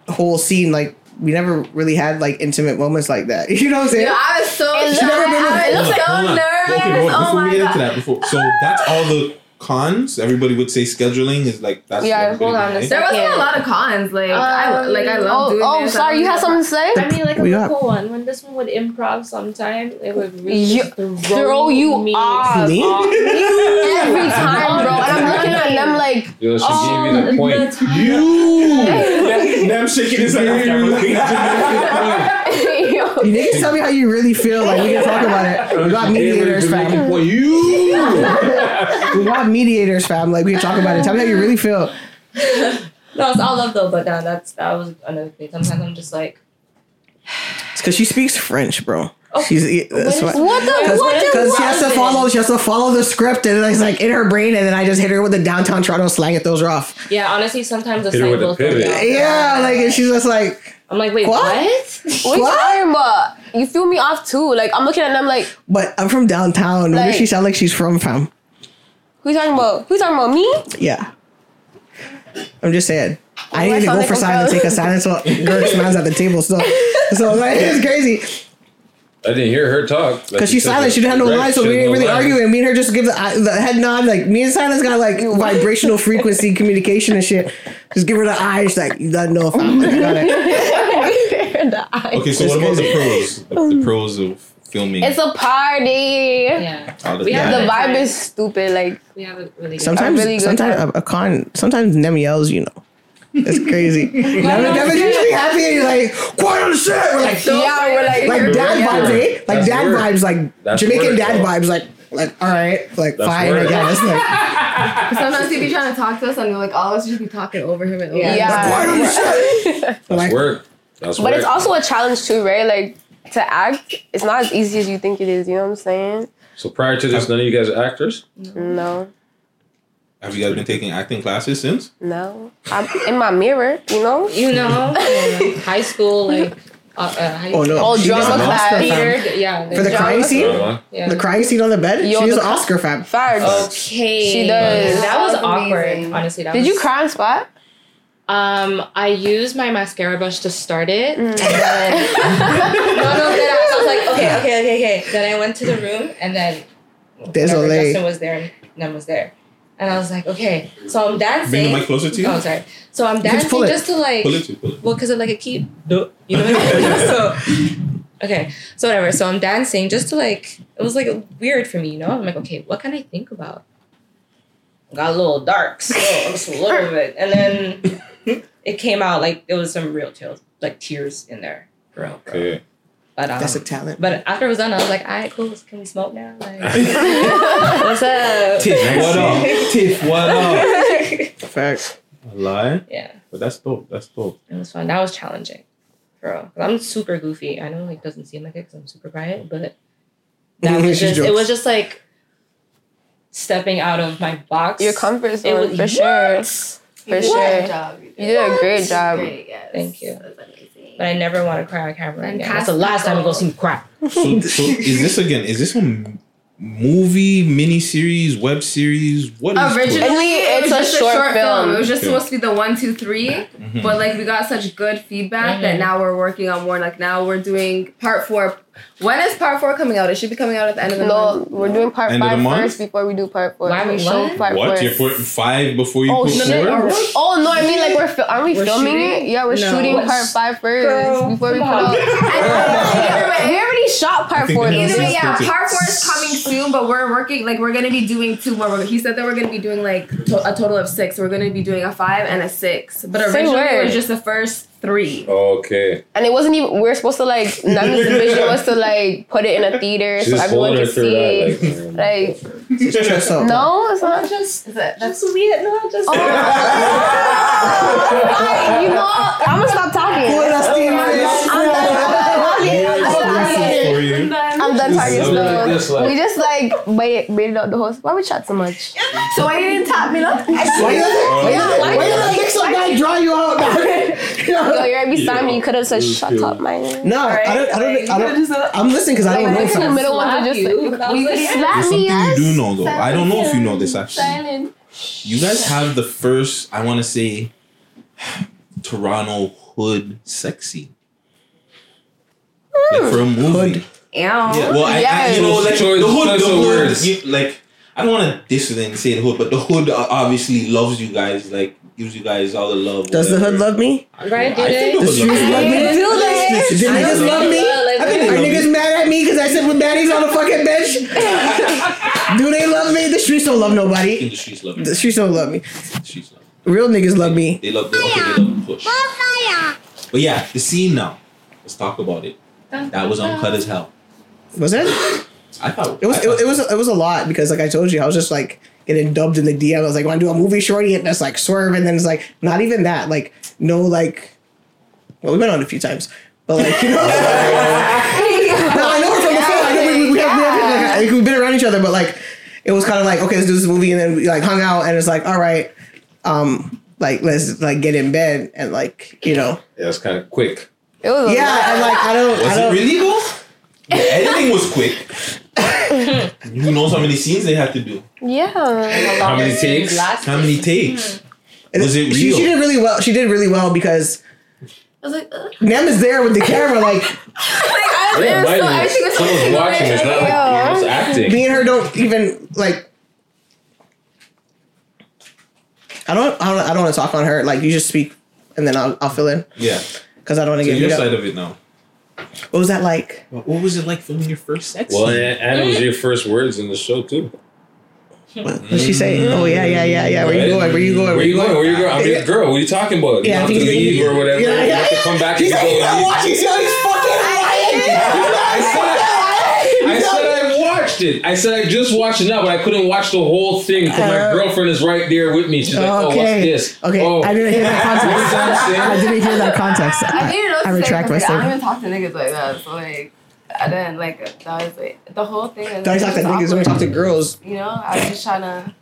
whole scene like we never really had like intimate moments like that. You know what I'm saying? Yo, I was so It never been- I was so nervous. Okay, hold on. Oh Before my we get into that, before so that's all the cons. Everybody would say scheduling is like that's Yeah, everybody hold on a would. There wasn't a lot of cons. Like I um, like I love oh, doing oh, this. sorry, you had something to say? I mean, like a We got- local one. When this one would improv sometime, it would really You- throw, throw you me off. Me? Every time, bro. And I'm looking at them like, Yo, she Oh, gave you the point. the time- You, them shaking his head. after I'm looking at yo, You niggas tell me how you really feel. Like we can talk about it. We got mediators, fam. Well, you. We got mediators, fam. Like we can talk about it. Tell me how you really feel. No, it's all love though. But no, that's that was another thing. Sometimes I'm just like, It's because she speaks French, bro. Oh, she's that's What why. is- what the, what the, Because she has to follow, she has to follow the script, and it's like in her brain, and then I just hit her with the downtown Toronto slang. It throws her off. yeah. Honestly, sometimes the Hit slang with a will throw me pivot. off. Yeah, like and she's just like, I'm like, wait, What? what? What you talking about? You threw me off too. Like, I'm looking at them like, but I'm from downtown. Where does she sound like she's from, fam? who you talking about? Who you talking about? Me? Yeah. I'm just saying. I Oh, I need to go like for I'm silence from- because silence will Gert's man's at the table still. So like, it's crazy. I didn't hear her talk. Because you she's silent, she didn't have no right, lines, so we didn't really lines. argue. And me and her just give the, the head nod. Like me and Silence got like vibrational frequency communication and shit. Just give her the eyes. Like, you gotta know if I'm got it. the eye. Okay, so what about the pros? The, the pros of filming. It's a party. Yeah. the we have. The vibe time. is stupid. Like, We have a really good Sometimes, really good sometimes time. a, a con. Sometimes Nem yells. You know, it's crazy. Never, never usually happy, and you're like, quiet on the set. We're like, yeah, we're like, like dad Yeah. vibes, eh? Like That's dad work. vibes, like That's Jamaican work, dad though. vibes, like like all right, like That's fine, work. I guess. Like, Sometimes he'd be trying to talk to us and we're like all of us just be talking over him and over him. Yeah. quiet on the set. That's Like- work. That's But work. it's also a challenge too, right? Like, to act, it's not as easy as you think it is. You know what I'm saying? so prior to this, none of you guys are actors. No, Have you guys been taking acting classes since? no. I'm in my mirror. You know? You know, uh, high school like. Uh, uh, high Oh no, Oh, she drama class. Oscar, fam. Theater, yeah. For the drama crying scene, Uh, Yeah. the crying scene on the bed. Yo, she was an Oscar fam. Facts. Okay. She does. That was That was awkward. Honestly, that Did was, you cry on spot? Um, I used my mascara brush to start it, and then no, no, then I was like, okay, okay, okay, okay. Then I went to the room, and then whenever Désolé. Justin was there, and Nem was there, and I was like, okay, so I'm dancing. Bring the mic closer to you. Oh, sorry. So I'm can just dancing pull it. just to like, Pull it to pull it. well, because of like a keep, you know. What I mean? so okay, so whatever. So I'm dancing just to like, it was like weird for me, you know. I'm like, okay, what can I think about? Got a little dark, still, just a little bit, and then it came out like it was some real tears, like tears in there, for real. for real. Okay. But um, That's a talent. but after it was done, I was like, all right, cool. Can we smoke now? Like, what's up? Tiff, what up? Tiff, what up? Facts. A lie? Yeah, But that's dope. That's dope. it was fun. That was challenging, for real. 'Cause I'm super goofy. I know like doesn't seem like it because I'm super quiet, but that was just it was just like stepping out of my box. Your comfort zone, was- for sure. What? For You sure. great job. You did a great job. Great, yes. Thank you. That amazing. But I never want to cry on camera again. That's the last time you go see me cry. So, so is this again? Is this a m- movie, miniseries, web series? What is Originally, it It's a short a short film. film. It was just Okay. supposed to be the one, two, three. Mhm. But like we got such good feedback that Mhm. now we're working on more. Like now we're doing part four. When is part four coming out? It should be coming out at the end of the No, month. we're doing part End of the five month? first before we do part four. Why- we show what? part What? four. You're putting five before you Oh put shit! four? Oh no! I mean, like we're fil- aren't we We're filming shooting? it? Yeah, we're No. shooting What? part five first Girl, before we put come on. out. we already shot part four. that though. was Either way, yeah, crazy. part four is coming soon, but we're working. Like we're gonna be doing two more. He said that we're gonna be doing like to- a total of six. So we're gonna be doing a five and a six. But originally it was just the first three. Okay. And it wasn't even. We are supposed to like. Nem's vision was to like put it in a theater She's so just everyone holding could see. that. Like, Like It's just so. no, it's not. just Is it? That's just weird. No, just oh. you know, I'm gonna stop talking. Pull it up, Steve. For you. I'm done talking. So So just like- we just like wait, waited out the host. Why we chat so much? so why you didn't tap me, look? Why you why you why you let Nick draw you out? Yo, you're right beside me. You could have said shut up, man. No, I don't. I don't. I don't. I'm listening because I don't know. The two middle ones are just you. like, I was like, slap There's me. something you do know though. I don't know if you know this actually. You guys have the first, I want to say, Toronto hood sexy. Like for a movie. Ew. Yeah, well, I, I, Yes. you know, like Choice- the hood, the hood, words. you- like I don't want to diss it and say the hood, but the hood uh, obviously loves you guys. Like gives you guys all the love. Does the hood love me? Right? Do I they? think the The streets love me? Do they? Do niggas love me? I think they Are love niggas mad at me because I said with baddies on the fucking bench? Do they love me? The streets don't love nobody. the streets love you. The streets don't love me. The streets love Real niggas love me. They love. They, okay, they love the push. But yeah, the scene now. Let's talk about it. That was uncut as hell. Was it? I thought It was. I thought- It, it was. It was a lot because, like I told you, I was just like getting dubbed in the DM. I was like, "Want to do a movie shorty?" And that's like swerve, and then it's like not even that. Like no, like. Well, we went on a few times, but like you know. no, I know her from before. I know we, we, we have, we have like, we've been around each other, but like it was kind of like okay, let's do this movie, and then we like hung out, and it's like all right, um, like let's like get in bed and like you know. Yeah, it's kind of quick. It was Yeah, lot. and like I don't. Was I it don't, really though? The editing was quick. Who knows how many scenes they had to do? Yeah. How many takes? How many takes? Was it She, real? she did really well. She did really well because I was like, ugh. Nem is there with the camera, like like I was, Yeah, it was so, mind you, was someone's watching. It's not like you're just acting. me and her don't even like. I don't. I don't. I don't want to talk on her. Like you just speak, and then I'll I'll fill in Yeah. Because I don't want So to get your side up. of it now. What was that like? What what was it like filming your first sex? Well, scene? and, and it was your first words in the show too. What did she say? Mm. Oh yeah, yeah, yeah, yeah. Where you going? Where you going? Where you going? Where you going? I'm your girl. What are you talking about? You Yeah, have to he's- leave or whatever. Yeah, You yeah, have to come back She's and like, go. you gotta watch it. He's fucking I said I watched it. I said I just watched it now, but I couldn't watch the whole thing because my Uh, girlfriend is right there with me. She's like, "Oh, what's this? Okay, oh. I didn't hear that context. You know what I'm saying? I didn't hear that context. I didn't know. I to say retract my 'cause, like, I don't even talk to niggas like that. So like, I didn't like that was like the whole thing. Is, Don't talk to was niggas. Don't talk to girls. You know, I was just trying to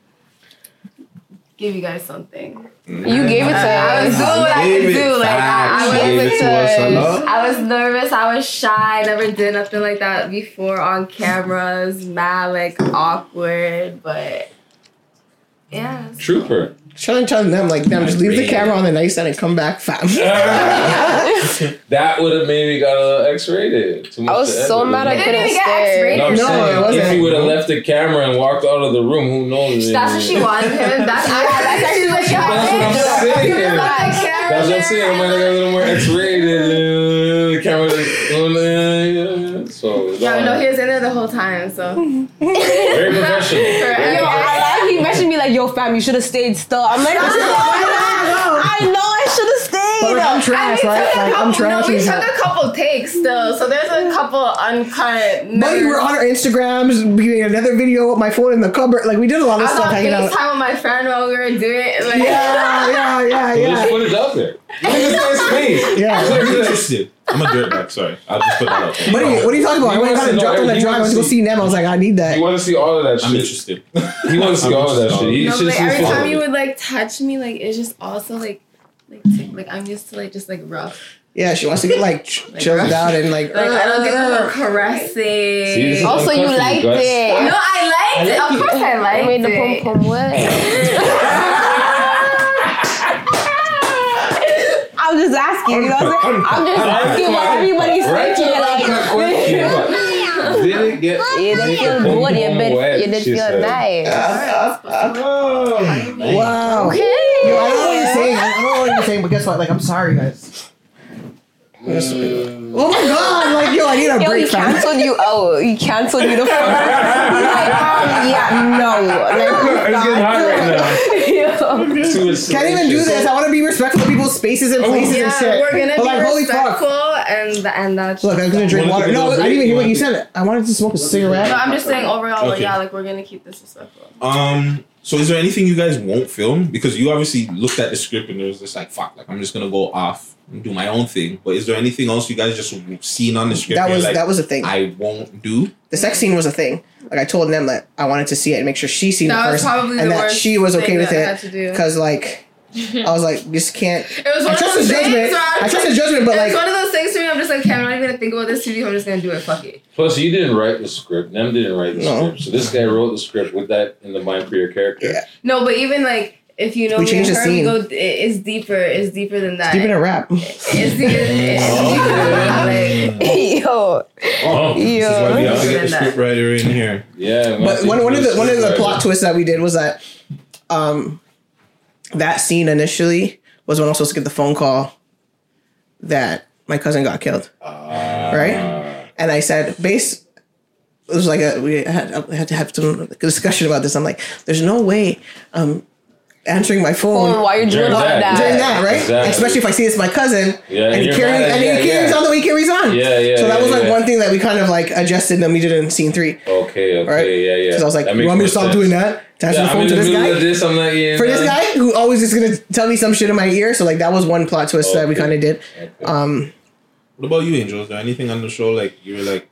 give you guys something. You gave it to us. I was doing what I could do. Like I. I Gave was it to us, hello? I was nervous. I was shy. Never did nothing like that before on cameras. Mad like awkward, but yeah. Trooper. Trying to tell them like, damn, just leave the camera on the nightstand and come back, fam. That would have maybe got a little X-rated. Too much I was so mad I It didn't couldn't even get stare. X-rated. No, I'm No, saying, it wasn't. if you would have left the camera and walked out of the room, who knows? That's what she wanted. That's that's actually what she That's what I'm wanted. saying. That's what I'm saying. I might have got a little more X-rated. Uh, the camera, so it's Yeah, all no, he was in there the whole time. So very professional. For Very Yo, everything. I like "Yo, fam, you should have stayed still." I'm like, I know I should have stayed. But like, I'm trash, we right? took a I'm couple- trash. No, we took a couple takes still, so there's a couple uncut. But you were on our Instagrams, we made another video with my phone in the cupboard. Like we did a lot of was stuff on hanging out. FaceTime with my friend while we were doing it. Like, Yeah, yeah, yeah, Well, Just put it out there. Look at this guy's. Yeah. I'm interested. I'm a dirtbag. Sorry, I'll just put that out there. What are you, what are you talking about? I He went wants and to know dropped on the everything. drive. I went to go see them. I was like, I need that. You want to see all of that I'm shit. interested. He wants to see all of that shit. He No, should but see every time of you would like touch me, like it's just also like, like, tick, like I'm used to like just like rough. Yeah, she wants to get like ch- chilled out and like. Like I don't get uh, the caressing. See, Also, you uncomfortable, liked guys. it. No, I liked it. Of course, I I liked made the it. pum pum wet. I'm just asking, you know what I'm saying? I'm just asking what everybody's thinking. the uncut question, Like, but Did it get? you didn't feel Pum good, you pum did, you did feel nice. Wow. Okay. Yo, I don't know what you're saying. I don't know what you're saying, but guess what? Like, I'm sorry, guys. Oh my god! Like, yo, I need a Yo, he break, fam. canceled you out. He canceled you the first. like, um, yeah, no. Like, It's getting hot right now. Too much Can't even do this. I want to be respectful of people's spaces and places and Yeah, shit. we're gonna But be like, holy fuck. respectful, and and that's. Look, I'm gonna drink Wanted water. get No, I didn't even hear what you said. I wanted to smoke a cigarette. No, I'm just saying overall. Like, Okay. yeah, like we're gonna keep this respectful. Um. So is there anything you guys won't film? Because you obviously looked at the script and there was just like, fuck, like I'm just gonna go off and do my own thing. But is there anything else you guys just seen on the script? That was like, that was a thing. I won't do. the sex scene was a thing. Like I told them that I wanted to see it and make sure she seen That it was first, probably and the that worst she was okay thing with that I had to it. Because like, I was like, just can't. It was I one of trust those his things judgment. where I'm trust his judgment, but it's like, one of those things for me. I'm just like, okay, I'm not even gonna think about this too. I'm just gonna do it. Fuck it. Plus, you didn't write the script. Nem didn't write the No. script. So this guy wrote the script with that in the mind for your character. Yeah. No, but even like If you know We me changed and the her, we scene. go. it- It's deeper. It's deeper than that. Deep in a rap. It's deeper. It's deeper than that. Like, Yo. Oh, this is why we have to get the Than script writer in here. Yeah, But one, one of the one of the plot twists that we did was that um that scene initially was when I was supposed to get the phone call that my cousin got killed. right? And I said, base it was like a we had, I had to have some discussion about this. I'm like, there's no way um answering my phone Phone while you're doing all that. that. during that, right? Exactly. Especially if I see it's my cousin Yeah, and and he carries and yeah, he carries yeah. on the way he carries on. Yeah, yeah, So that yeah, was like yeah. one thing that we kind of like adjusted and we did in scene three. Okay, okay, Right? yeah, yeah. Because I was like, you want me to stop sense. doing that? To answer Yeah, the I'm phone in to the this guy? of this. I'm not getting For this guy who always is gonna tell me some shit in my ear, so like that was one plot twist that we kind of did. Um, What about you, Angel? Is there anything on the show like you were like,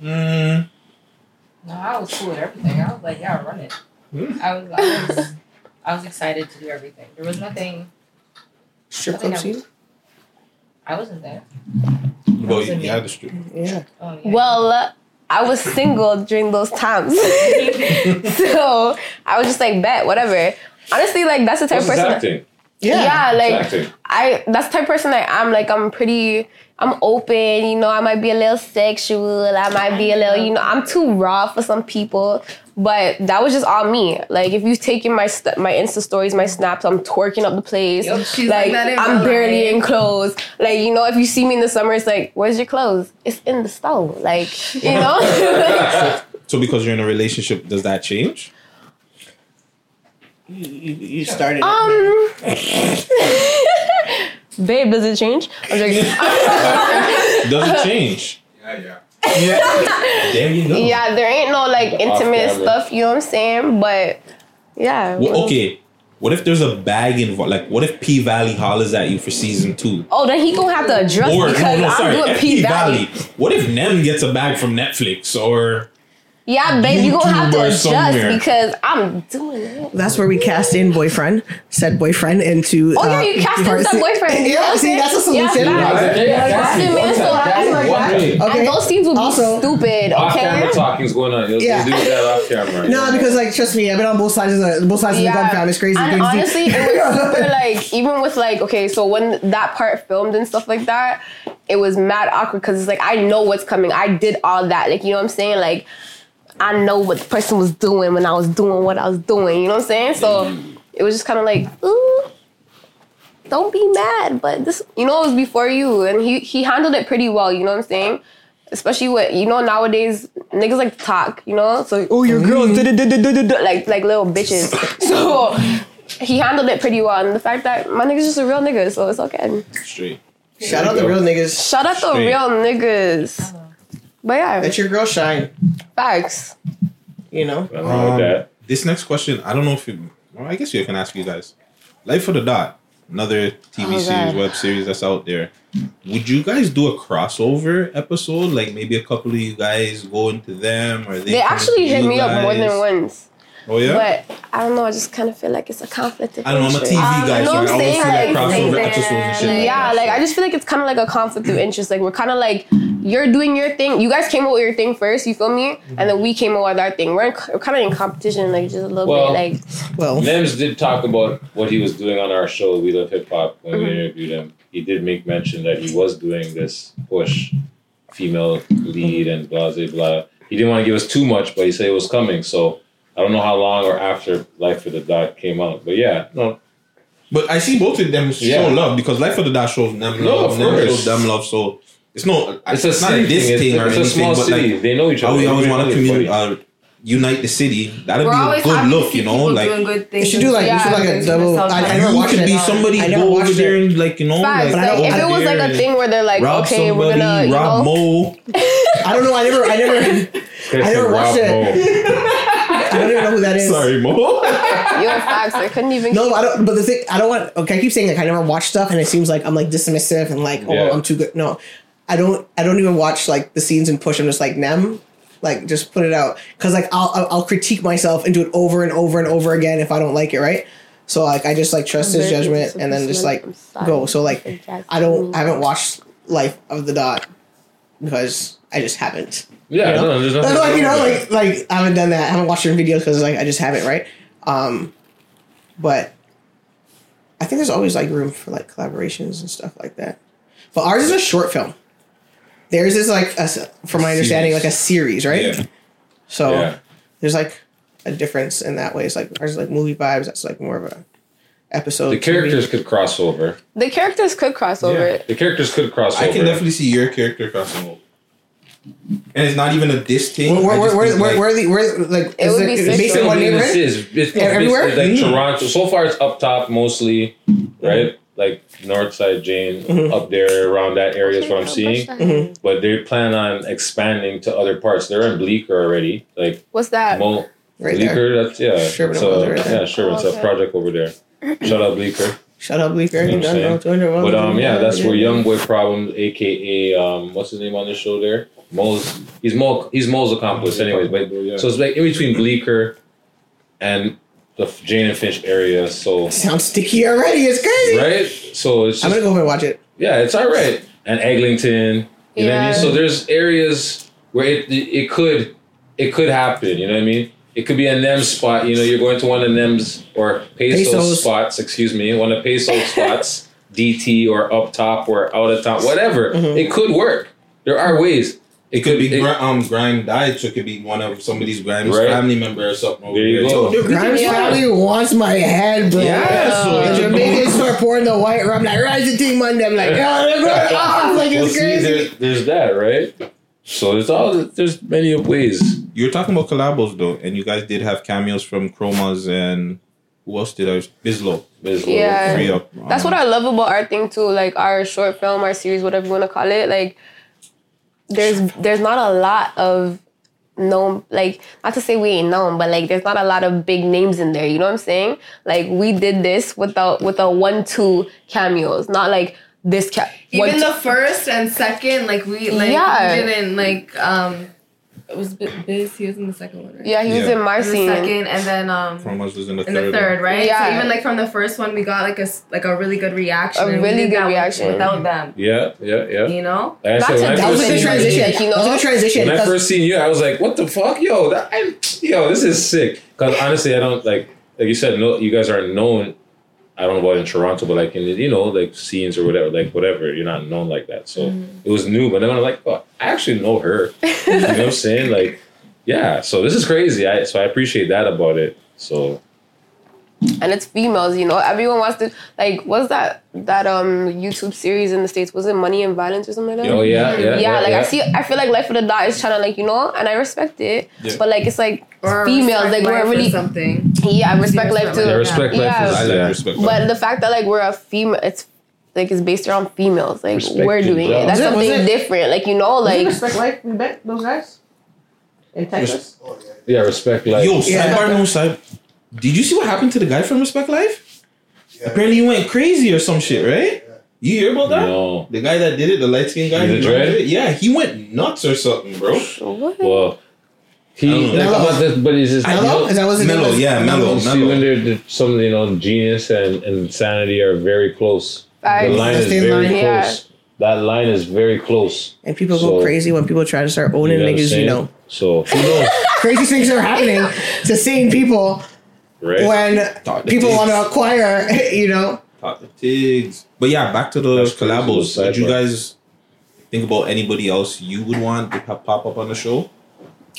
hmm? No, I was cool with everything. I was like, yeah, run it. Hmm. I was, I was, I was excited to do everything. There was nothing. strip nothing club I- scene. I wasn't there. What about you? Wasn't the street. Yeah. Oh yeah. Well, uh, I was single during those times. so I was just like, bet, whatever. Honestly, like, that's the type of person. acting? Yeah, like acting. I that's the type of person I am. Like I'm pretty I'm open, you know, I might be a little sexual, I might be a little, you know, I'm too raw for some people. But that was just all me. Like if you taking my st- my Insta stories, my snaps, I'm twerking up the place. Yup, she's like like I'm barely life. in clothes. Like you know, if you see me in the summer, it's like, where's your clothes? It's in the stove. Like you know. So because you're in a relationship, does that change? You, you, you started. um. Babe, does it change? I'm joking. Does it change? Yeah, yeah. Yeah. there you go. Yeah, there ain't no like intimate camera. stuff, you know what I'm saying? But yeah. Well, okay. What if there's a bag involved? Like, what if P Valley hollers at you for season two? Oh, then he gonna have to address Or because no, no, I'm sorry, doing P Valley. Valley. What if Nem gets a bag from Netflix or Yeah, babe, you gonna have to adjust somewhere. because I'm doing it. That's where we cast in boyfriend, said boyfriend into. Oh yeah, uh, you cast in part- some boyfriend. you know what Yeah, I'm see, that's a solution. Yeah, facts. Yeah, That's it, man. So That's one way. Okay. and those scenes would be Also- stupid. Off Okay. camera talking's going on. You'll, Yeah. you'll do that off camera. No, because like trust me, I've been on both sides of the both sides of the gun fam. It's crazy. And honestly, it was super like even with like okay, so when that part filmed and stuff like that, it was mad awkward because it's like I know what's coming. I did all that, like you know what I'm saying, like. I know what the person was doing when I was doing what I was doing. You know what I'm saying? So it was just kind of like, ooh, don't be mad. But this, you know, it was before you, and he he handled it pretty well. You know what I'm saying? Especially with you know nowadays niggas like to talk. You know, so oh your girl mm. like like little bitches. So he handled it pretty well, and the fact that my nigga's just a real nigga, so it's okay. straight? Shout out the real niggas. Shout out the real niggas. But yeah, Let your girl shine. facts. You know. Nothing wrong with Um, that. This next question, I don't know if you. Well, I guess you can ask you guys. Life for the Dot, another TV Oh, series, God. web series that's out there. Would you guys do a crossover episode? Like maybe a couple of you guys go into them, or they, They come actually into hit you me up more guys? than once. Oh yeah. But I don't know. I just kind of feel like it's a conflict of I don't know. I'm a interest. TV guy, You know so I what I'm always saying? like Like, crossover like, episodes and shit. like yeah, like. I just feel like it's kind of like a conflict of interest. Like we're kind of like you're doing your thing. You guys came up with your thing first. You feel me? And then we came up with our thing. We're, in, we're kind of in competition, like just a little Well, bit. Like Well, Nems did talk about what he was doing on our show, We Love Hip Hop, when we Mhm. interviewed him. He did make mention that he was doing this push, female lead and blah, blah, blah. He didn't want to give us too much, but he said it was coming. So I don't know how long or after Life of the Dot came out. But yeah, no. But I see both of them show Yeah. love because Life of the Dot shows them No, love, of them course. shows them love. So it's no, It's a not city this thing. thing It's, or it's a anything, small but city. like they know each other. We always want to really community, uh, unite the city. That'd We're be a good look, you know. Like doing good you things. should do like you should like a double. I, I it's never you watched could it. be somebody I go over watched there and like you know, facts. like, But Like if it was like a thing where they're like, okay, somebody, we're gonna, you rob know, Mo. I don't know. I never. I never. I never watched it. I don't even know who that is. Sorry, Mo. you're facts. I couldn't even. No, I don't. But the thing, I don't want. Okay, I keep saying like I never watch stuff, and it seems like I'm like dismissive and like oh Yeah. I'm too good. No, I don't. I don't even watch like the scenes and push. I'm just like nem, like just put it out because like I'll, I'll I'll critique myself and do it over and over and over again if I don't like it. Right. So like I just like trust his judgment and then just like go. So like I don't. I haven't watched Life of the Dot because I just haven't. Yeah, you know? no, there's nothing like you know, like like I haven't done that. I haven't watched your videos because like I just haven't. Right. Um. but I think there's always like room for like collaborations and stuff like that. But ours is a short film. Theirs is like a, s- from my understanding, like a series, right? Yeah. So Yeah. there's like a difference in that way. It's like ours is like movie vibes. That's like more of a episode. The characters could cross over. The characters could cross over it. The characters could cross I over. can definitely see your character crossing over. And it's not even a diss thing. Where, I where, just where, think, where, like- where, the, where like It is would it, be is it sick. based in one Still, neighborhood? This is it's Yeah, everywhere? Like Mm. Toronto. So far, it's up top mostly, right? Like North Side Jane Mm-hmm. up there around that area is what I'm seeing. push that. Mhm. But they plan on expanding to other parts. They're in Bleecker already. Like What's that? Mo- Right Bleecker. there. That's yeah. Sherman it's a, Oaks right yeah, sure. It's Okay. a project over there. Shout out Bleecker. Shut up, Bleecker. You know what I'm No, no, saying? But um, yeah, that's where Young Boy Problems, aka um, what's his name on the show there? Mo's. He's Mo. He's Mo's accomplice, anyways. But so it's like in between Bleecker and the Jane and Finch area. So Sounds sticky already. It's crazy. right. So it's I'm gonna go home and watch it. yeah, it's all right. And Eglinton, you know what I mean. Yeah. So there's areas where it it could it could happen. You know what I mean. It could be a NEM spot. You know, you're going to one of NEM's or peso Pesos. spots. Excuse me, one of peso spots, DT or up top or out of top, whatever. Mm-hmm. It could work. There are ways. It could be it- Gri- um Grime died, so it could be one of somebody's Grime's Right. family member or something. Over There you go. Yo, Grimes family wants my head, bro. Yeah, so the it could Jamaicans start pouring the white rum like rising team Monday. I'm like, yo, they're going off like Well, it's see, crazy. there, there's that, right? So there's all there's many ways. You were talking about collabos though, and you guys did have cameos from Chromas and who else did I? Bizlo. Bizlo. Yeah. Free up. That's what I love about our thing too, like our short film, our series, whatever you want to call it. Like, there's there's not a lot of known, like not to say we ain't known, but like there's not a lot of big names in there. You know what I'm saying? Like we did this without with a one two cameos, not like this ca- Even two- the first and second, like we like Yeah. didn't like um it was Bi- Biz, he was in the second one, right? yeah, he was Yeah. in my In the scene. second and then um Chromas was in the in third. the third, one. right? Yeah. So even like from the first one, we got like a s- like a really good reaction. A really good reaction. without them. Yeah, yeah, yeah. You know, Like I Not said, I That was a good transition. You know? That was a good transition. When I first seen you, I was like, "What the fuck, yo? That, I, yo, this is sick." Because honestly, I don't like, like you said, no, you guys aren't known. I don't know about in Toronto, but like in you know, like scenes or whatever, like whatever, you're not known like that. So it was new, but then I'm like, oh, I actually know her. you know what I'm saying? Like, yeah. So this is crazy. I so I appreciate that about it. So and it's females. You know, everyone wants to like. What's that that um YouTube series in the states? Was it Money and Violence or something like that? Oh, yeah, yeah, yeah, like I see. I feel like Life of the Dot is trying to like you know, and I respect it. Yeah. But like it's like or females like we're life really something. yeah. I respect Respect life too. life. yeah, respect life Yeah. is I yeah. like respect. But the fact that like we're a female, it's like it's based around females. Like Respect we're doing it. That's Was it- something it- different. Like you know, Like, like respect life, we bet those guys in Texas. yeah, respect life. Yo, Yeah. sidebar no side. Did you see what happened to the guy from Respect Life? Apparently he went crazy or some shit, right? You hear about that? No. The guy that did it, the light skinned guy. The dread? did it? Yeah, he went nuts or something, bro. what? Well, he, I don't know. like, but, this- but he's just Mellow? Is that what his name Mellow, yeah, mellow, You see, mellow. when they're, the some you know genius and, and insanity are very close. Facts. The line is very line. close. Yeah. That line is very close. And people So- go crazy when people try to start owning You know what I'm niggas, you know. So who knows, Crazy things are happening to sane people right? when people things. want to acquire, you know. Talk the tigs. But yeah, back to the That's crazy, collabos. Did you guys think about anybody else you would want to pop pop up on the show?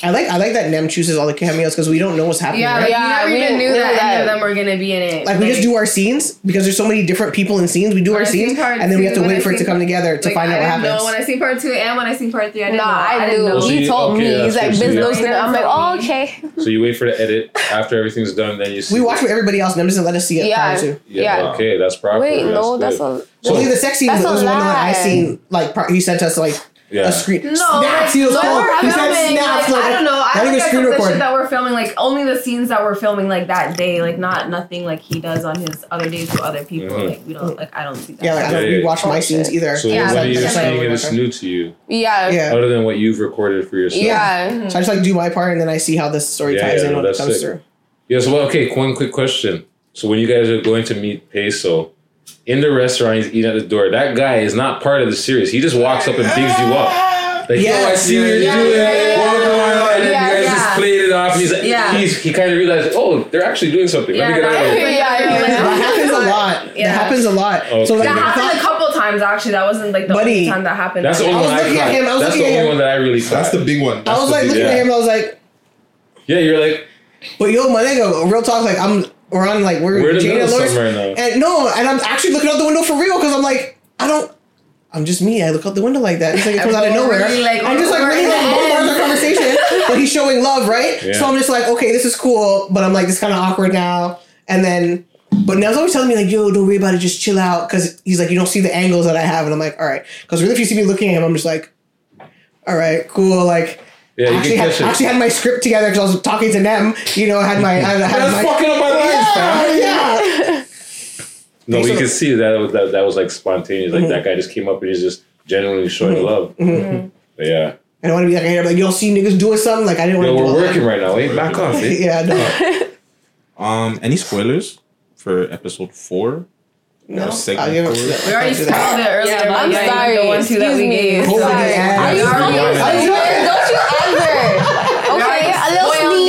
I like I like that Nem chooses all the cameos because we don't know what's happening. Yeah, right? Yeah, we we never even didn't knew know that, any that. of them were gonna be in it. Like we just do our scenes because there's so many different people in scenes. We do When our scenes part and then we have to wait for it to come part- together to like, find out what didn't know happens. when I see part two and when I see part three. I didn't Nah, know. I didn't knew. know. So He you- told okay, me. that's He's like, good. So Biz you- knows I'm like, oh, okay. So you wait for the edit after everything's done, then you see. we watch with everybody else. Nem doesn't let us see it Yeah. Yeah, Yeah. Okay, that's proper. Wait, no, that's a. So only the sex scene was the a one that I lie. seen. Like he sent us like Yeah. a screen. No, snaps. like, he was no, called. we're He said filming, snaps. like, Like, I don't know. I even look at screen some of the shit that we're filming, like only the scenes that we're filming like that day, like not nothing like he does on his other days with other people. Mhm. Like we don't like I don't see that. Yeah, like I don't Yeah, yeah. rewatch my scenes either. So Yeah, what like, are you that's seeing like- and it's new to you, Yeah. Yeah. other than what you've recorded for yourself? Yeah. So I just like do my part and then I see how this story Yeah, ties yeah, in no, when it comes sick. through. Yeah, so well, okay, one quick question. So when you guys are going to meet Peso in the restaurant, he's eating at the door. That guy is not part of the series. He just walks up and bigs you up. Like, yo, I Yes, see what you're yeah, doing. yeah, yeah, Whoa, whoa, whoa, And then yeah, you guys yeah. just just played it off. He's, Yeah. he's he kind of realized, oh, they're actually doing something. Let me get out of here. That happens a lot. Yeah. That happens a lot. So like, that happened thought- a couple times actually. That wasn't like the Buddy. only time that happened. That's the only I was one I looking at him, I was That's the looking at only one that I really caught. That's the big one. I was like looking at him. I was like, Yeah, you're like, but yo, my nigga, real talk. Like I'm, we're on like we're, We're in the Jada middle Lawrence- now. and no, and I'm actually looking out the window for real because I'm like, I don't. I'm just me. I look out the window like that. It's like it comes out of nowhere. really, like, I'm just like really in like the bombarding the conversation, but he's showing love, right? Yeah. So I'm just like, okay, this is cool, but I'm like, this kind of awkward now. And then, but Nell's always telling me like, yo, don't worry about it, just chill out, because he's like, you don't see the angles that I have, and I'm like, all right, because really, if you see me looking at him, I'm just like, all right, cool, like. Yeah, you actually, can had, catch it. actually had my script together because I was talking to them. You know, had my. I had That's my fucking up my lines, fam. Yeah, yeah. no, So- you can see that was that, that was like spontaneous. Like that guy just came up and he's just genuinely showing love. Mhm. But yeah, I don't want to be like, hey, like you don't see niggas doing something. Like I didn't want to do we're all that. working right now. Hey, back off. Eh? yeah, no. Um, any spoilers for episode four? No, I'll give it- We already spoiled it earlier. Yeah, I'm sorry. The one two that we Excuse me. gave. Holy Sorry. ass. Are you already fucking on it. serious? Don't you ever? Okay, a little Spoiled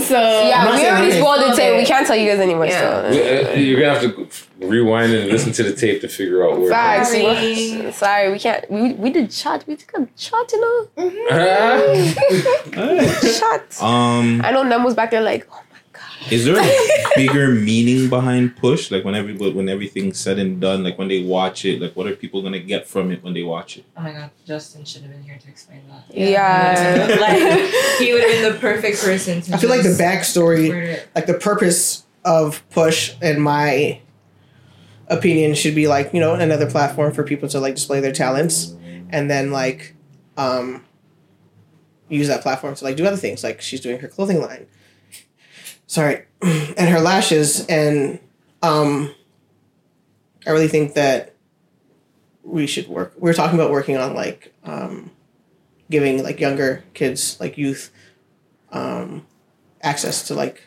the so Yeah, we saying already anything. spoiled the tape. We can't tell you guys anymore. Yeah. So. Uh, You're gonna have to rewind and listen to the tape to figure out where. Sorry. we- Sorry, we can't. We, we did shot. We took a shot, you know. Ah. shot. Um, I know Nem was back there like, oh is there a bigger meaning behind push? Like when every when everything's said and done, like when they watch it, like what are people gonna get from it when they watch it? Oh my god, Justin should have been here to explain that. Yeah. like he would have been the perfect person to I feel like the backstory, like the purpose of Push, in my opinion, should be like you know another platform for people to like display their talents, and then like, um, use that platform to like do other things. Like she's doing her clothing line. Sorry, and her lashes, and um, I really think that we should work. We are talking about working on like um, giving like younger kids, like youth, um, access to like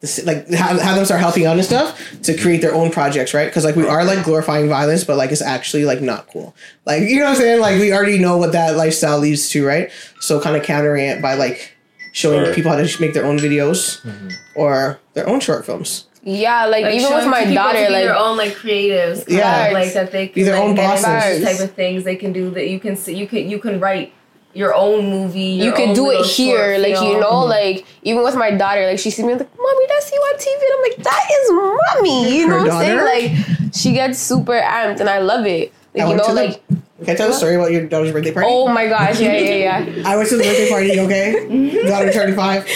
the like have, have them start helping out and stuff to create their own projects, right? Because like we are like glorifying violence, but like it's actually like not cool. Like you know what I'm saying? Like we already know what that lifestyle leads to, right? So kind of countering it by like showing Sure. people how to make their own videos mm-hmm. or their own short films. yeah, like, Like, even with my daughter, like their own like creatives, Yeah. yeah, like that they can Be their like, own bosses. type of things. They can do that. You can see, you can you can write your own movie. you your could own do it here, short like you film. know, like even with my daughter, like she sees me like, "Mommy, that's you on TV," and I'm like, "That is mommy," you Her know what I'm saying? Like she gets super amped, and I love it. I Like you know, to the- like Can I tell the story about your daughter's birthday party? oh my gosh, yeah, yeah, yeah. I went to the birthday party, okay? Mm-hmm. Daughter 35.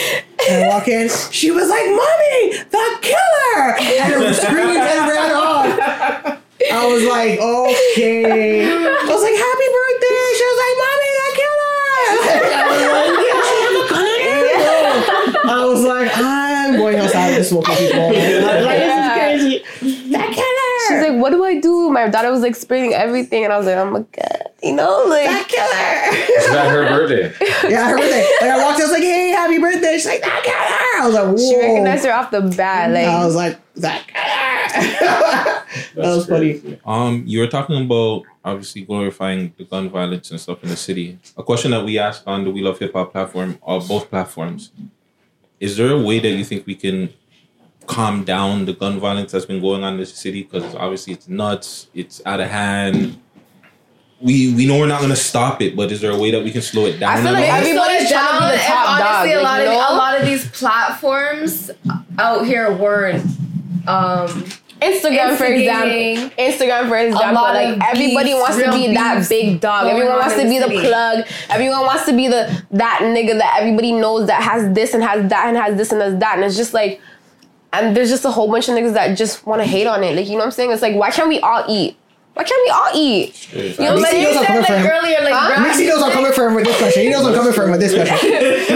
And I walk in, she was like, Mommy, the killer! And screamed and ran off. I was like, okay. I was like, happy birthday. She was like, Mommy, the killer! I was like, yeah, she have a gun in her. I was like, I'm going outside and smoking people. I was like, this is crazy. The killer! She's like, "What do I do?" My daughter was like explaining everything, and I was like, "Oh my god," you know, like The killer! Is that her birthday? Yeah, her birthday. Like I walked in, I was like, "Hey, happy birthday!" She's like, "That killer!" I was like, "Whoa!" she recognized her off the bat. Like I was like, "That killer!" that was funny. Um, you were talking about obviously glorifying the gun violence and stuff in the city. A question that we asked on the We Love Hip Hop platform, or both platforms, is there a way that you think we can calm down the gun violence that's been going on in this city? Because obviously it's nuts, it's out of hand. We we know we're not gonna stop it, but is there a way that we can slow it down? I feel like all? everybody's Slow it trying to be the top and honestly, dog, A lot you of know? a lot of these platforms out here weren't. Um, Instagram, for example. instigating Instagram, for example, like of everybody beefs, wants to be that big dog. Everyone wants to be the the city. plug. Everyone wants to be the that nigga that everybody knows that has this and has that and has this and has that. And it's just like, and there's just a whole bunch of niggas that just want to hate on it. Like you know what I'm saying? It's like, why can't we all eat? Why can't we all eat? You know what I'm Mixie saying? knows I'm coming for him. earlier, like Huh? Mixie knows I'm coming for him with this question. He knows I'm coming for him with this question.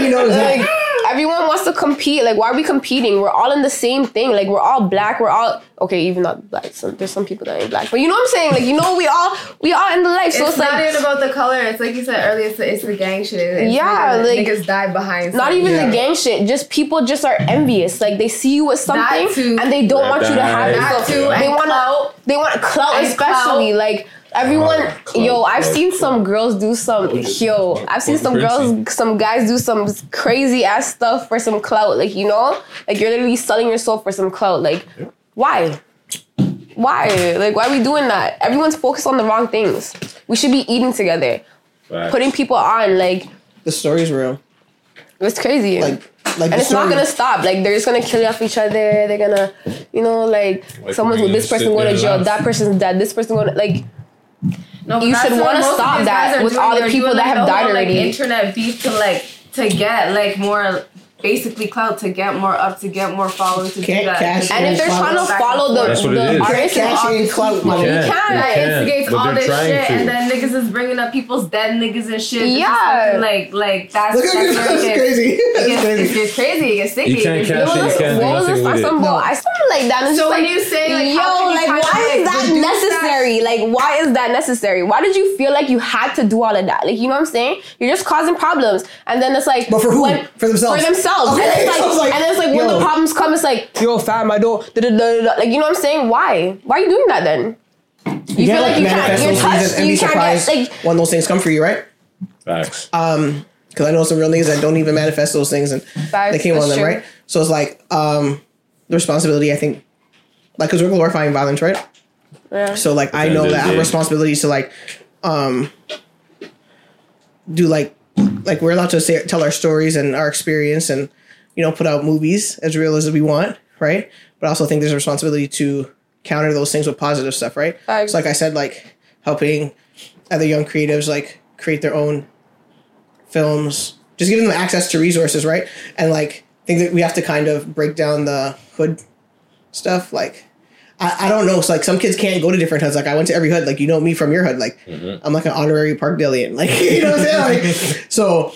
He knows like that. Everyone wants to compete. Like, why are we competing? We're all in the same thing. Like, we're all black. We're all okay. Even not black. Some, there's some people that ain't black, but you know what I'm saying. Like, you know, we all we all in the life. So it's, it's, not like even about the color. It's like you said earlier. It's the, it's the gang shit. It's Yeah, niggas, like- niggas die behind. not something. even the gang shit. Just people just are envious. Like they see you with something too. and they don't want you to have it. So they want clout. to. They want clout, And especially clout. like. Everyone, Clout, yo, I've clout, seen some girls do some, yo, I've seen some girls, some guys do some crazy ass stuff for some clout. Like, you know, like you're literally selling yourself for some clout. Like, why? Why? Like, why are we doing that? Everyone's focused on the wrong things. We should be eating together, Facts. putting people on. Like, The story's real. it's crazy. Like, like and the it's not gonna stop. Like they're just gonna kill off each other. They're gonna, you know, like, Like, someone's with this person going to jail. That person's dead. This person going to like. No, but You should wanna stop that with all the people that have died like, already. internet beef to like to get like more basically clout to get more up to get more followers to Can't do that. cash And if they're trying to follow the, That's what the is. artist, Can't cash in clout. You You can, can. you That can, instigates but all they're this trying shit, to. and then niggas is bringing up people's dead niggas and shit. This is Yeah. fucking, like like that's Look at that's you, where it that's gets- crazy. It That's gets, crazy. it gets crazy. It gets sticky. You can't It cash it, was you this? can't do What was nothing this? with it. some bull? I something like that. And it's So just when like, you say, like, yo, how can you like, kind of, why is like, that reduce necessary? Like, why is that necessary? Why did you feel like you had to do all of that? Like, you know what I'm saying? You're just causing problems, and then it's like, But for who? when- For themselves. For themselves. Okay, and it's like, so like, and then it's like when the problems come, it's like, yo, fam, I don't. Da, da, da, da, da. Like, you know what I'm saying? Why? Why are you doing that then? You, feel like like you can't- manifest you're those touched, and you be can't get, surprised like- when those things come for you, right? Facts. Um, because I know some real niggas that don't even manifest those things and Facts, they came on them, true. right? So it's like um, the responsibility. I think, like, because we're glorifying violence, right? Yeah. So like, I know that I the have day. responsibilities to like, um, do like, like we're allowed to say tell our stories and our experience and you know put out movies as real as we want, right? But I also think there's a responsibility to counter those things with positive stuff, right? So like I said, like helping other young creatives like create their own films, just giving them access to resources, right? And like I think that we have to kind of break down the hood stuff. Like I, I don't know. So like some kids can't go to different hoods. Like I went to every hood. Like you know me from your hood. Like mm-hmm. I'm like an honorary park Parkdalian. Like you know what I'm saying? Like so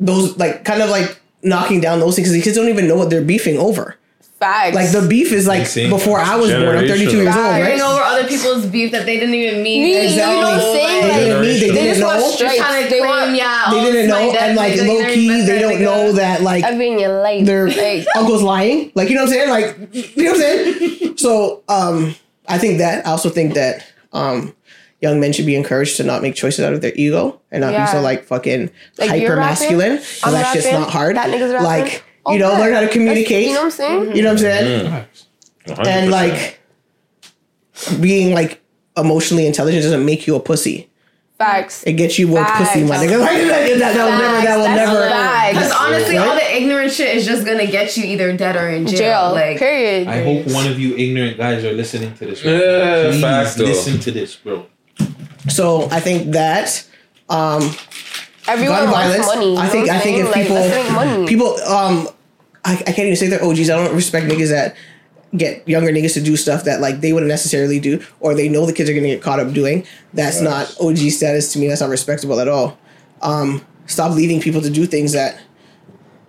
those like kind of like knocking down those things because the kids don't even know what they're beefing over. Facts. Like the beef is like before I was born. I'm 32 years old, Fighting right? over other people's beef that they didn't even mean. Me, Exactly. You know what I'm saying? They didn't need- they they didn't just want know. stripes. Trying to They claim, want yeah, They oh, didn't know, and like low key, they don't know that like everything your life. their like, uncle's lying. Like you know what I'm saying? Like you know what I'm saying? So um I think that I also think that um young men should be encouraged to not make choices out of their ego and not Yeah. be so like fucking Like, hyper masculine. rapping, Because I'm that shit's rapping, not hard. that nigga's rapping. Like Oh, you know, good. learn how to That's- communicate. you know what I'm saying? You know what I'm saying? Mm. And 100%. like being like emotionally intelligent doesn't make you a pussy. Facts. It gets you more Facts. pussy, my nigga. Like, that, that, that will never. That will That's never. facts. Because honestly, Right? all the ignorant shit is just gonna get you either dead or in jail. Jail. Like, period. I hope one of you ignorant guys are listening to this. Right? Yeah, Please facts, though. listen to this, bro. So I think that um, Everyone gun wants violence. money. I think I think if people let's money. people um I, I can't even say they're OGs. I don't respect niggas that get younger niggas to do stuff that like they wouldn't necessarily do or they know the kids are gonna get caught up doing. That's not OG status to me. That's not respectable at all. Um, stop leading people to do things that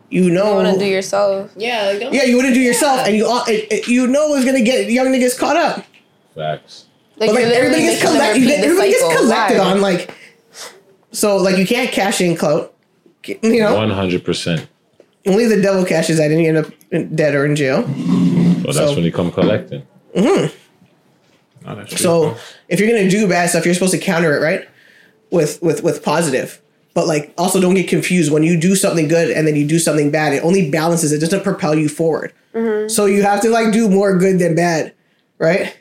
you know you want to do yourself. yeah, like, don't- yeah, you wouldn't do yourself, and you all- it, it, you know is gonna get young niggas caught up. Facts. Like, but like everybody gets making them collected. Everybody gets collected on like. So like you can't cash in clout. You know, One hundred percent. only the devil cashes that, and you end up dead or in jail. Well, that's So- when you come collecting. Mhm. So if you're gonna do bad stuff, you're supposed to counter it, right? With with with positive. But like also don't get confused when you do something good and then you do something bad. It only balances. It doesn't propel you forward. So you have to like do more good than bad, right?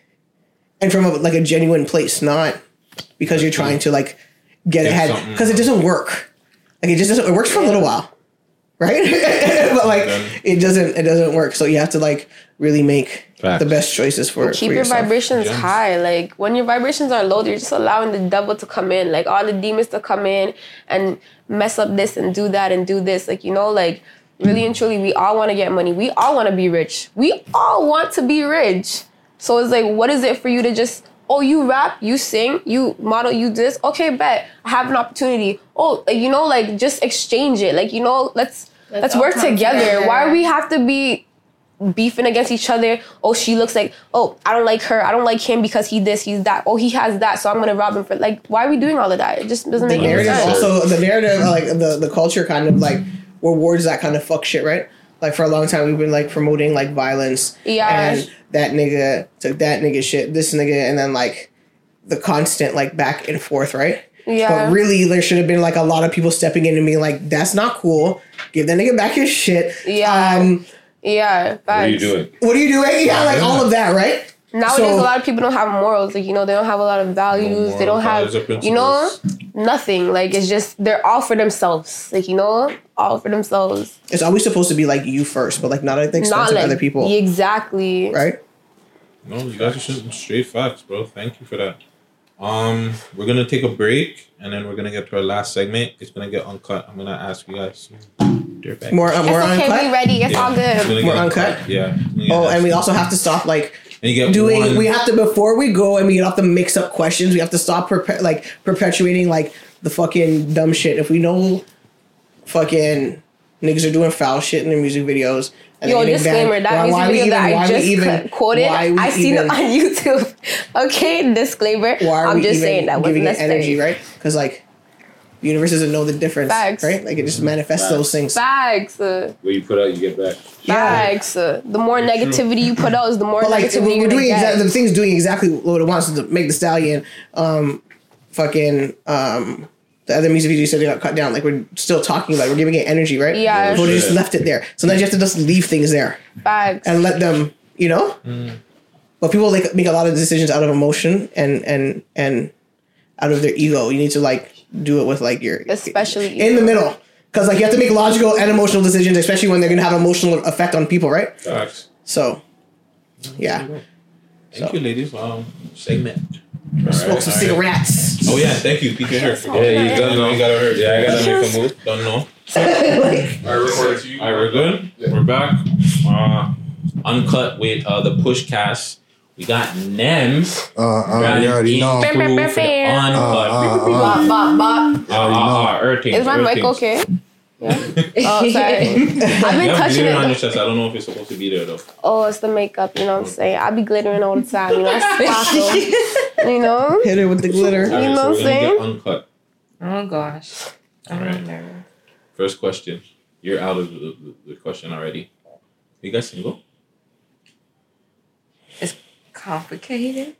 And from a, like a genuine place, not because you're trying to like get Get ahead. Because it doesn't work. Like it just doesn't. It works for a little while, right? but like it doesn't. It doesn't work. So you have to like really make Facts. the best choices for Keep for your vibrations Gems. high. Like when your vibrations are low, you're just allowing the devil to come in, like all the demons to come in and mess up this and do that and do this. Like, you know, like really and truly, we all want to get money. We all want to be rich. We all want to be rich. So it's like, what is it for you to just, oh, you rap, you sing, you model, you this? Okay, bet. I have an opportunity. Oh, you know, like just exchange it. Like, you know, let's let's, Let's work together. together. Why we have to be beefing against each other. Oh, she looks like, oh, I don't like her. I don't like him because he this, he's that. Oh, he has that, so I'm gonna rob him for like why are we doing all of that? It just doesn't the make any narrative sense. also the narrative like the the culture kind of like rewards that kind of fuck shit right like for a long time we've been like promoting like violence Yeah. and that nigga took that nigga shit this nigga and then like the constant like back and forth, right? Yeah. But really, there should have been like a lot of people stepping in and being like, "That's not cool. Give that nigga back his shit." Yeah. Um, Yeah. What are you doing? what are you doing? Yeah, like all of that, right? Nowadays, So- a lot of people don't have morals. Like you know, they don't have a lot of values. they don't have, you know, nothing. Like it's just they're all for themselves. Like you know, all for themselves. It's always supposed to be like you first, but like not at the expense Not of like other people, Exactly. right? No, you guys are shooting straight facts, bro. Thank you for that. Um, we're gonna take a break and then we're gonna get to our last segment. It's gonna get uncut. I'm gonna ask you guys some dirtbag. More, uh, more It's okay. uncut. We ready. It's all good. More get uncut? Yeah. Oh, and we also have to stop like And you get doing. one- We have to before we go and we have to mix up questions. We have to stop perpe- like perpetuating like the fucking dumb shit. If we know, fucking niggas are doing foul shit in their music videos. and Yo, disclaimer, banned, that why- music why we video that even- why I just even- quoted, I seen even- it on YouTube. Okay, disclaimer. Why are I'm we just even saying that wasn't giving necessary. energy, right? Because like, the universe doesn't know the difference, Facts. right? Like it just manifests those things. Facts. Uh, What you put out, you get back. facts. Uh, the more negativity you put out, is the more But like negativity we're you're doing gonna exactly get. the thing's doing exactly what it wants to make the stallion. Um, fucking um, the other music video you said they got cut down. Like we're still talking about, it. we're giving it energy, right? Yeah. But we just left it there. Sometimes you have to just leave things there Facts. and let them, you know. But people like make a lot of decisions out of emotion and and and out of their ego. You need to like do it with like your Especially in the middle. Because like you have to make logical and emotional decisions, especially when they're gonna have emotional effect on people, right? Facts. So, yeah. Thank you, ladies. Um, segment. Smoke some cigarettes. Oh yeah, thank you, Peter. Here. Yeah, you done know. You gotta hurt. Yeah, I gotta make a move. Don't know. I recorded to you. All right, we're good. We're back. Uh, uncut with uh, the push cast. We got Nems. Uh, uh, Got you an already know. intro for the uncut. Uh, uh, uh, Bop, bop, bop. Uh, uh, uh, earthing, Is my mic earthing. okay? Yeah. Oh, sorry. I've been You have touching glitter on your it. chest. I don't know if it's supposed to be there though. Oh, it's the makeup. You know what I'm saying? I be glittering all the time. You know, I sparkle. you know. Hit it with the glitter. All right, know so what we're I'm gonna saying? get uncut. Oh gosh. I'm Alright. nervous. First question. You're out of the, the, the question already. You guys single? Complicated.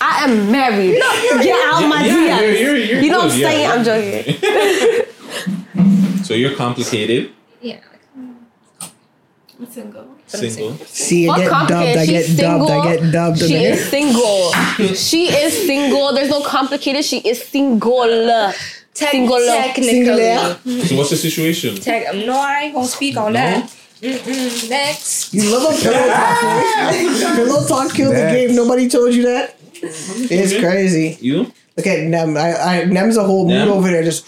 I am married. Get out my Yeah, DMs. you're- you're- you're you know what I'm good, yeah. saying? I'm joking. So you're complicated, Yeah. I'm single. single. See, I get dubbed. I get She's dubbed. I single. get dubbed. She is single. she is single. There's no complicated. She is single. Single. Singular. So what's the situation? Tech. No, I ain't gonna speak on that. Mm-mm. Next. You love a pillow talk. Ah! right? pillow talk killed the game. Nobody told you that. It's crazy. You? Okay, at Nem. I, I Nem's a whole Nem? mood over there, just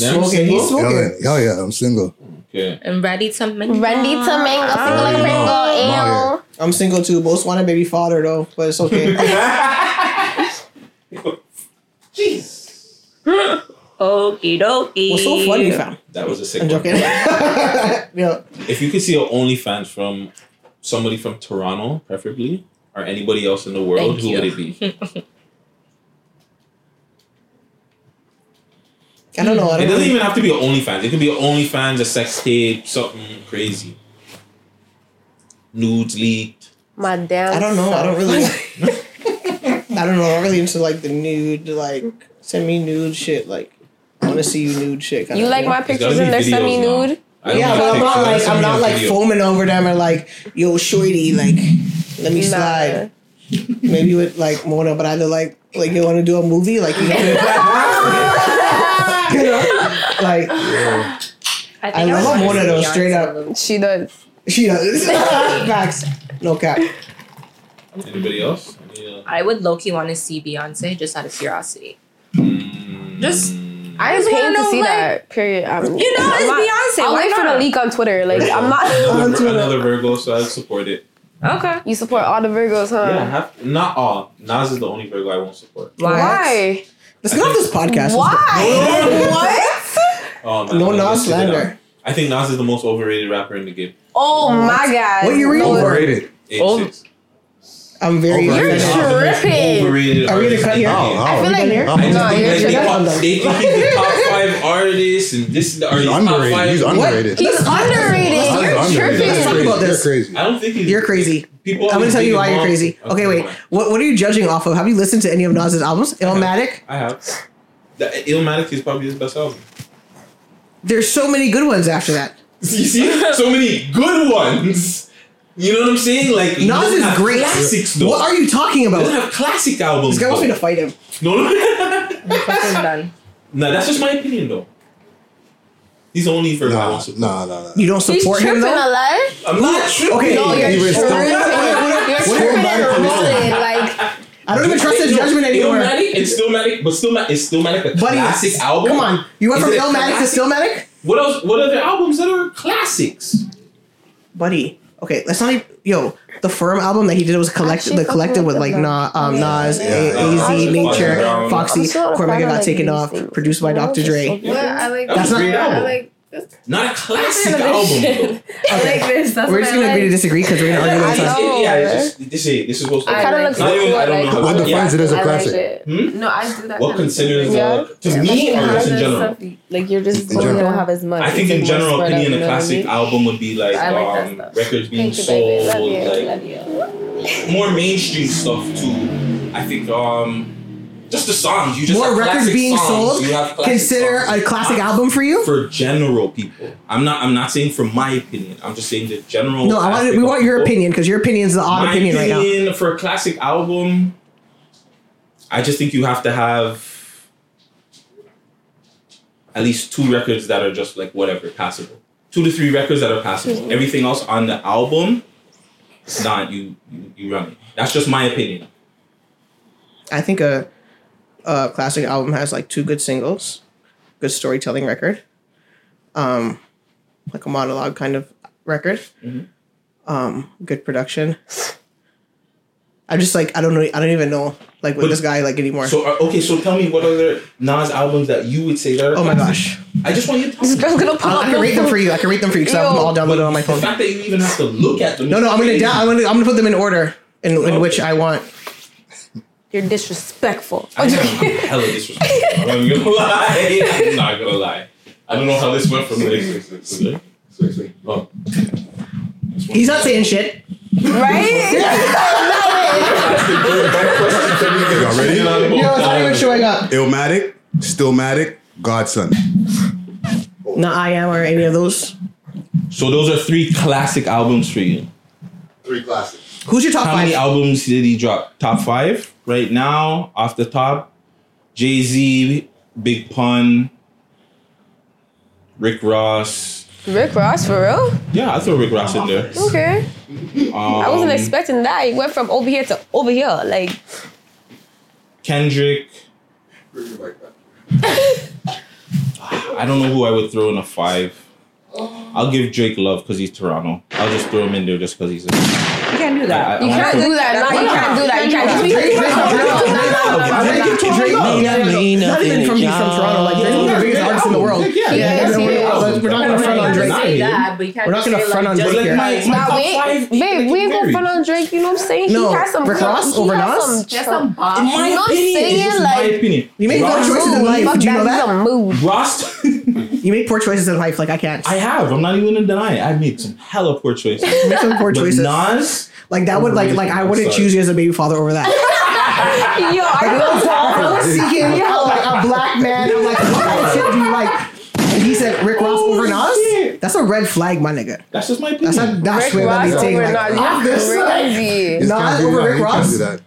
Nem smoking. He's single? Hell smoking. Oh, yeah, hell yeah, I'm single. Okay. I'm ready to mingle. Ready to mingle. Single like a Pringle. Ew. I'm single too. Both want a baby father though, but it's okay. Okie dokie. What's so funny, fam? That was a sick I'm one. joking. yeah. If you could see an OnlyFans from somebody from Toronto, preferably, or anybody else in the world, Thank who you. would it be? I don't know. I It don't doesn't really, even have to be an OnlyFans. It could be an OnlyFans, a sex tape, something crazy. Nudes leaked. My damn. I don't know. I don't really. I don't know. I'm really into like the nude, like send me nude shit. Like I want to see you nude shit. You like my pictures and they're semi nude? Yeah, but I'm not like I'm not like video. foaming over them or like yo shorty like let me Nah. slide. Maybe with like Mona, but either like like you want to do a movie like you, you know like I, I love Mona though straight up She does. she does facts no cap. Anybody else? Any, uh, I would low key want to see Beyonce just out of curiosity. mm, Just I just just wanna paying to know, see like- that. Period. I'm, You know, I'm it's not- Beyonce, I'll why wait for not? the leak on Twitter. Like I'm not. another, another Virgo, so I support it. Okay. You support all the Virgos, huh? Yeah, have, not all. Nas is the only Virgo I won't support. Why? Let's get off this podcast. Why? what? Oh, No Nas slander. I think Nas is the most overrated rapper in the game. Oh my god. What year were you No, born? Overrated. Eight Oh. Six. I'm very. You're Nas is the most tripping. Overrated Are we gonna cut here? Oh, game. Oh, I feel like Oh, you're. oh, I just No, think you're like, they, tripping. they think he's the top five artist and this are He's his top underrated. five. He's underrated. He's underrated. He's You're underrated. tripping. That's Talk crazy. about You're this. crazy. I don't think he's. You're crazy. People I'm gonna tell you why you're crazy. Okay, Okay, wait. What What are you judging off of? Have you listened to any of Nas's albums? Illmatic. I have. The Illmatic is probably his best album. There's so many good ones after that. You see, so many good ones. You know what I'm saying? Like he Nas doesn't is great. Classics though. What are you talking He about? doesn't have classic albums. This guy wants though. me to fight him. No, no. Fucking done. no, that's just my opinion though. He's only for Nah, nah, nah, nah. You don't He's support him tripping though. a lot. I'm not tripping. Okay, No, you're Even still- tripping. You're tripping and rolling. Like I don't even trust his judgment anymore. Illmatic, it's Stillmatic, but Stillmatic, it's Stillmatic a Buddy, classic album? Come on, you went Is from it a Illmatic to classic? Stillmatic, What else? What other albums that are classics? buddy. Okay, let's not. Even, yo, the Firm album that he did was collective. The collective with like Na, um, Nas, A- AZ, Nature, Foxy, so Cormega got like, taken off. Produced by Dr. Dre. Yeah, I like That That's a great I album. Like Not a classic album. this though. shit. Like this. That's We're just gonna agree to disagree because we're gonna argue all the I time. know. yeah, it's just, this is this is supposed to. I kinda like looks it. I don't like- know. What defines it as a classic? it. Hmm? No, I do that. What considers thing. uh, to me or just in general? Stuff, like you're just you don't have as much. I think in general spread out, opinion, a know what I classic album would be like, I like that um, records being Thank you, baby. Love sold, like more mainstream stuff too. I think um, just the songs. You just More have records being songs. sold. You have Consider songs. a classic album for you. for general people. I'm not. I'm not saying from my opinion. I'm just saying the general. No, I want. We want your people. opinion because your opinion is the odd My opinion right now. for a classic album, I just think you have to have at least two records that are just like whatever passable. Two to three records that are passable. Everything else on the album, it's not you. You, you run it. That's just my opinion. I think a, a classic album has like two good singles, good storytelling record, um, like a monologue kind of record, um, good production. I'm just like I don't know I don't even know like what But- this guy like anymore. So uh, okay, so tell me what other Nas albums that you would say that are. oh my gosh, I just want you to tell This me. girl's gonna pull I, I can rate them for you. I can rate them for you because I have them all downloaded on my phone. The phone. fact that you even have to look at them. No, no, I'm gonna down, I'm gonna I'm gonna put them in order in, in Okay. which I want. You're disrespectful. I am hella disrespectful. I'm not even gonna lie. I'm not gonna lie. I don't know how this went from like. Oh. He's not saying shit. Right? Y'all ready? Yo, it's not even showing up. Illmatic, Stillmatic, God's Son. Not I am or any of those. So those are three classic albums for you. Three classics. Who's your top How five? many albums did he drop? Top five right now, off the top. Jay Z, Big Pun, Rick Ross. Rick Ross, for real? Yeah, I throw Rick Ross in there. Okay. Um, I wasn't expecting that. He went from over here to over here. Like, Kendrick. I don't know who I would throw in a five. I'll give Drake love because he's Toronto. I'll just throw him in there just because he's. A, You can't do that. I- I- you can't do that. No, you can't do that. You can't just be Drake- Drake- No, no, no, no, no, no, no, no. Drake, not even from he's from Toronto. Like Drake's one of the biggest artists in the world. Yeah, we're, he is. we're- we're not gonna front on Drake. Nah, say yeah. that, but you can't We're not gonna front on just Drake like here. my- my Nah, top wait, five, babe, like, we ain't gonna front on Drake. You know what I'm saying? No, he has some. Rick Ross he over Nas? some Just tr- some bop. In my You know what I'm opinion, it's just saying? my opinion. You made poor choices in life. Fuck Did you know He's that? a mood. Ross, You made poor choices in life. Like I can't. I have. I'm not even gonna deny it. I made some hella poor choices. You made some poor But choices. Nas, Like that would like oh like I wouldn't choose you as a baby father over that. Yo, are I was, you I was seeking like a black man. I'm like, what kind of shit do you like? And he said Rick Ross Oh, over Nas. That's a red flag, my nigga. that's just my opinion. That's not that's Rick where Ross I'm over saying like, Nas? off You're this side. crazy. Just Nas can't over that. Rick You Ross? Can't do that.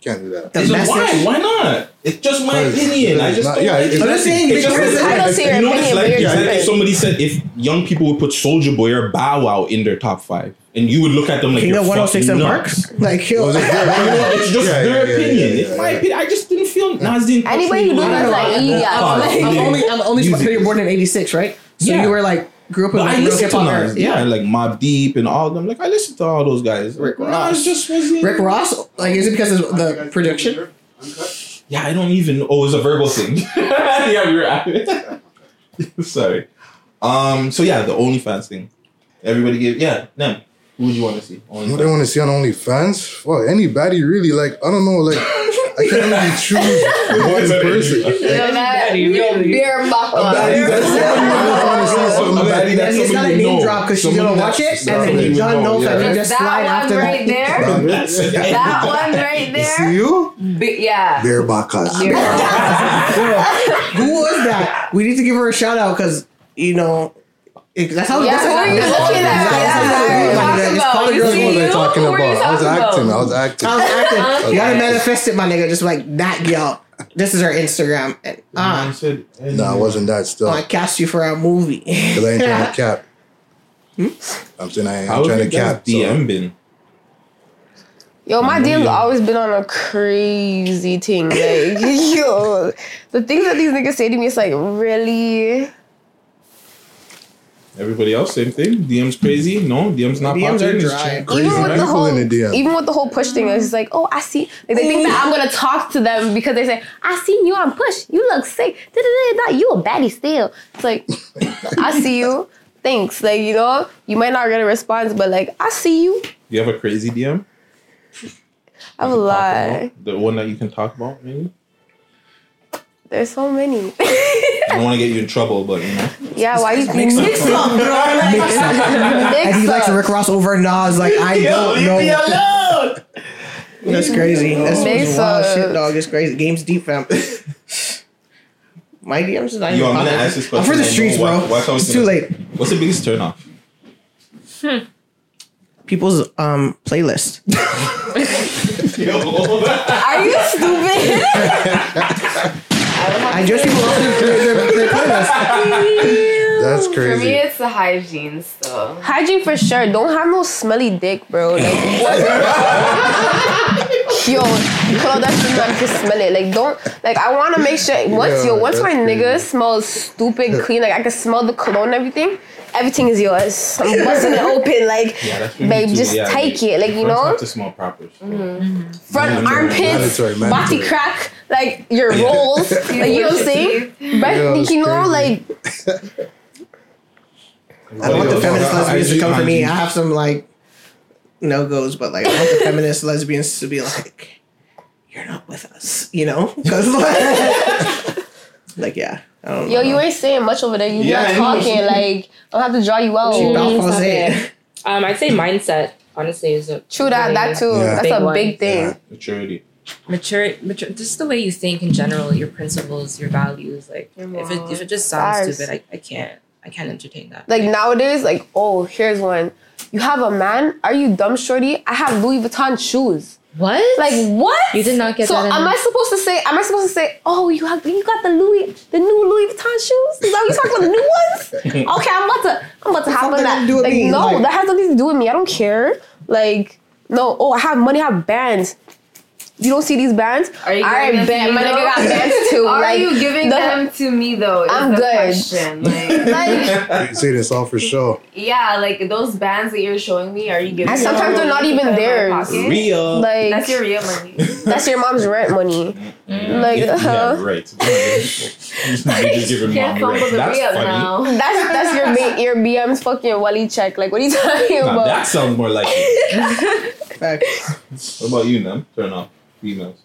Can't do that. The message. why? Why not? It's just my Because- opinion. I just not- don't yeah, like it's- it. I'm just saying, It's just because like- I don't see your you know opinion like? very like if somebody said if young people would put Soulja Boy or Bow Wow in their top five, and you would look at them like you're 106 fucking and nuts. Parks. Like yo, Was it their You know, opinion? it's just Yeah, their yeah, yeah, opinion. yeah, it's my yeah. opinion. I just didn't feel Nas didn't. Anybody who push me do to that is the like, yeah, five. like- He I'm only I'm only Music. because you're born in '86, right? So Yeah. you were like grew up with But like I real hip to hop Nas, era. yeah, like Mobb Deep and all of them. Like I listened to all those guys. Rick Nas Ross. just wasn't. Rick Ross, like is it because of the production? Yeah, I don't even. Oh, it's a verbal thing. yeah, you're at it. Sorry. Um. So yeah, the OnlyFans thing. Everybody give. Yeah, them. Who would you want to see? What they want to see on OnlyFans? Well, anybody really. Like I don't know. Like I can't really choose one person. You know that? Beer buckle. And he's gonna name drop because she's gonna watch it, and then he done know that he just That slide one after right there. that one right there. you? Be- yeah. Beer Bacchus. Who was that? We need to give her a shout out because you know. It- That's how. Yeah, that's who how- are you that's looking at? that's how- Yeah, that's how- who are you just call talking the about? girls You what see they're you? talking Who are you I was acting. about? I was acting. I was acting. You gotta manifest it, my nigga. Just like that, girl. This is our Instagram. And, ah, No, it wasn't that still. I cast you for a movie. Because I ain't trying to cap. I'm saying I ain't How trying to have you guys cap. so- DM been? Yo, my DM's always been on a crazy thing. Like, yo, the things that these niggas say to me, it's like, really? Everybody else, same thing. DM's crazy. No, DM's not DMs are popping. It's dry. crazy, Even with right? the whole, in the DM. even with the whole push thing, it's like, oh, I see. Like, they think that I'm gonna talk to them because they say, I seen you on push. You look sick. Da-da-da-da. You a baddie still. It's like, I see you. Thanks. Like, you know, you might not get a response, but like, I see you. You have a crazy DM? I have a lot. The one that you can talk about, maybe? There's so many. I don't want to get you in trouble, but you know. yeah, why you Mix up. mix up, bro? Like, Mix up. and he likes. Rick Ross over Nas. Like I don't know. That's crazy. That's Mix wild up. shit, dog. It's crazy. Game's deep, fam. My DMs is not Yo, even I'm gonna ask this I'm for the streets, bro. why I It's too gonna- late. What's the biggest turn off? People's um playlist. Are you stupid? I judge people off their, their, their, their playlist. That's crazy. For me, it's the hygiene still. Hygiene for sure. Don't have no smelly dick, bro. Like, what? yo, you pull out that shit and just smell it. Like, don't. Like, I want to make sure once Yeah, yo, once my that's nigga smells stupid clean, like I can smell the cologne and everything. Everything is yours. I'm busting it open, like, Yeah, that's for me babe, just Yeah, take like, it, like you fronts know, have to smell proper. Mm-hmm. Mm-hmm. front Mandatory, armpits, mandatory, body mandatory. crack, like your rolls, like you know what I'm saying, but Yeah, you know, crazy. like I don't want the feminist lesbians to come for me. I have some like no goes, but like I want the feminist lesbians to be like, "You're not with us," you know? Because like, like, yeah, I don't yo, know. you ain't saying much over there. You Yeah, not know. talking. Like, I'll have to draw you out. She Mm, to say okay. it. Um, I'd say mindset. Honestly, is a True that, that too. Yeah. That's big a one. big thing. Yeah. Maturity. mature, mature. Just the way you think in general, your principles, your values. Like, if it if it just sounds Facts. stupid, I, I can't I can't entertain that. Like nowadays, like, oh, here's one. You have a man? Are you dumb, shorty? I have Louis Vuitton shoes. What? Like what? You did not get so that in- am I supposed to say? Am I supposed to say? Oh, you have you got the Louis, the new Louis Vuitton shoes? Is that what you talking about? The new ones? Okay, I'm about to, I'm about to hop on something that. to do with like me, no, like- that has nothing to do with me. I don't care. Like no. Oh, I have money. I have bands. You don't see these bands? Are you All right, giving them bet my nigga got bands too. Are like, you giving the- them to me though? Is I'm the good. Question. Like, Like You say this all for sure. yeah, like those bands that you're showing me. Are you giving? And sometimes they're not even put theirs. Real. like That's your real money. that's your mom's rent money. Like yeah, uh-huh. yeah, right. You're just giving Can't mom come rent. That's real funny. now. That's that's your ba- your BM's fucking Wally check. Like what are you talking Now, about? that sounds more like it. Facts. What about you, Nem? Turn off females.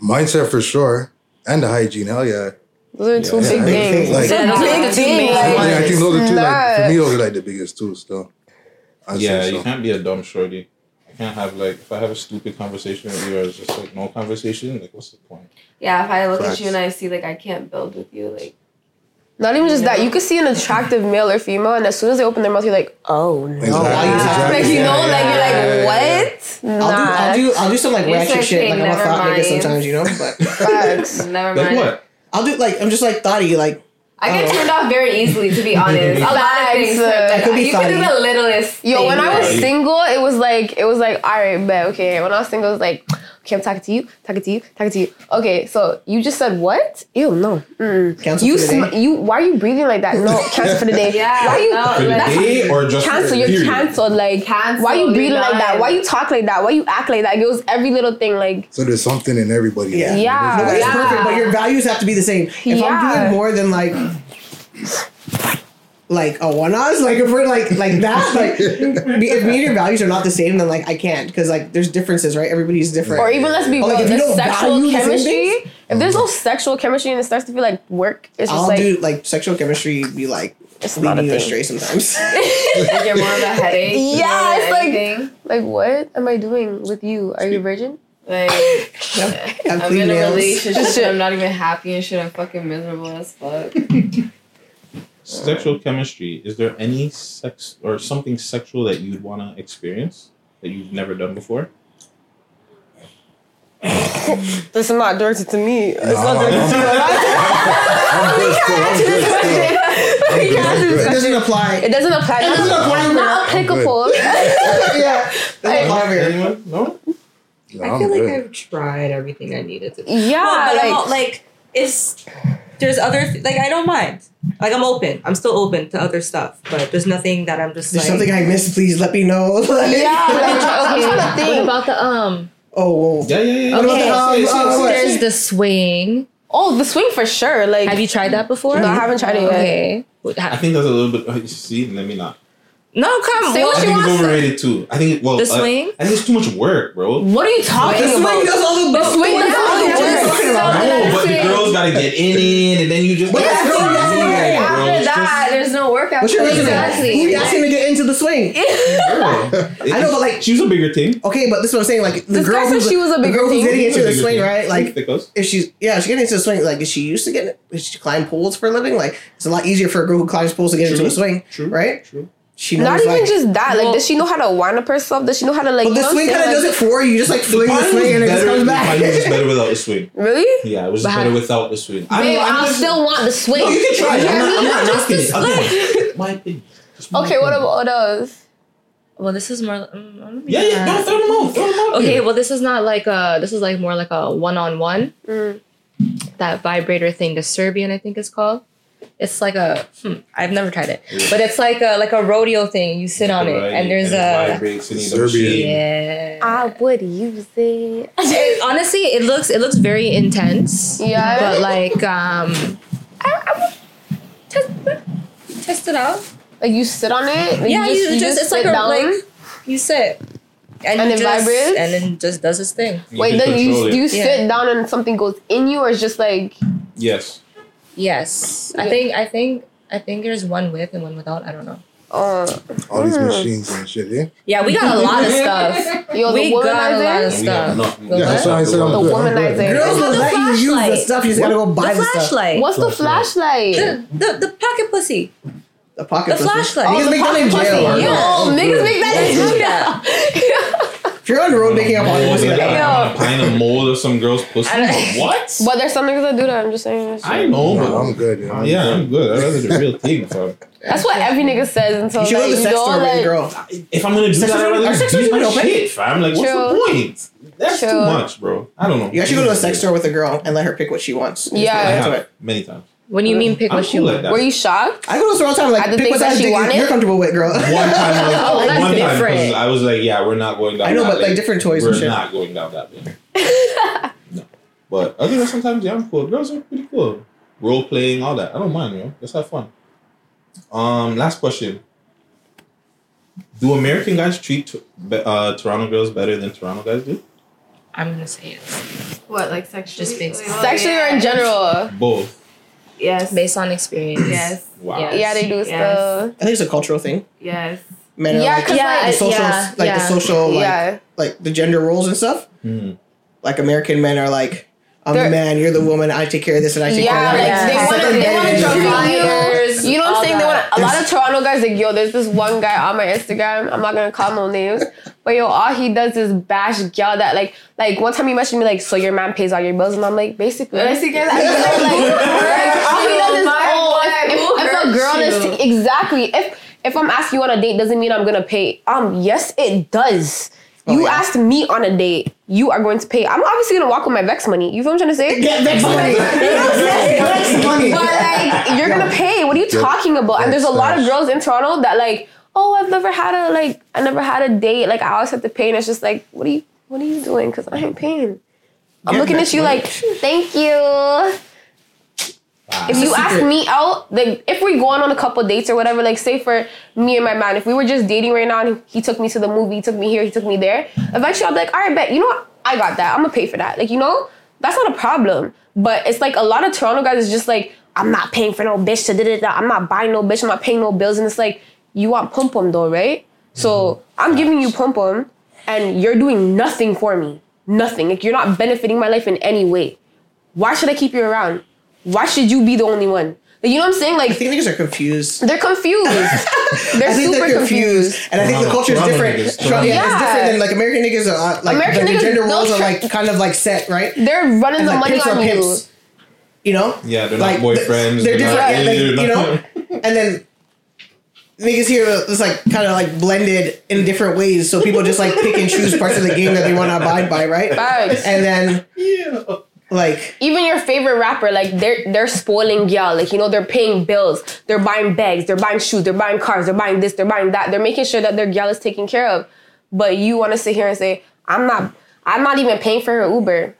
Mindset for sure. And the hygiene, hell yeah. Those are two Yeah. big Yeah, things. like- Yeah, those are big the two thing, main like. Yeah, I think those are two, like, for me, those are like the biggest two still. I'd Yeah, so. you can't be a dumb shorty. I can't have like if I have a stupid conversation with you or it's just like no conversation, like what's the point? Yeah, if I look Facts. at you and I see like I can't build with you, like Not even just that. You could see an attractive male or female, and as soon as they open their mouth, you're like, oh no. Exactly, exactly. Like you know, Yeah, like you're yeah, like, yeah, what? I'll do, Nah. I'll do, I'll do some like It's ratchet shit. Like I'm a never thought nigga sometimes, you know. But Facts. never Like mind. what? I'll do like I'm just like thoughty. Like I get turned off very easily, to be honest. A lot of things. That could be you can do the littlest. Yo, when I was single, it was like it was like all right, bet okay. When I was single, it was like okay, I'm talking to you, talking to you, talking to you. Okay, so you just said what? Ew, no. Mm. Cancel you for the sm- day. you why are you breathing like that? No, cancel for the day. Yeah, why you no, For the like- day or just cancel? You're period? canceled. Like Cancel, why you you're breathing like that? done. Why you talk like that? Why you act like that? It was every little thing. Like So there's something in everybody. yeah, Yeah. Nobody's Yeah. perfect, but your values have to be the same. If I'm doing more than like. Like a one us, like if we're like like that, like if me and your values are not the same, then like I can't because like there's differences, right? Everybody's different. or even let's be Or, real, like, if you the don't sexual value the chemistry. If there's oh, no sexual chemistry and it starts to feel like work, it's just I'll like do like sexual chemistry be like It's not a leading you thing. astray sometimes. Like you're more of a headache. yeah, it's like anything. like what am I doing with you? Are you a virgin? Like Have I'm clean in a relationship I'm not even happy and shit. I'm fucking miserable as fuck. Sexual chemistry. Is there any sex or something sexual that you'd want to experience that you've never done before? This is not directed to me. It's Nah, not directed to I'm good still. I'm good still. I'm good. I'm It doesn't apply. It doesn't apply. It doesn't apply. Not applicable. yeah. Doesn't apply here. Anyone? No. No, I feel like. I've tried everything I needed to. Yeah, Well, but I'm like- not, like it's there's other th- like I don't mind. Like I'm open. I'm still open to other stuff, but there's nothing that I'm just There's like. something I missed. Please let me know. Yeah, like, Okay, okay. what about the um? Oh, whoa. Yeah, yeah, yeah. What about Okay, the, um, what? There's the swing. Oh, the swing for sure. Like, Have you tried that before? No, I haven't tried it yet. Okay. I think that's a little bit. uh, See, let me not. No, come. Say Well, what I you think it's want. overrated too. I think well, The uh. I think it's too much work, bro. What are you talking The about? swing does all the The swing does all the What are you work. talking about? No, but the girls gotta get in it, and then you just. But That's that's so not weird, right. bro. After It's that, there's no workout. What's your resume? Exactly. Who you asking to get into the swing? I know, but like- she was a bigger thing. Okay, but this is what I'm saying. Like the girl guy said who's she was a the bigger girl who's thing. getting into the swing, right? Like if she's yeah, she's getting into the swing. Like is she used to getting it? Is she climb poles for a living? Like it's a lot easier for a girl who climbs poles to get into True. a swing, right? True. She knows Not even like, just that. Like, does she know how to wind up herself? Does she know how to like? But the swing kind of saying? does it for you. You just like fling the Mine swing and it just comes back. Mine was just better without the swing. Really? Yeah, it was just better how- without the swing. I Babe, don't know, I'm I just- still want the swing. No, you can try. Yeah, I'm not, I'm not just knocking it. the swing. not- My opinion. My Okay, what about what else? Well, this is more. Um, Yeah, yeah. No, not- throw them out. Throw them out. Okay, there. well, this is not like a. This is like more like a one-on-one. Mm. That vibrator thing, the Sybian, I think is called. It's like a. Hmm, I've never tried it, but it's like a like a rodeo thing. You sit on it, and there's it a. vibrates and you Sybian. Yeah. I would use it. It- honestly, it looks it looks very intense. Yeah. But like um, I, I would test test it out. Like you sit on it. Like, yeah, you just, it's like sit a down. like you sit. And, And it just, vibrates? and then just does its thing. You Wait, then you control you sit Yeah. down and something goes in you, or it's just like Yes. Yes, I think I think I think there's one with and one without. I don't know. uh, All these Mm. machines and shit, yeah? Yeah, we got a lot of stuff. yo, we got a lot of womanizer. We got stuff. The Yeah, that's what? I said I'm The good. I'm good. womanizer. Girls will the let you use the Fleshlight. stuff. You just gotta go buy The the, stuff. Fleshlight. What's the Fleshlight? The, the the pocket pussy. The pocket The pussy. Fleshlight. Niggas Oh, make that in Pussy. jail. Yo, Oh, niggas make that in jail. That. If you're on the road making up all the Oh, pussy, yeah, like, I'm a pint of mold of some girl's pussy. What? But there's some niggas that do that. I'm just saying. I know, but I'm good. Yeah, Uh, yeah, I'm good. I'd rather the real thing. fam. That's what every nigga says until you should go like, to the you sex know, like, girl. If I'm gonna do Sex that, I'd workers- rather are just sex do my shit, fam. Like, what's True. the point? That's True. too much, bro. I don't know. You actually go to a sex store with a girl and let her pick what she wants. Yeah. I That's have what- many times. When you mean pick I'm what you cool want? like that. Were you shocked? I go to the store all the time, like, the pick things what that size she dick wanted? you're comfortable with, girl. One time, like, Oh, that's one time, 'cause different. I was like, yeah, we're not going down. I know, that but, like, different toys We're and shit. not going down that lane. no, but other than sometimes, yeah, I'm cool. Girls are pretty cool. Role playing, all that. I don't mind, yo. Let's have fun. Um, last question. Do American guys treat uh, Toronto girls better than Toronto guys do? I'm gonna say it. What, like sexually? Just based- Oh, Sexually or in general? Both. Yes. Based on experience. Yes. Wow. Yeah. Yeah, they do Yes. stuff. I think it's a cultural thing. Yes. Men are Yeah, like, 'cause, Yeah, the social, yeah, like yeah. the social, like, yeah. like the gender roles and stuff. Hmm. Like American men are like, I'm They're- the man, you're the woman, I take care of this and I take Yeah, care of like that. they Yeah. want to, they want to embedded in you. A lot of Toronto guys like yo. There's this one guy on my Instagram. I'm not gonna call no names, but yo, all he does is bash girl that like like one time he messaged me like, so your man pays all your bills, and I'm like, basically. Basically, like, like, like, all he does is oh, if, if, if a hurt girl is you? exactly if if I'm asking you on a date doesn't mean I'm gonna pay. Um, yes, it does. Oh, you yeah. asked me on a date, you are going to pay. I'm obviously gonna walk with my Vex money. You feel what I'm trying to say? Get Vex money. Get Vex money. But like, you're gonna pay. What are you talking about? And there's a lot of girls in Toronto that like, oh, I've never had a like, I never had a date. Like, I always have to pay, and it's just like, what are you, what are you doing? Because I ain't paying. I'm Get looking at you money. like, thank you. If you ask me out, like if we're going on a couple dates or whatever, like say for me and my man, if we were just dating right now and he took me to the movie, he took me here, he took me there, eventually I'll be like, all right, bet, you know what? I got that. I'm gonna pay for that. Like, you know? that's not a problem. But it's like a lot of Toronto guys is just like, I'm not paying for no bitch to da da da. I'm not buying no bitch. I'm not paying no bills. And it's like, you want pum pum though, right? So I'm giving you pum pum, and you're doing nothing for me. Nothing. Like you're not benefiting my life in any way. Why should I keep you around? Why should you be the only one? Like, you know what I'm saying? Like I think niggas are confused. they're confused. they're super they're confused. confused, and I think the culture is different. niggas, yeah, it's different than like American niggas are uh, like American the, niggas gender don't roles are like kind of like set, right? They're running And, the like, money pimps are on you. pimps. You know? Yeah, they're Like, not boyfriends. They're different, not- yeah, like, they're you know. And then niggas here is like kind of like blended in different ways, so people just like pick and choose parts of the game that they want to abide by, right? Facts. And then like even your favorite rapper, like they're they're spoiling y'all. Like you know, they're paying bills, they're buying bags, they're buying shoes, they're buying cars, they're buying this, they're buying that. They're making sure that their gal is taken care of. But you want to sit here and say, I'm not, I'm not even paying for her Uber.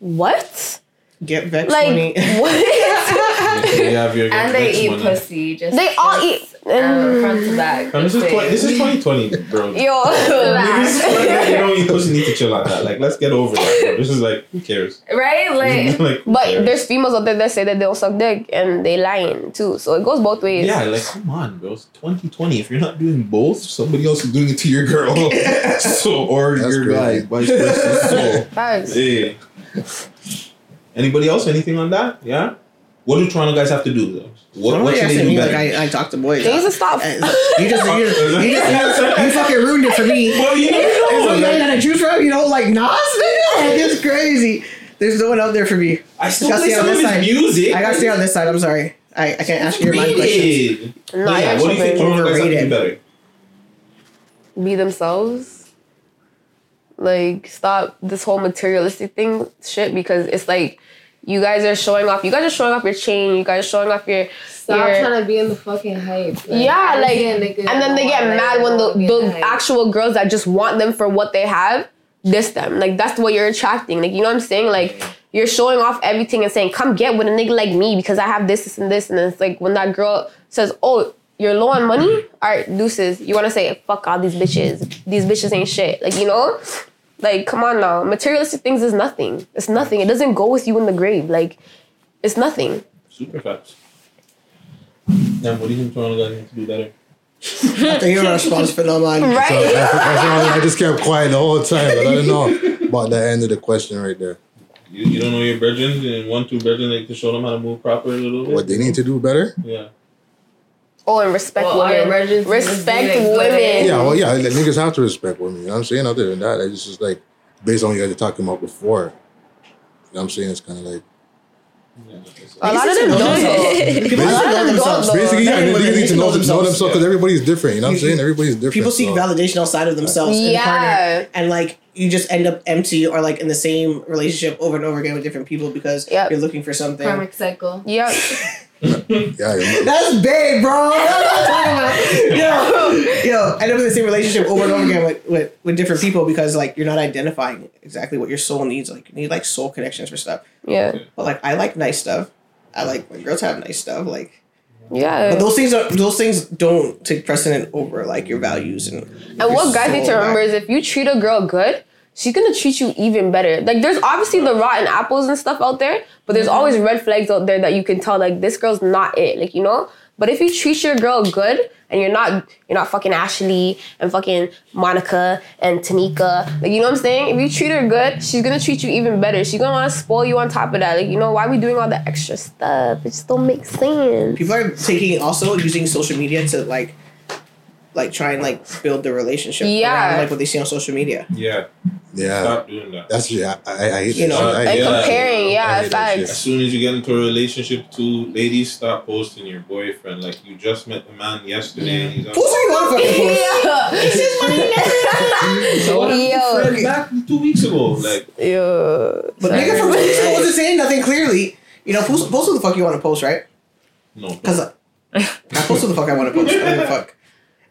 What? get vex Like money. what? They have your And they eat money. pussy. Just they all eat. Um, front to back. Fam, this is 20, this is 2020, bro. Yo. Niggas feel like you don't eat pussy need to chill like that. Like, let's get over that. Bro. This is like, who cares? right? Like like, But cares? there's females out there that say that they don't suck dick and they lying too. So it goes both ways. Yeah, like come on, bro. It's 2020. If you're not doing both, somebody else is doing it to your girl. so or That's your guy, vice versa. So, Facts. hey. Anybody else? Anything on that? Yeah. What do Toronto guys have to do though? What, what should they do me better? like I, I talk to boys? They need to stop. You just you, just, you, just, you fucking ruined it for me. Well, you never There's know. no like- guy that I choose from, you know, like Nas, nigga. Like, it's crazy. There's no one out there for me. I still Gotta play stay on some of this his side. music. I gotta stay on this side. I'm sorry. I, I can't ask you your mind questions. Rated. Nah, yeah, what do you think. Toronto guys have to do better? be themselves. Like stop this whole materialistic thing shit because it's like you guys are showing off. You guys are showing off your chain. You guys are showing off your. stop your trying to be in the fucking hype. yeah, I like, and then they get mad when the, want to be in the actual girls that just want them for what they have diss them. Like that's what you're attracting. Like you know what I'm saying? Like you're showing off everything and saying, "Come get with a nigga like me because I have this, this, and this." And it's like when that girl says, "Oh, you're low on money. All right, deuces." You want to say, "Fuck all these bitches. These bitches ain't shit." Like you know. Like, come on now. Materialistic things is nothing. It's nothing. It doesn't go with you in the grave. Like, it's nothing. Super facts. Then what do you think Toronto guys need to do better? After hearing our response for no man. So Right? that's, that's why I just kept quiet the whole time. But I don't know about the end of the question right there. You, you don't know your brethren and one two brethren like to show them how to move proper a little bit. What they need to do better? Yeah. Oh, and respect Well, women. emergency Respect women. Yeah, well, yeah, like, niggas have to respect women. You know what I'm saying? Other than that, it's just like based on what you guys were talking about before. You know what I'm saying? It's kind of like A lot of them don't. People A lot of know them themselves. don't. though. basically, yeah, men and they, they need need to to know, know them, know themselves because Yeah. everybody's different. You know what I'm saying? Everybody's different. People seek so- validation outside of themselves in Yeah. a partner, and like you just end up empty or like in the same relationship over and over again with different people because Yep. you're looking for something. karmic cycle. Yep. Yeah, yeah. That's big, bro. That's what I'm talking about. Yo, yo, end up in the same relationship over and over again with, with, with different people because like you're not identifying exactly what your soul needs. Like you need like soul connections for stuff. Yeah. But like I like nice stuff. I like when girls have nice stuff. Like, Yeah. but those things are those things don't take precedent over like your values and. And what guys need to remember is if you treat a girl good, she's gonna treat you even better. Like there's obviously the rotten apples and stuff out there, but there's always mm-hmm. red flags out there that you can tell like this girl's not it. Like you know. But if you treat your girl good and you're not you're not fucking Ashley and fucking Monica and Tanika, like you know what I'm saying? If you treat her good, she's gonna treat you even better. She's gonna wanna spoil you on top of that. Like you know why we doing all the extra stuff? It just don't make sense. People are taking also using social media to like, like try and like build the relationship. Yeah. around, like what they see on social media. Yeah. Yeah. Stop doing that. That's yeah. I, I, I hate You know, shit. I And hate that comparing, shit. yeah, I hate. As soon as you get into a relationship, too, ladies, stop posting your boyfriend. Like you just met the man yesterday, and he's on. Post what you want fucking post. Yo. Friend back two weeks ago. Like Yo. But nigga from two weeks ago wasn't saying nothing clearly. You know, post, post what the fuck you want to post, right? no. Because I post what the fuck I want to post. I don't fuck.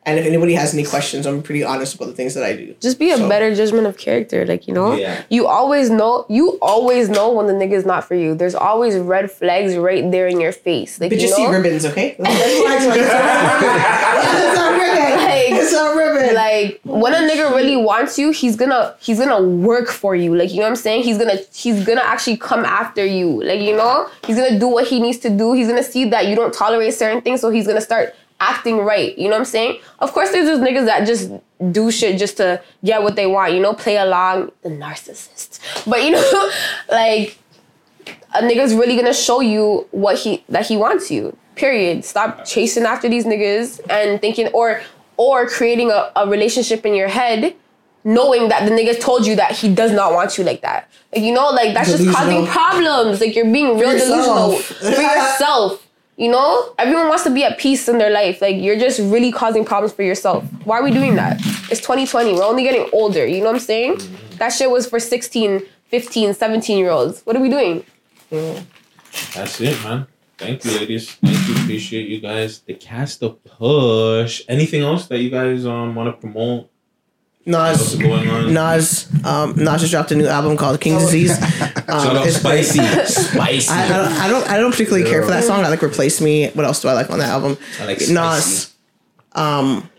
And if anybody has any questions, I'm pretty honest about the things that I do. Just be a So- better judgment of character, like you know. Yeah. You always know. You always know when the nigga's not for you. There's always red flags right there in your face. Like But you just see ribbons, okay? It's like, it's not ribbon. Like- It's not ribbon. Like when a nigga really wants you, he's gonna he's gonna work for you. Like you know what I'm saying? He's gonna he's gonna actually come after you. Like you know, he's gonna do what he needs to do. He's gonna see that you don't tolerate certain things, so he's gonna start acting right. You know what I'm saying? Of course, there's those niggas that just do shit just to get what they want. You know, play along the narcissist. But you know, like a nigga's really gonna show you what he that he wants you. Period. Stop chasing after these niggas and thinking or or creating a, a relationship in your head knowing that the nigga told you that he does not want you like that. Like you know, like that's just causing problems. Like you're being real delusional for yourself. You know, everyone wants to be at peace in their life. Like you're just really causing problems for yourself. Why are we doing that? It's 2020. We're only getting older. You know what I'm saying? That shit was for 16, 15, 17 year olds. What are we doing? That's it, man. Thank you, ladies. Thank you. Appreciate you guys. The cast of push. Anything else that you guys um want to promote? Nas, What's going on? Nas, um, Nas just dropped a new album called King's Disease. Um, Shout out it's. Spicy. Spicy. I, I, don't, I don't. I don't particularly care for that song. I like Replace Me. What else do I like on that album? I like Nas, um,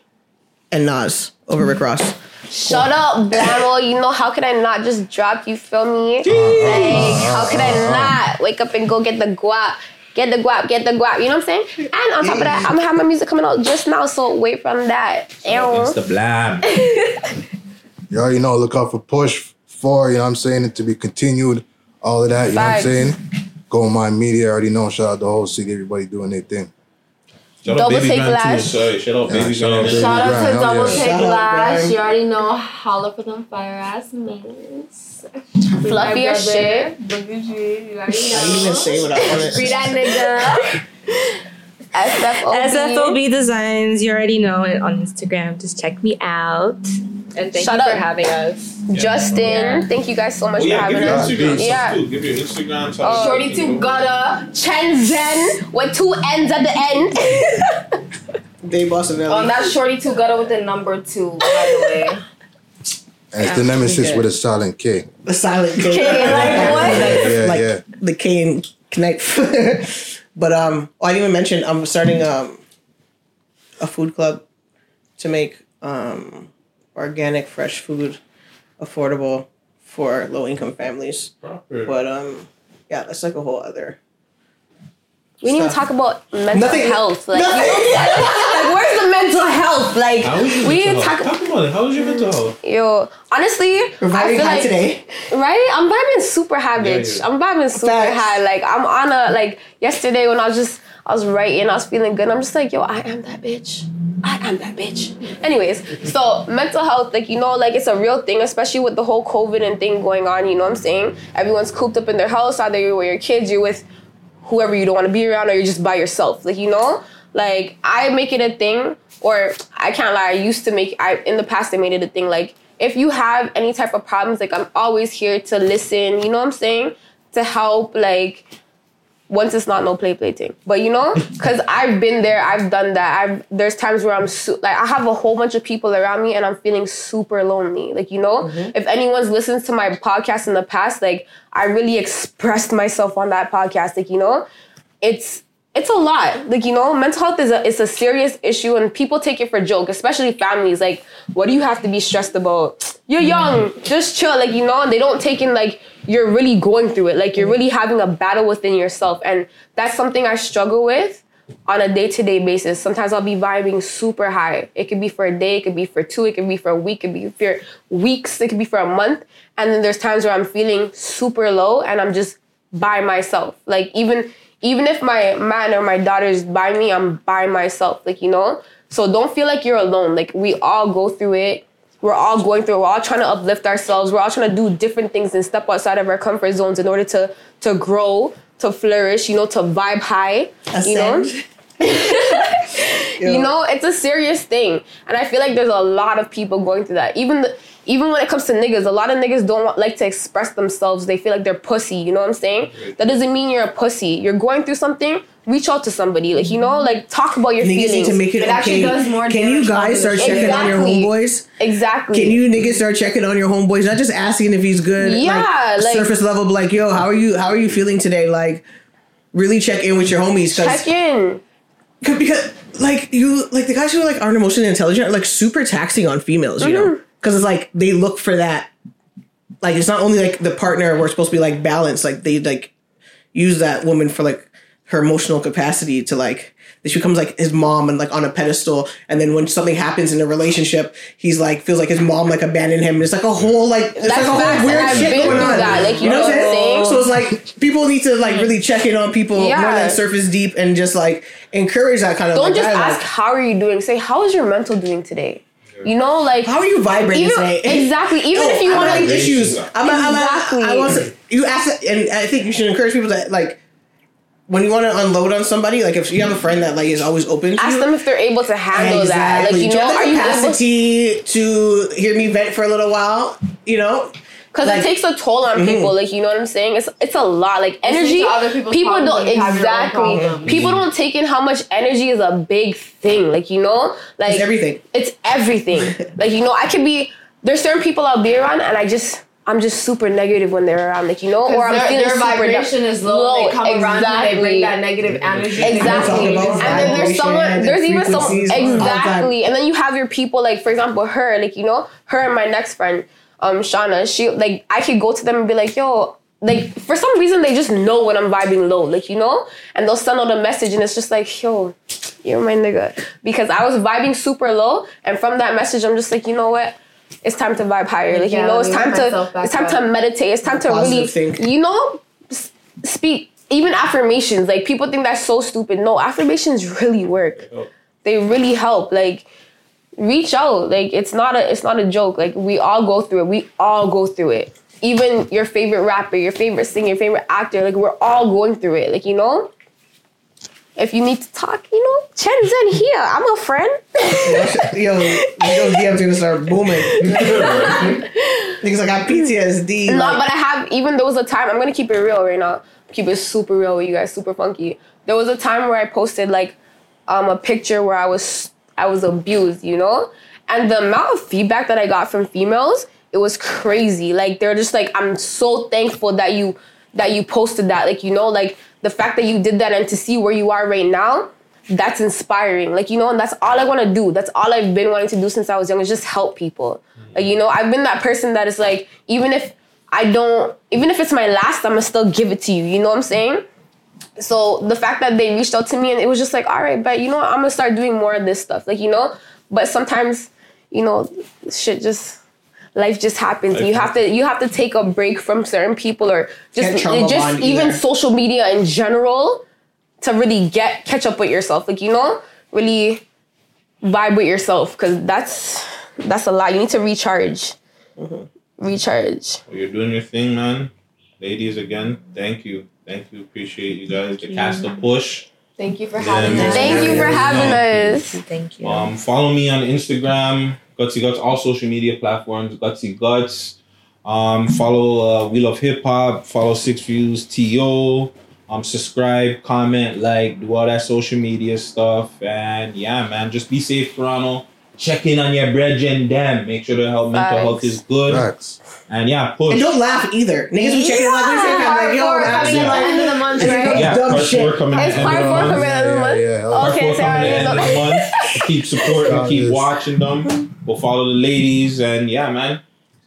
and Nas over Rick Ross. Shut up, Blamo. You know, how could I not just drop, you feel me? Like, how could I not wake up and go get the guap? Get the guap, get the guap. You know what I'm saying? And on top of that, I'm gonna have my music coming out just now, so wait from that. It's Ew. the blab. You already know, look out for push for, you know what I'm saying, it to be continued, all of that, you Facts. know what I'm saying? Go on my media, I already know, shout out the whole city, everybody doing their thing. Shout Double out Baby take Grand too. lash. Shout out Yeah, Baby shout out Baby Shout out to hell Double yeah. Take Shout Lash. Grind. You already know. Holla for them fire ass mains. Fluffy as shit. Boogie G. You already know. I didn't even say what I wanted. Free that nigga. SFOB. SFOB Designs, you already know it on Instagram. Just check me out. And thank Shout you for having us. Justin, thank you guys so much Oh for yeah, give having your us. Instagram Yeah. stuff too. Give your Instagram. stuff. Oh, Shorty two gutter, Chen Zen with two N's at the end. They Boston Oh, Valley. that's Shorty Two Gutter with the number two, by the way. And it's the nemesis with a silent K. the silent K. Okay, like what? Yeah, like yeah. the K and connect. but um, oh, I didn't even mention I'm starting um a food club to make um organic fresh food affordable for low income families. Proper. But um, yeah, that's like a whole other. We didn't even talk about mental Nothing- health. Like, nothing- you know, like, where's the mental health? Like, How was your we mental didn't talk. Talk about it. How was your mental health? Yo, honestly, We're I feel high like today. right. I'm vibing super high, bitch. yeah. I'm vibing super Facts. high. Like, I'm on a like yesterday when I was just I was writing, I was feeling good. I'm just like, yo, I am that bitch. I am that bitch. Anyways, so mental health, like you know, like it's a real thing, especially with the whole COVID and thing going on. You know what I'm saying? Everyone's cooped up in their house. Either you're with your kids, you're with whoever you don't want to be around, or you're just by yourself. Like you know, like I make it a thing, or I can't lie. I used to make. I in the past I made it a thing. Like if you have any type of problems, like I'm always here to listen. You know what I'm saying? To help, like once it's not no play play thing. But you know, because I've been there, I've done that. I've there's times where I'm su- like I have a whole bunch of people around me and I'm feeling super lonely. Like you know, mm-hmm. if anyone's listened to my podcast in the past, like I really expressed myself on that podcast. Like you know, it's it's a lot. Like you know, mental health is a it's a serious issue and people take it for joke, especially families. Like, what do you have to be stressed about? You're young, just chill. Like you know, they don't take in like you're really going through it. Like you're really having a battle within yourself, and that's something I struggle with on a day to day basis. Sometimes I'll be vibing super high. It could be for a day, it could be for two, it could be for a week, it could be for weeks, it could be for a month. And then there's times where I'm feeling super low and I'm just by myself. Like even even if my man or my daughter is by me, I'm by myself. Like, you know? So don't feel like you're alone. Like we all go through it. We're all going through it. We're all trying to uplift ourselves. We're all trying to do different things and step outside of our comfort zones in order to to grow, to flourish, you know, to vibe high. You know? Ascend. you know, it's a serious thing, and I feel like there's a lot of people going through that. Even the, even when it comes to niggas, a lot of niggas don't want, like to express themselves. They feel like they're pussy. You know what I'm saying? That doesn't mean you're a pussy. You're going through something. Reach out to somebody. Like you know, like talk about your Niggas need feelings. to make it, It actually does more Can you guys start it checking on your homeboys? exactly. Can you niggas start checking on your homeboys? Not just asking if he's good. Yeah, like, like- surface level, but like, yo, how are you? How are you feeling today? Like, really check in with your homies check in? because like you like the guys who like aren't emotionally intelligent are like super taxing on females. You know, mm-hmm. Because it's like they look for that. Like it's not only like the partner we're supposed to be like balanced. Like they like use that woman for like her emotional capacity to like she becomes like his mom and like on a pedestal and then when something happens in the relationship he's like feels like his mom like abandoned him and it's like a whole like it's That's like a whole weird I've shit going on that, like, you know what I'm what I'm saying so it's like people need to like really check in on people more than surface deep and just like encourage that kind of Don't like, just dialogue. ask how are you doing. Say how is your mental doing today. You know, like how are you vibrating even, today? Exactly. Even Oh, if you I'm want having to issues, I'm, I'm, I'm, exactly. I want to, you ask, and I think you should encourage people that like when you want to unload on somebody, like if you have a friend that like is always open, to Ask you, them if they're able to handle that. Like you Do know, have are the you able? capacity to hear me vent for a little while? You know, Because Like- it takes a toll on Mhm. people. Like you know what I'm saying? It's it's a lot. Like energy. to other people's People problems don't when you have your own exactly. People don't take in how much energy is a big thing. Like you know, like It's everything. It's everything. like you know, I could be. There's certain people I'll be around, and I just. I'm just super negative when they're around, like you know, or I'm their, feeling their super vibration down- is low. They come around and they bring exactly. that negative energy. Exactly. And about then there's someone, there's even some, frequencies all the time. exactly. And then you have your people, like, for example, her, like, you know, her and my next friend, um, Shauna, she, like, I could go to them and be like, yo, like, for some reason, they just know when I'm vibing low, like, you know? And they'll send out a message and it's just like, yo, you're my nigga. Because I was vibing super low. And from that message, I'm just like, you know what? It's time to vibe higher. Like, Yeah, you know, it's time to, it's time up. to meditate. It's time to really, think. you know, s- speak even affirmations like people think that's so stupid no affirmations really work they really help like reach out. Like it's not a it's not a joke. Like we all go through it. We all go through it. Even your favorite rapper your favorite singer your favorite actor like we're all going through it. Like you know? If you need to talk you know? Chen's in here. I'm a friend. Yo, those DMs gonna start booming. Niggas I got PTSD. No, like- but I have even there was a time I'm gonna keep it real right now. Keep it super real with you guys, super funky. There was a time where I posted like um a picture where I was I was abused, you know? And the amount of feedback that I got from females, it was crazy. Like they're just like, I'm so thankful that you that you posted that. Like, you know, like the fact that you did that and to see where you are right now, that's inspiring. Like, you know, and that's all I want to do. That's all I've been wanting to do since I was young is just help people. Mm-hmm. Like, you know, I've been that person that is like, even if I don't, even if it's my last, I'm gonna still give it to you. You know what I'm saying? So the fact that they reached out to me and it was just like, all right, but you know, what? I'm gonna start doing more of this stuff. Like, you know, but sometimes, you know, shit just life just happens. Life you have to you have to take a break from certain people or just just even either. social media in general to really get catch up with yourself. Like, you know, really vibe with yourself because that's that's a lot. You need to recharge. Mm-hmm. Recharge. Well, you're doing your thing, man. Ladies, again, thank you. Thank you. Appreciate you guys. The cast the push. Thank you for having man. us. Thank you for having us. Thank you. Um, follow me on Instagram, Gutsy Guts, all social media platforms, Gutsy Guts. Um, follow uh, We Love Hip Hop. Follow Six Views To. Um, subscribe, comment, like, do all that social media stuff, and yeah, man, just be safe, Toronto. Check in on your brethren, them. Make sure the health, mental health is good. And yeah, push. And don't laugh either. Niggas be checking like, what is? I'm like, yo, Part four man, coming at the like, end of the month, it's right? Yeah, dumb part shit. four coming It's at the end of the month. coming at the end of the month. Yeah, Part Okay, four so I coming at the end of the month. Keep supporting, keep watching them. We'll follow the ladies, and yeah, man,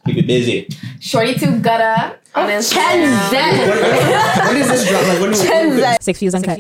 keep it busy. Shorty to gutta on oh, Instagram. What is this drop? Like, what do you Chen's Six views uncut.